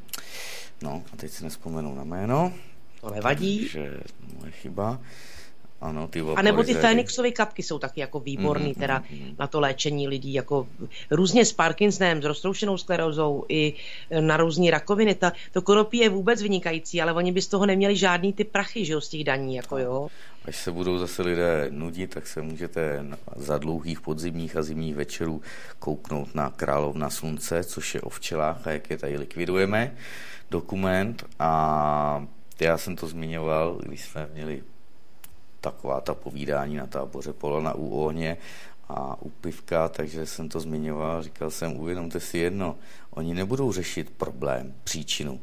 No, a teď si nespomenu na jméno. To nevadí. Takže moje chyba. Ano, ty A nebo ty. Fénixové kapky jsou taky jako výborný Mhm, teda mhm. na to léčení lidí, jako různě s Parkinsonem, s roztroušenou sklerózou i na různé rakoviny. Ta, to konopí je vůbec vynikající, ale oni by z toho neměli žádný ty prachy, že jo, z těch daní, jako jo. Až se budou zase lidé nudit, tak se můžete za dlouhých podzimních a zimních večerů kouknout na Královna slunce, což je o včelách a jak je tady likvidujeme, dokument a já jsem to zmiňoval, když jsme měli taková ta povídání na táboře Polana u ohně a u pivka, takže jsem to zmiňoval, říkal jsem, uvědomte si jedno, oni nebudou řešit problém, příčinu,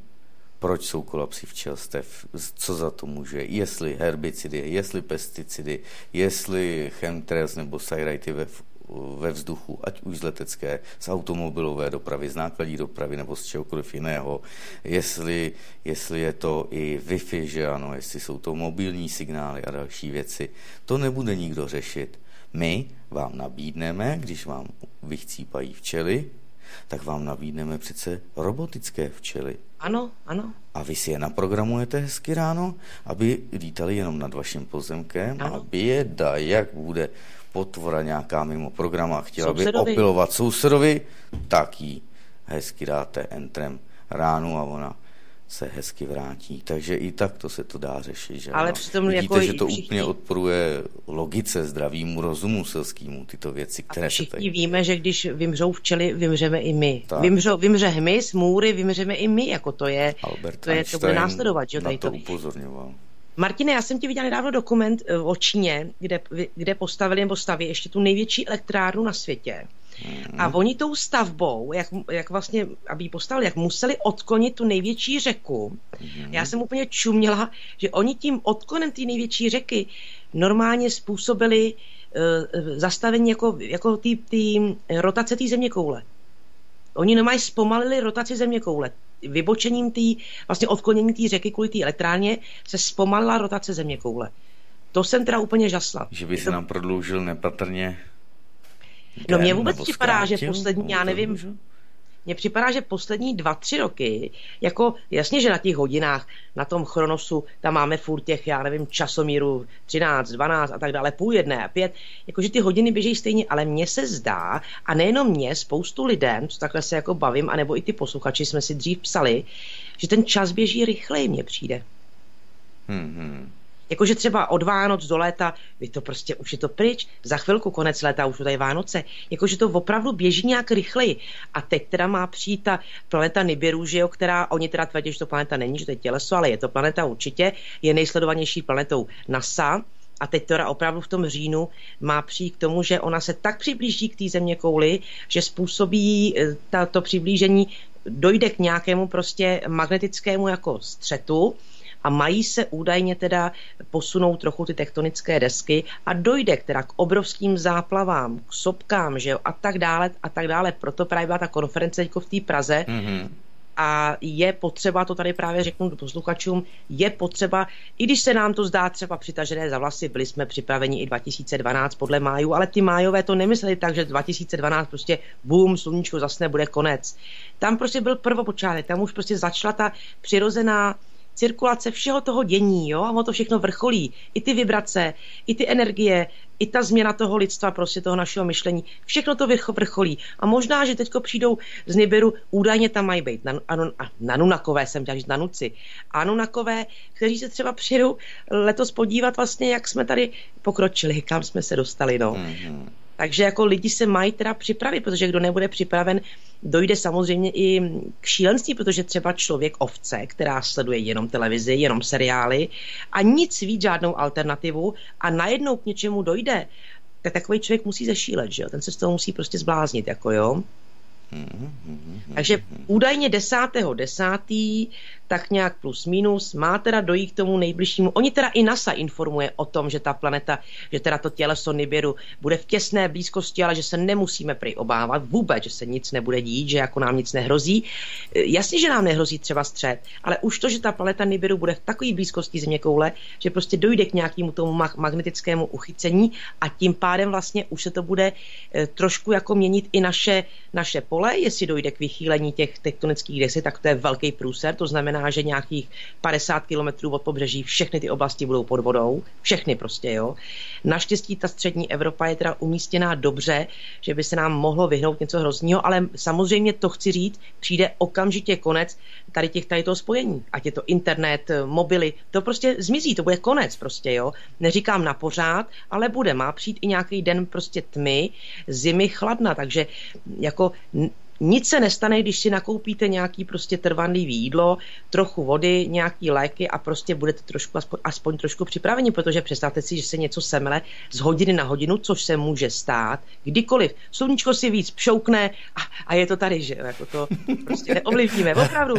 proč jsou kolapsy včelstev, co za to může, jestli herbicidy, jestli pesticidy, jestli chemtrails nebo sajrajty ve, ve vzduchu, ať už z letecké, z automobilové dopravy, z nákladní dopravy nebo z čehokoliv jiného, jestli, jestli je to i Wi-Fi, že ano, jestli jsou to mobilní signály a další věci. To nebude nikdo řešit. My vám nabídneme, když vám vychcípají včely, tak vám nabídneme přece robotické včely. Ano, ano. A vy si je naprogramujete hezky ráno, aby lítali jenom nad vaším pozemkem Ano. a běda, jak bude potvora nějaká mimo program a chtěla by Sousedovi. opilovat sousedovi, tak jí hezky dáte entrem ránu a ona se hezky vrátí. Takže i tak to se to dá řešit. Že Ale přitom Vidíte, jako že to všichni- úplně odporuje logice, zdravímu rozumu selskému, tyto věci, které A se všichni tady... víme, že když vymřou včely, vymřeme i my. Tak. Vymřou, vymře hmyz, můry, vymřeme i my, jako to je, Albert to, je, to bude Einstein následovat, že na to. upozorňoval. Martine, já jsem ti viděla nedávno dokument eh, o Číně, kde, kde postavili nebo staví ještě tu největší elektrárnu na světě. Mhm. A oni tou stavbou, jak, jak vlastně, aby ji postavili, jak museli odklonit tu největší řeku. Mhm. Já jsem úplně čuměla, že oni tím odklonem té největší řeky normálně způsobili uh, zastavení jako, jako ty, ty rotace té země koule. Oni normálně zpomalili rotaci země koule. Vybočením té, vlastně odklonění té řeky kvůli té elektrárně se zpomalila rotace země koule. To jsem teda úplně žasla. Že by se to- nám prodloužil nepatrně No mně den, vůbec nebo připadá, že poslední, já No, nevím. Mně připadá, že poslední dva, tři roky, jako jasně, že na těch hodinách, na tom chronosu, tam máme furt těch, já nevím, časomíru 13, 12 a tak dále, půl jedné, pět, jakože ty hodiny běží stejně, ale mně se zdá, a nejenom mě, spoustu lidem, co takhle se jako bavím, anebo i ty posluchači jsme si dřív psali, že ten čas běží rychleji, mně přijde. Hmm, hmm. Jakože třeba od Vánoc do léta, vy to prostě, už je to pryč, za chvilku konec léta, už tady Vánoce, jakože to opravdu běží nějak rychleji. A teď teda má přijít ta planeta Nibiru, že jo, která, oni teda tvrdí, že to planeta není, že to je těleso, ale je to planeta určitě, je nejsledovanější planetou NASA, a teď teda opravdu v tom říjnu má přijít k tomu, že ona se tak přiblíží k té země kouli, že způsobí eh, to přiblížení, dojde k nějakému prostě magnetickému jako střetu a mají se údajně teda posunout trochu ty tektonické desky a dojde k teda k obrovským záplavám, k sopkám, že jo, a tak dále, a tak dále. Proto právě byla ta konference teďko v té Praze, Mhm. a je potřeba, to tady právě řeknu posluchačům, je potřeba, i když se nám to zdá třeba přitažené za vlasy, byli jsme připraveni i 2012 podle májů, ale ty májové to nemysleli tak, že 2012 prostě boom, sluníčko zasne, bude konec. Tam prostě byl prvopočátek, tam už prostě začala ta přirozená cirkulace všeho toho dění, jo, a ono to všechno vrcholí. I ty vibrace, i ty energie, i ta změna toho lidstva, prostě toho našeho myšlení, všechno to vrcholí. A možná, že teďko přijdou z Nibiru, údajně tam mají být nan, anu, nanunakové, jsem říct nanuci, anunakové, kteří se třeba přijdou letos podívat vlastně, jak jsme tady pokročili, kam jsme se dostali, no. Mm-hmm. Takže jako lidi se mají teda připravit, protože kdo nebude připraven, dojde samozřejmě i k šílenství, protože třeba člověk ovce, která sleduje jenom televizi, jenom seriály a nic víc, žádnou alternativu a najednou k něčemu dojde, tak takový člověk musí zešílet, že jo? Ten se z toho musí prostě zbláznit, jako jo. Takže údajně 10.10. 10 tak nějak plus minus, má teda dojít k tomu nejbližšímu. Oni teda i NASA informuje o tom, že ta planeta, že teda to těleso Nibiru bude v těsné blízkosti, ale že se nemusíme prý obávat vůbec, že se nic nebude dít, že jako nám nic nehrozí. Jasně, že nám nehrozí třeba střed, ale už to, že ta planeta Nibiru bude v takové blízkosti země koule, že prostě dojde k nějakému tomu magnetickému uchycení a tím pádem vlastně už se to bude eh, trošku jako měnit i naše, naše pole, jestli dojde k vychýlení těch tektonických desy, tak to je velký průser, to znamená, znamená, že nějakých 50 kilometrů od pobřeží všechny ty oblasti budou pod vodou, všechny prostě, jo. Naštěstí ta střední Evropa je teda umístěná dobře, že by se nám mohlo vyhnout něco hrozného, ale samozřejmě to chci říct, přijde okamžitě konec tady těch tady toho spojení. Ať je to internet, mobily, to prostě zmizí, to bude konec prostě, jo. Neříkám na pořád, ale bude, má přijít i nějaký den prostě tmy, zimy chladna, takže jako nic se nestane, když si nakoupíte nějaký prostě trvanlivý jídlo, trochu vody, nějaký léky a prostě budete trošku, aspoň, aspoň trošku připraveni, protože představte si, že se něco semele z hodiny na hodinu, což se může stát kdykoliv. Sluníčko si víc pšoukne a, a je to tady, že jako to prostě neovlivníme, opravdu.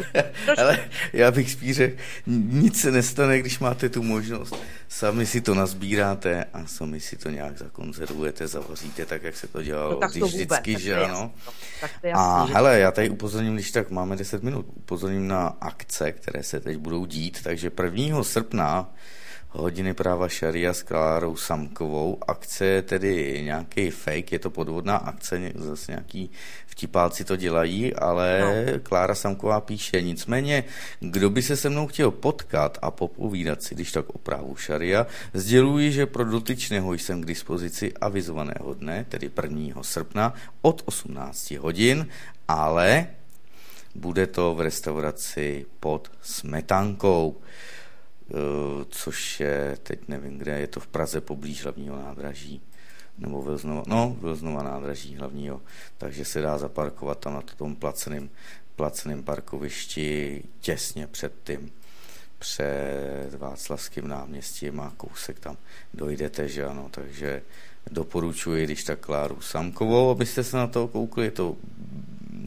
Trošku. Ale já bych spíš řekl, nic se nestane, když máte tu možnost. Sami si to nazbíráte a sami si to nějak zakonzervujete, zavaříte tak, jak se to dělalo no, tak to vždycky, vůbec, že ano. Tak to je a hele, já tady upozorním, když tak máme 10 minut, upozorním na akce, které se teď budou dít, takže 1. srpna hodiny práva šaria s Klárou Samkovou. Akce je tedy nějaký fake, je to podvodná akce, zase nějaký vtipáci to dělají, ale no. Klára Samková píše, nicméně, kdo by se se mnou chtěl potkat a popovídat si, když tak o právu šaria, sděluji, že pro dotyčného jsem k dispozici avizovaného dne, tedy 1. srpna od 18 hodin, ale bude to v restauraci pod Smetankou. Eh, což je, teď nevím kde, je to v Praze poblíž hlavního nádraží, nebo Vilznova, no, Vilznova nádraží hlavního, takže se dá zaparkovat tam na tom placeném, placeném parkovišti těsně před tím, před Václavským náměstím a kousek tam dojdete, že ano, takže doporučuji, když tak Kláru Samkovou, abyste se na to koukli, je to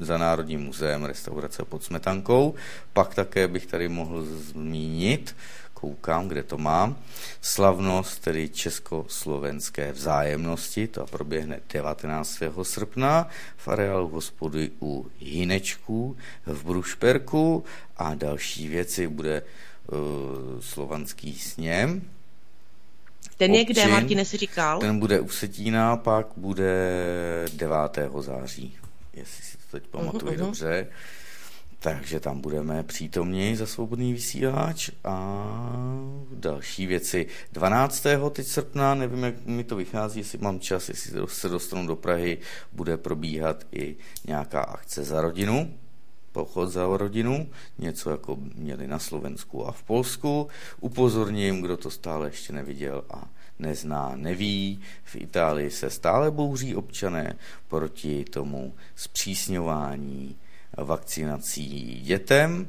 za Národním muzeem restaurace pod Smetankou. Pak také bych tady mohl zmínit koukám, kde to mám. Slavnost, tedy československé vzájemnosti, to proběhne 19. srpna v areálu hospody u Hinečků v Brušperku a další věci bude uh, slovanský sněm. Ten je kde, Martine si říkal? Ten bude u Setína, pak bude 9. září, jestli si to teď pamatuju uh-huh, dobře. Takže tam budeme přítomní za svobodný vysílač a další věci. 12. teď srpna, nevím, jak mi to vychází, jestli mám čas, jestli se dostanu do Prahy, bude probíhat i nějaká akce za rodinu, pochod za rodinu, něco jako měli na Slovensku a v Polsku. Upozorním, kdo to stále ještě neviděl a nezná, neví. V Itálii se stále bouří občané proti tomu zpřísňování vakcinací dětem,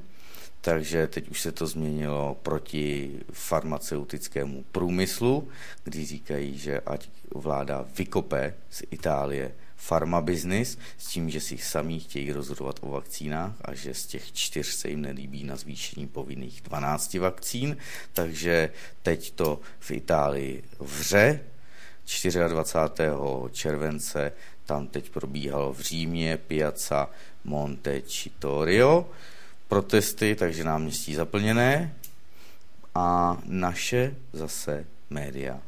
takže teď už se to změnilo proti farmaceutickému průmyslu, kdy říkají, že ať vláda vykope z Itálie farmabiznis s tím, že si sami chtějí rozhodovat o vakcínách a že z těch čtyř se jim nelíbí na zvýšení povinných 12 vakcín, takže teď to v Itálii vře. 24. července tam teď probíhalo v Římě Piazza Montecitorio protesty, takže náměstí zaplněné a naše zase média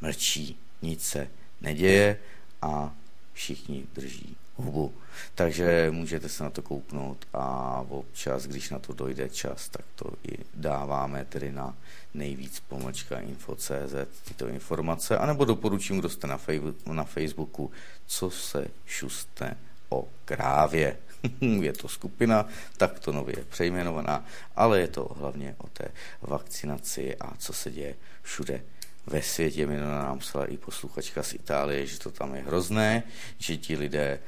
mlčí, nic se neděje a všichni drží hubu. Takže můžete se na to kouknout a občas, když na to dojde čas, tak to i dáváme tedy na nejvíc pomlčka info.cz tyto informace, anebo doporučím, kdo jste na, na Facebooku, co se šustne o krávě. je to skupina takto nově přejmenovaná, ale je to hlavně o té vakcinaci a co se děje všude ve světě. Mi nám psala i posluchačka z Itálie, že to tam je hrozné, že ti lidé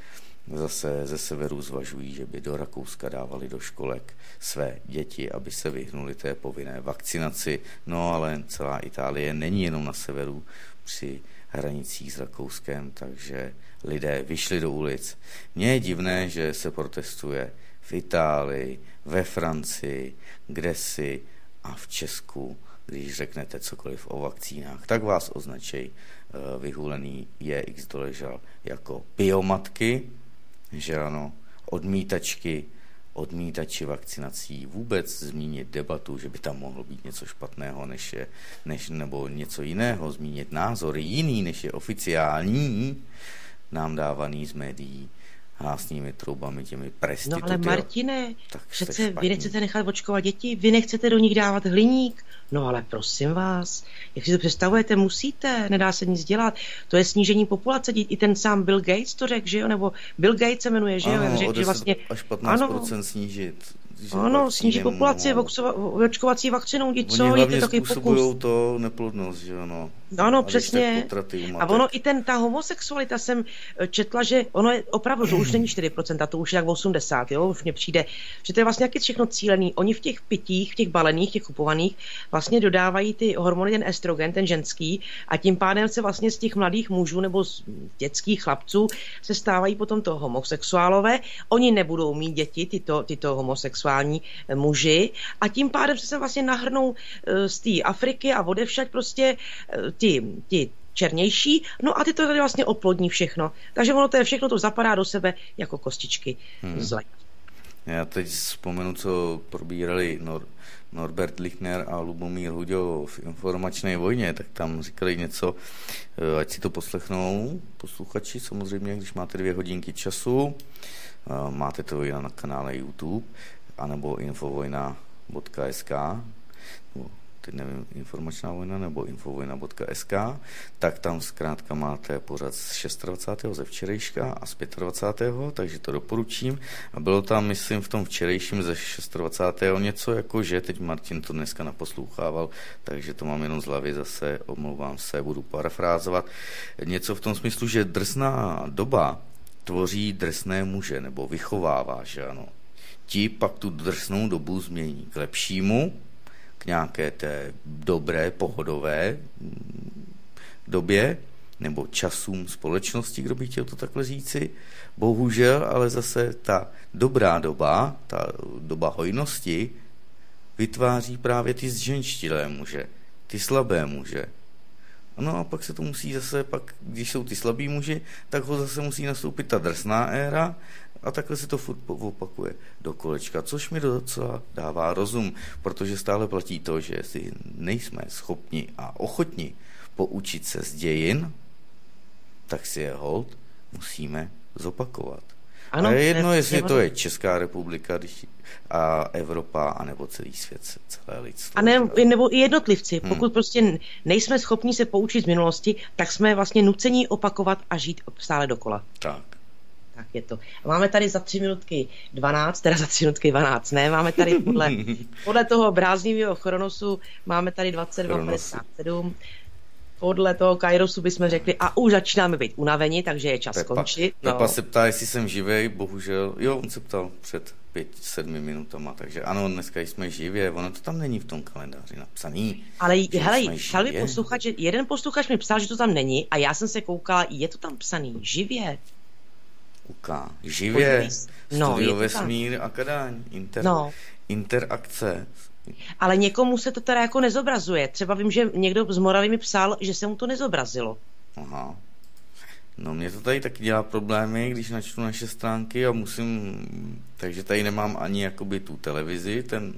zase ze severu zvažují, že by do Rakouska dávali do školek své děti, aby se vyhnuli té povinné vakcinaci. No ale celá Itálie není jenom na severu při hranicích s Rakouskem, takže lidé vyšli do ulic. Mně je divné, že se protestuje v Itálii, ve Francii, kde si a v Česku, když řeknete cokoliv o vakcínách, tak vás označej eh, vyhulený JX doležal jako biomatky, že ano, odmítačky, odmítači vakcinací, vůbec zmínit debatu, že by tam mohlo být něco špatného, než je, než, nebo něco jiného, zmínit názor jiný, než je oficiální, nám dávaný z médií hlásnými troubami, těmi presty. No ale Martine, tak přece vy nechcete nechat očkovat děti, vy nechcete do nich dávat hliník, no ale prosím vás, jak si to představujete, musíte, nedá se nic dělat, to je snížení populace, i ten sám Bill Gates to řekl, že jo, nebo Bill Gates se jmenuje, že jo, ano, řekl, že vlastně, až 15% ano, snížit ano, sníží populaci očkovací vakcinou, co, je to taky pokus. to neplodnost, že ano. Ano, přesně. A ono i ten, ta homosexualita jsem eh, četla, že ono je opravdu, to už není 4%, to už je jak 80, jo, už mně přijde, že to je vlastně jaký všechno cílený. Oni v těch pitích, v těch balených, těch kupovaných, vlastně dodávají ty hormony, ten estrogen, ten ženský, a tím pádem se vlastně z těch mladých mužů nebo z dětských chlapců se stávají potom to homosexuálové. Oni nebudou mít děti, tyto, tyto homosexuální eh, muži, a tím pádem se vlastně nahrnou eh, z té Afriky a odevšať prostě ti, ti černější, no a ty to tady vlastně oplodní všechno. Takže ono to je všechno, to zapadá do sebe jako kostičky hmm. z Já teď vzpomenu, co probírali Nor- Norbert Lichner a Lubomír Huďo v informačné vojně, tak tam říkali něco, eh, ať si to poslechnou posluchači, samozřejmě, když máte dvě hodinky času, eh, máte to i na kanále YouTube, anebo infovojna.sk, teď nevím, informačná vojna nebo infovojna.sk, tak tam zkrátka máte pořad z 26. ze včerejška a z 25. takže to doporučím. A bylo tam, myslím, v tom včerejším ze 26. něco jako, že teď Martin to dneska naposlouchával, takže to mám jenom z hlavy zase, omlouvám se, budu parafrázovat. Něco v tom smyslu, že drsná doba tvoří drsné muže, nebo vychovává, že ano. Ti pak tu drsnou dobu změní k lepšímu, nějaké té dobré, pohodové mm, době nebo časům společnosti, kdo by chtěl to takhle říci. Bohužel, ale zase ta dobrá doba, ta doba hojnosti, vytváří právě ty zženštilé muže, ty slabé muže. No a pak se to musí zase, pak, když jsou ty slabí muži, tak ho zase musí nastoupit ta drsná éra a takhle se to furt opakuje do kolečka, což mi docela dává rozum, protože stále platí to, že si nejsme schopni a ochotni poučit se z dějin, tak si je hold musíme zopakovat. Ano, a je jedno, ne, jestli to je Česká republika a Evropa, anebo celý svět, celé lidstvo. A ne, nebo i jednotlivci. Hmm. Pokud prostě nejsme schopni se poučit z minulosti, tak jsme vlastně nuceni opakovat a žít stále dokola. Tak tak je to. A máme tady za tři minutky 12, teda za tři minutky 12, ne, máme tady podle, podle toho bráznivého chronosu, máme tady 22.57, podle toho Kairosu bychom řekli, a už začínáme být unaveni, takže je čas Pepa, skončit. No. Pepa se ptá, jestli jsem živej, bohužel, jo, on se ptal před pět, sedmi minutama, takže ano, dneska jsme živě, ono to tam není v tom kalendáři napsaný. Ale hele, psal mi posluchač, jeden posluchač mi psal, že to tam není a já jsem se koukala, je to tam psaný, živě. Uká. Živě, no, Studio Vesmír a Kadaň, inter, no. interakce. Ale někomu se to teda jako nezobrazuje. Třeba vím, že někdo z Moravy mi psal, že se mu to nezobrazilo. Aha. No mě to tady taky dělá problémy, když načtu naše stránky a musím, takže tady nemám ani jakoby tu televizi, ten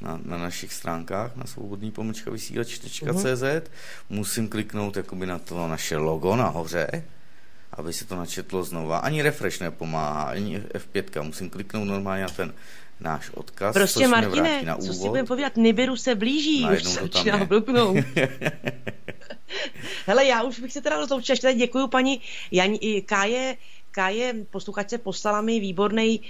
na, na našich stránkách, na svobodný pomlčka vysílač.cz, uh-huh. musím kliknout jakoby na to naše logo nahoře, aby se to načetlo znova. Ani refresh nepomáhá, ani F5, musím kliknout normálně na ten náš odkaz. Prostě Martine, na co si budeme povídat, Nibiru se blíží, už se začíná blbnout. Hele, já už bych se teda rozloučila, ještě děkuji paní Jan, Káje, Káje, posluchačce, poslala mi výborný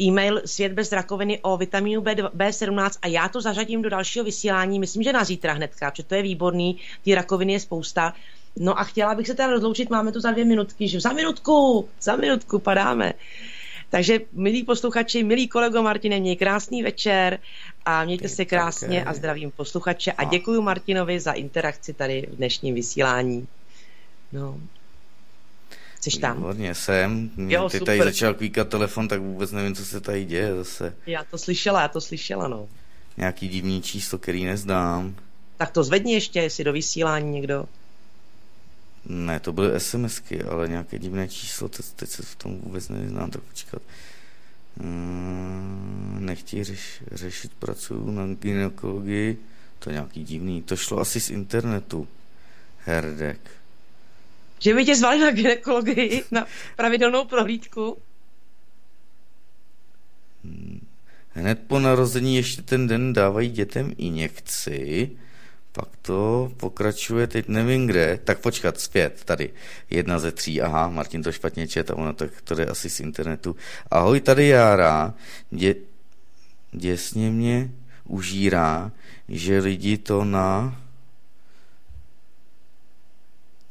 e-mail Svět bez rakoviny o vitamínu B, B17 a já to zařadím do dalšího vysílání, myslím, že na zítra hnedka, protože to je výborný, ty rakoviny je spousta. No a chtěla bych se teda rozloučit, máme tu za dvě minutky, že za minutku, za minutku padáme. Takže, milí posluchači, milí kolego Martine, měj krásný večer a mějte se krásně a zdravím posluchače a děkuji Martinovi za interakci tady v dnešním vysílání. No. Jsi tam? Výborně, jsem. Jo, Ty super. tady začal kvíkat telefon, tak vůbec nevím, co se tady děje zase. Já to slyšela, já to slyšela, no. Nějaký divný číslo, který neznám. Tak to zvedni ještě, jestli do vysílání někdo. Ne, to byly SMSky, ale nějaké divné číslo, teď, teď se v tom vůbec neznám, tak počkat. Hmm, nechtějí řeš, řešit, pracuju na gynekologii, to je nějaký divný, to šlo asi z internetu. Herdek. Že by tě zvali na gynekologii, na pravidelnou prohlídku? Hmm. Hned po narození ještě ten den dávají dětem injekci, pak to pokračuje, teď nevím kde, tak počkat, zpět, tady, jedna ze tří, aha, Martin to špatně čet, a ono tak to je asi z internetu. Ahoj, tady Jára, dě, děsně mě užírá, že lidi to na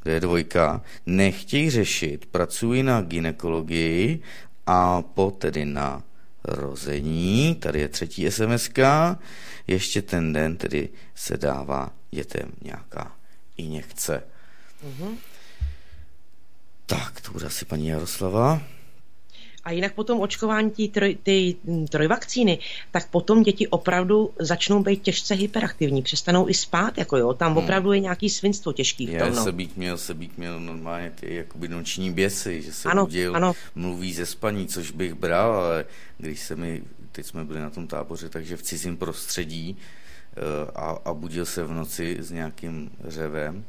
kde je dvojka, nechtějí řešit, pracují na ginekologii a po tedy na rození, tady je třetí SMS, ještě ten den tedy se dává dětem nějaká injekce. Mm-hmm. Tak, to bude asi paní Jaroslava. A jinak potom očkování ty, troj, ty trojvakcíny, tak potom děti opravdu začnou být těžce hyperaktivní, přestanou i spát, jako jo, tam hmm. opravdu je nějaký svinstvo těžký v tom, no. se být měl, se být měl normálně ty jakoby noční běsy, že se ano, udil, ano. mluví ze spaní, což bych bral, ale když se mi, teď jsme byli na tom táboře, takže v cizím prostředí eh, a, a budil se v noci s nějakým řevem,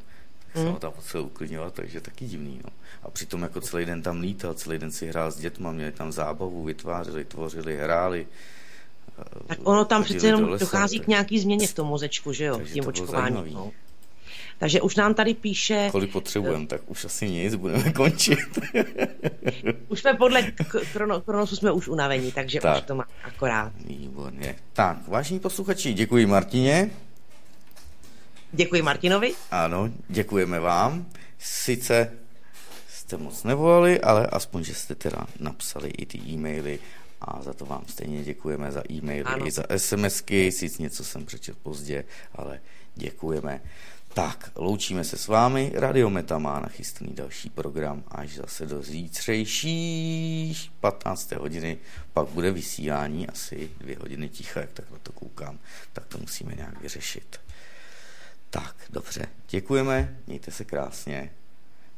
tak hmm. se tam potřeboval uklidňovat, takže taky divný, no. A přitom jako celý den tam lítal, celý den si hrál s dětma, měli tam zábavu, vytvářeli, tvořili, hráli. Tak ono tam přece jenom do dochází tak... k nějaký změně v tom mozečku, že jo, Takže tím očkováním. No. Takže už nám tady píše... Kolik potřebujeme, tak už asi nic, budeme končit. už jsme podle krono, kronosu jsme už unavení, takže tak. už to má akorát. Výborně. Tak, vážení posluchači, děkuji Martině. Děkuji Martinovi. Ano, děkujeme vám. Sice jste moc nevolali, ale aspoň, že jste teda napsali i ty e-maily a za to vám stejně děkujeme za e-maily ano. i za SMSky, sice něco jsem přečet pozdě, ale děkujeme. Tak, loučíme se s vámi. Radio Meta má nachystaný další program až zase do zítřejší 15. hodiny. Pak bude vysílání asi dvě hodiny ticha, jak takhle to koukám. Tak to musíme nějak vyřešit. Tak, dobře. Děkujeme, mějte se krásně.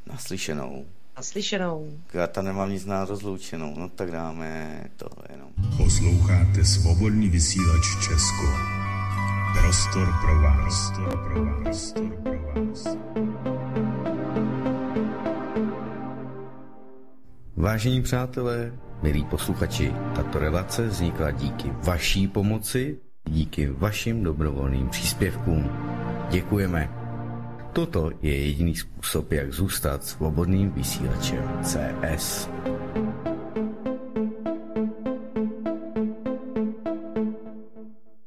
Naslyšenou. Naslyšenou. Já tam nemám nic na rozloučenou, no tak dáme to jenom. Posloucháte svobodný vysílač Česko. Prostor pro vás. Prostor pro vás. Prostor pro vás. Vážení přátelé, milí posluchači, tato relace vznikla díky vaší pomoci, díky vašim dobrovolným příspěvkům. Děkujeme. Toto je jediný způsob, jak zůstat svobodným vysílačem CS.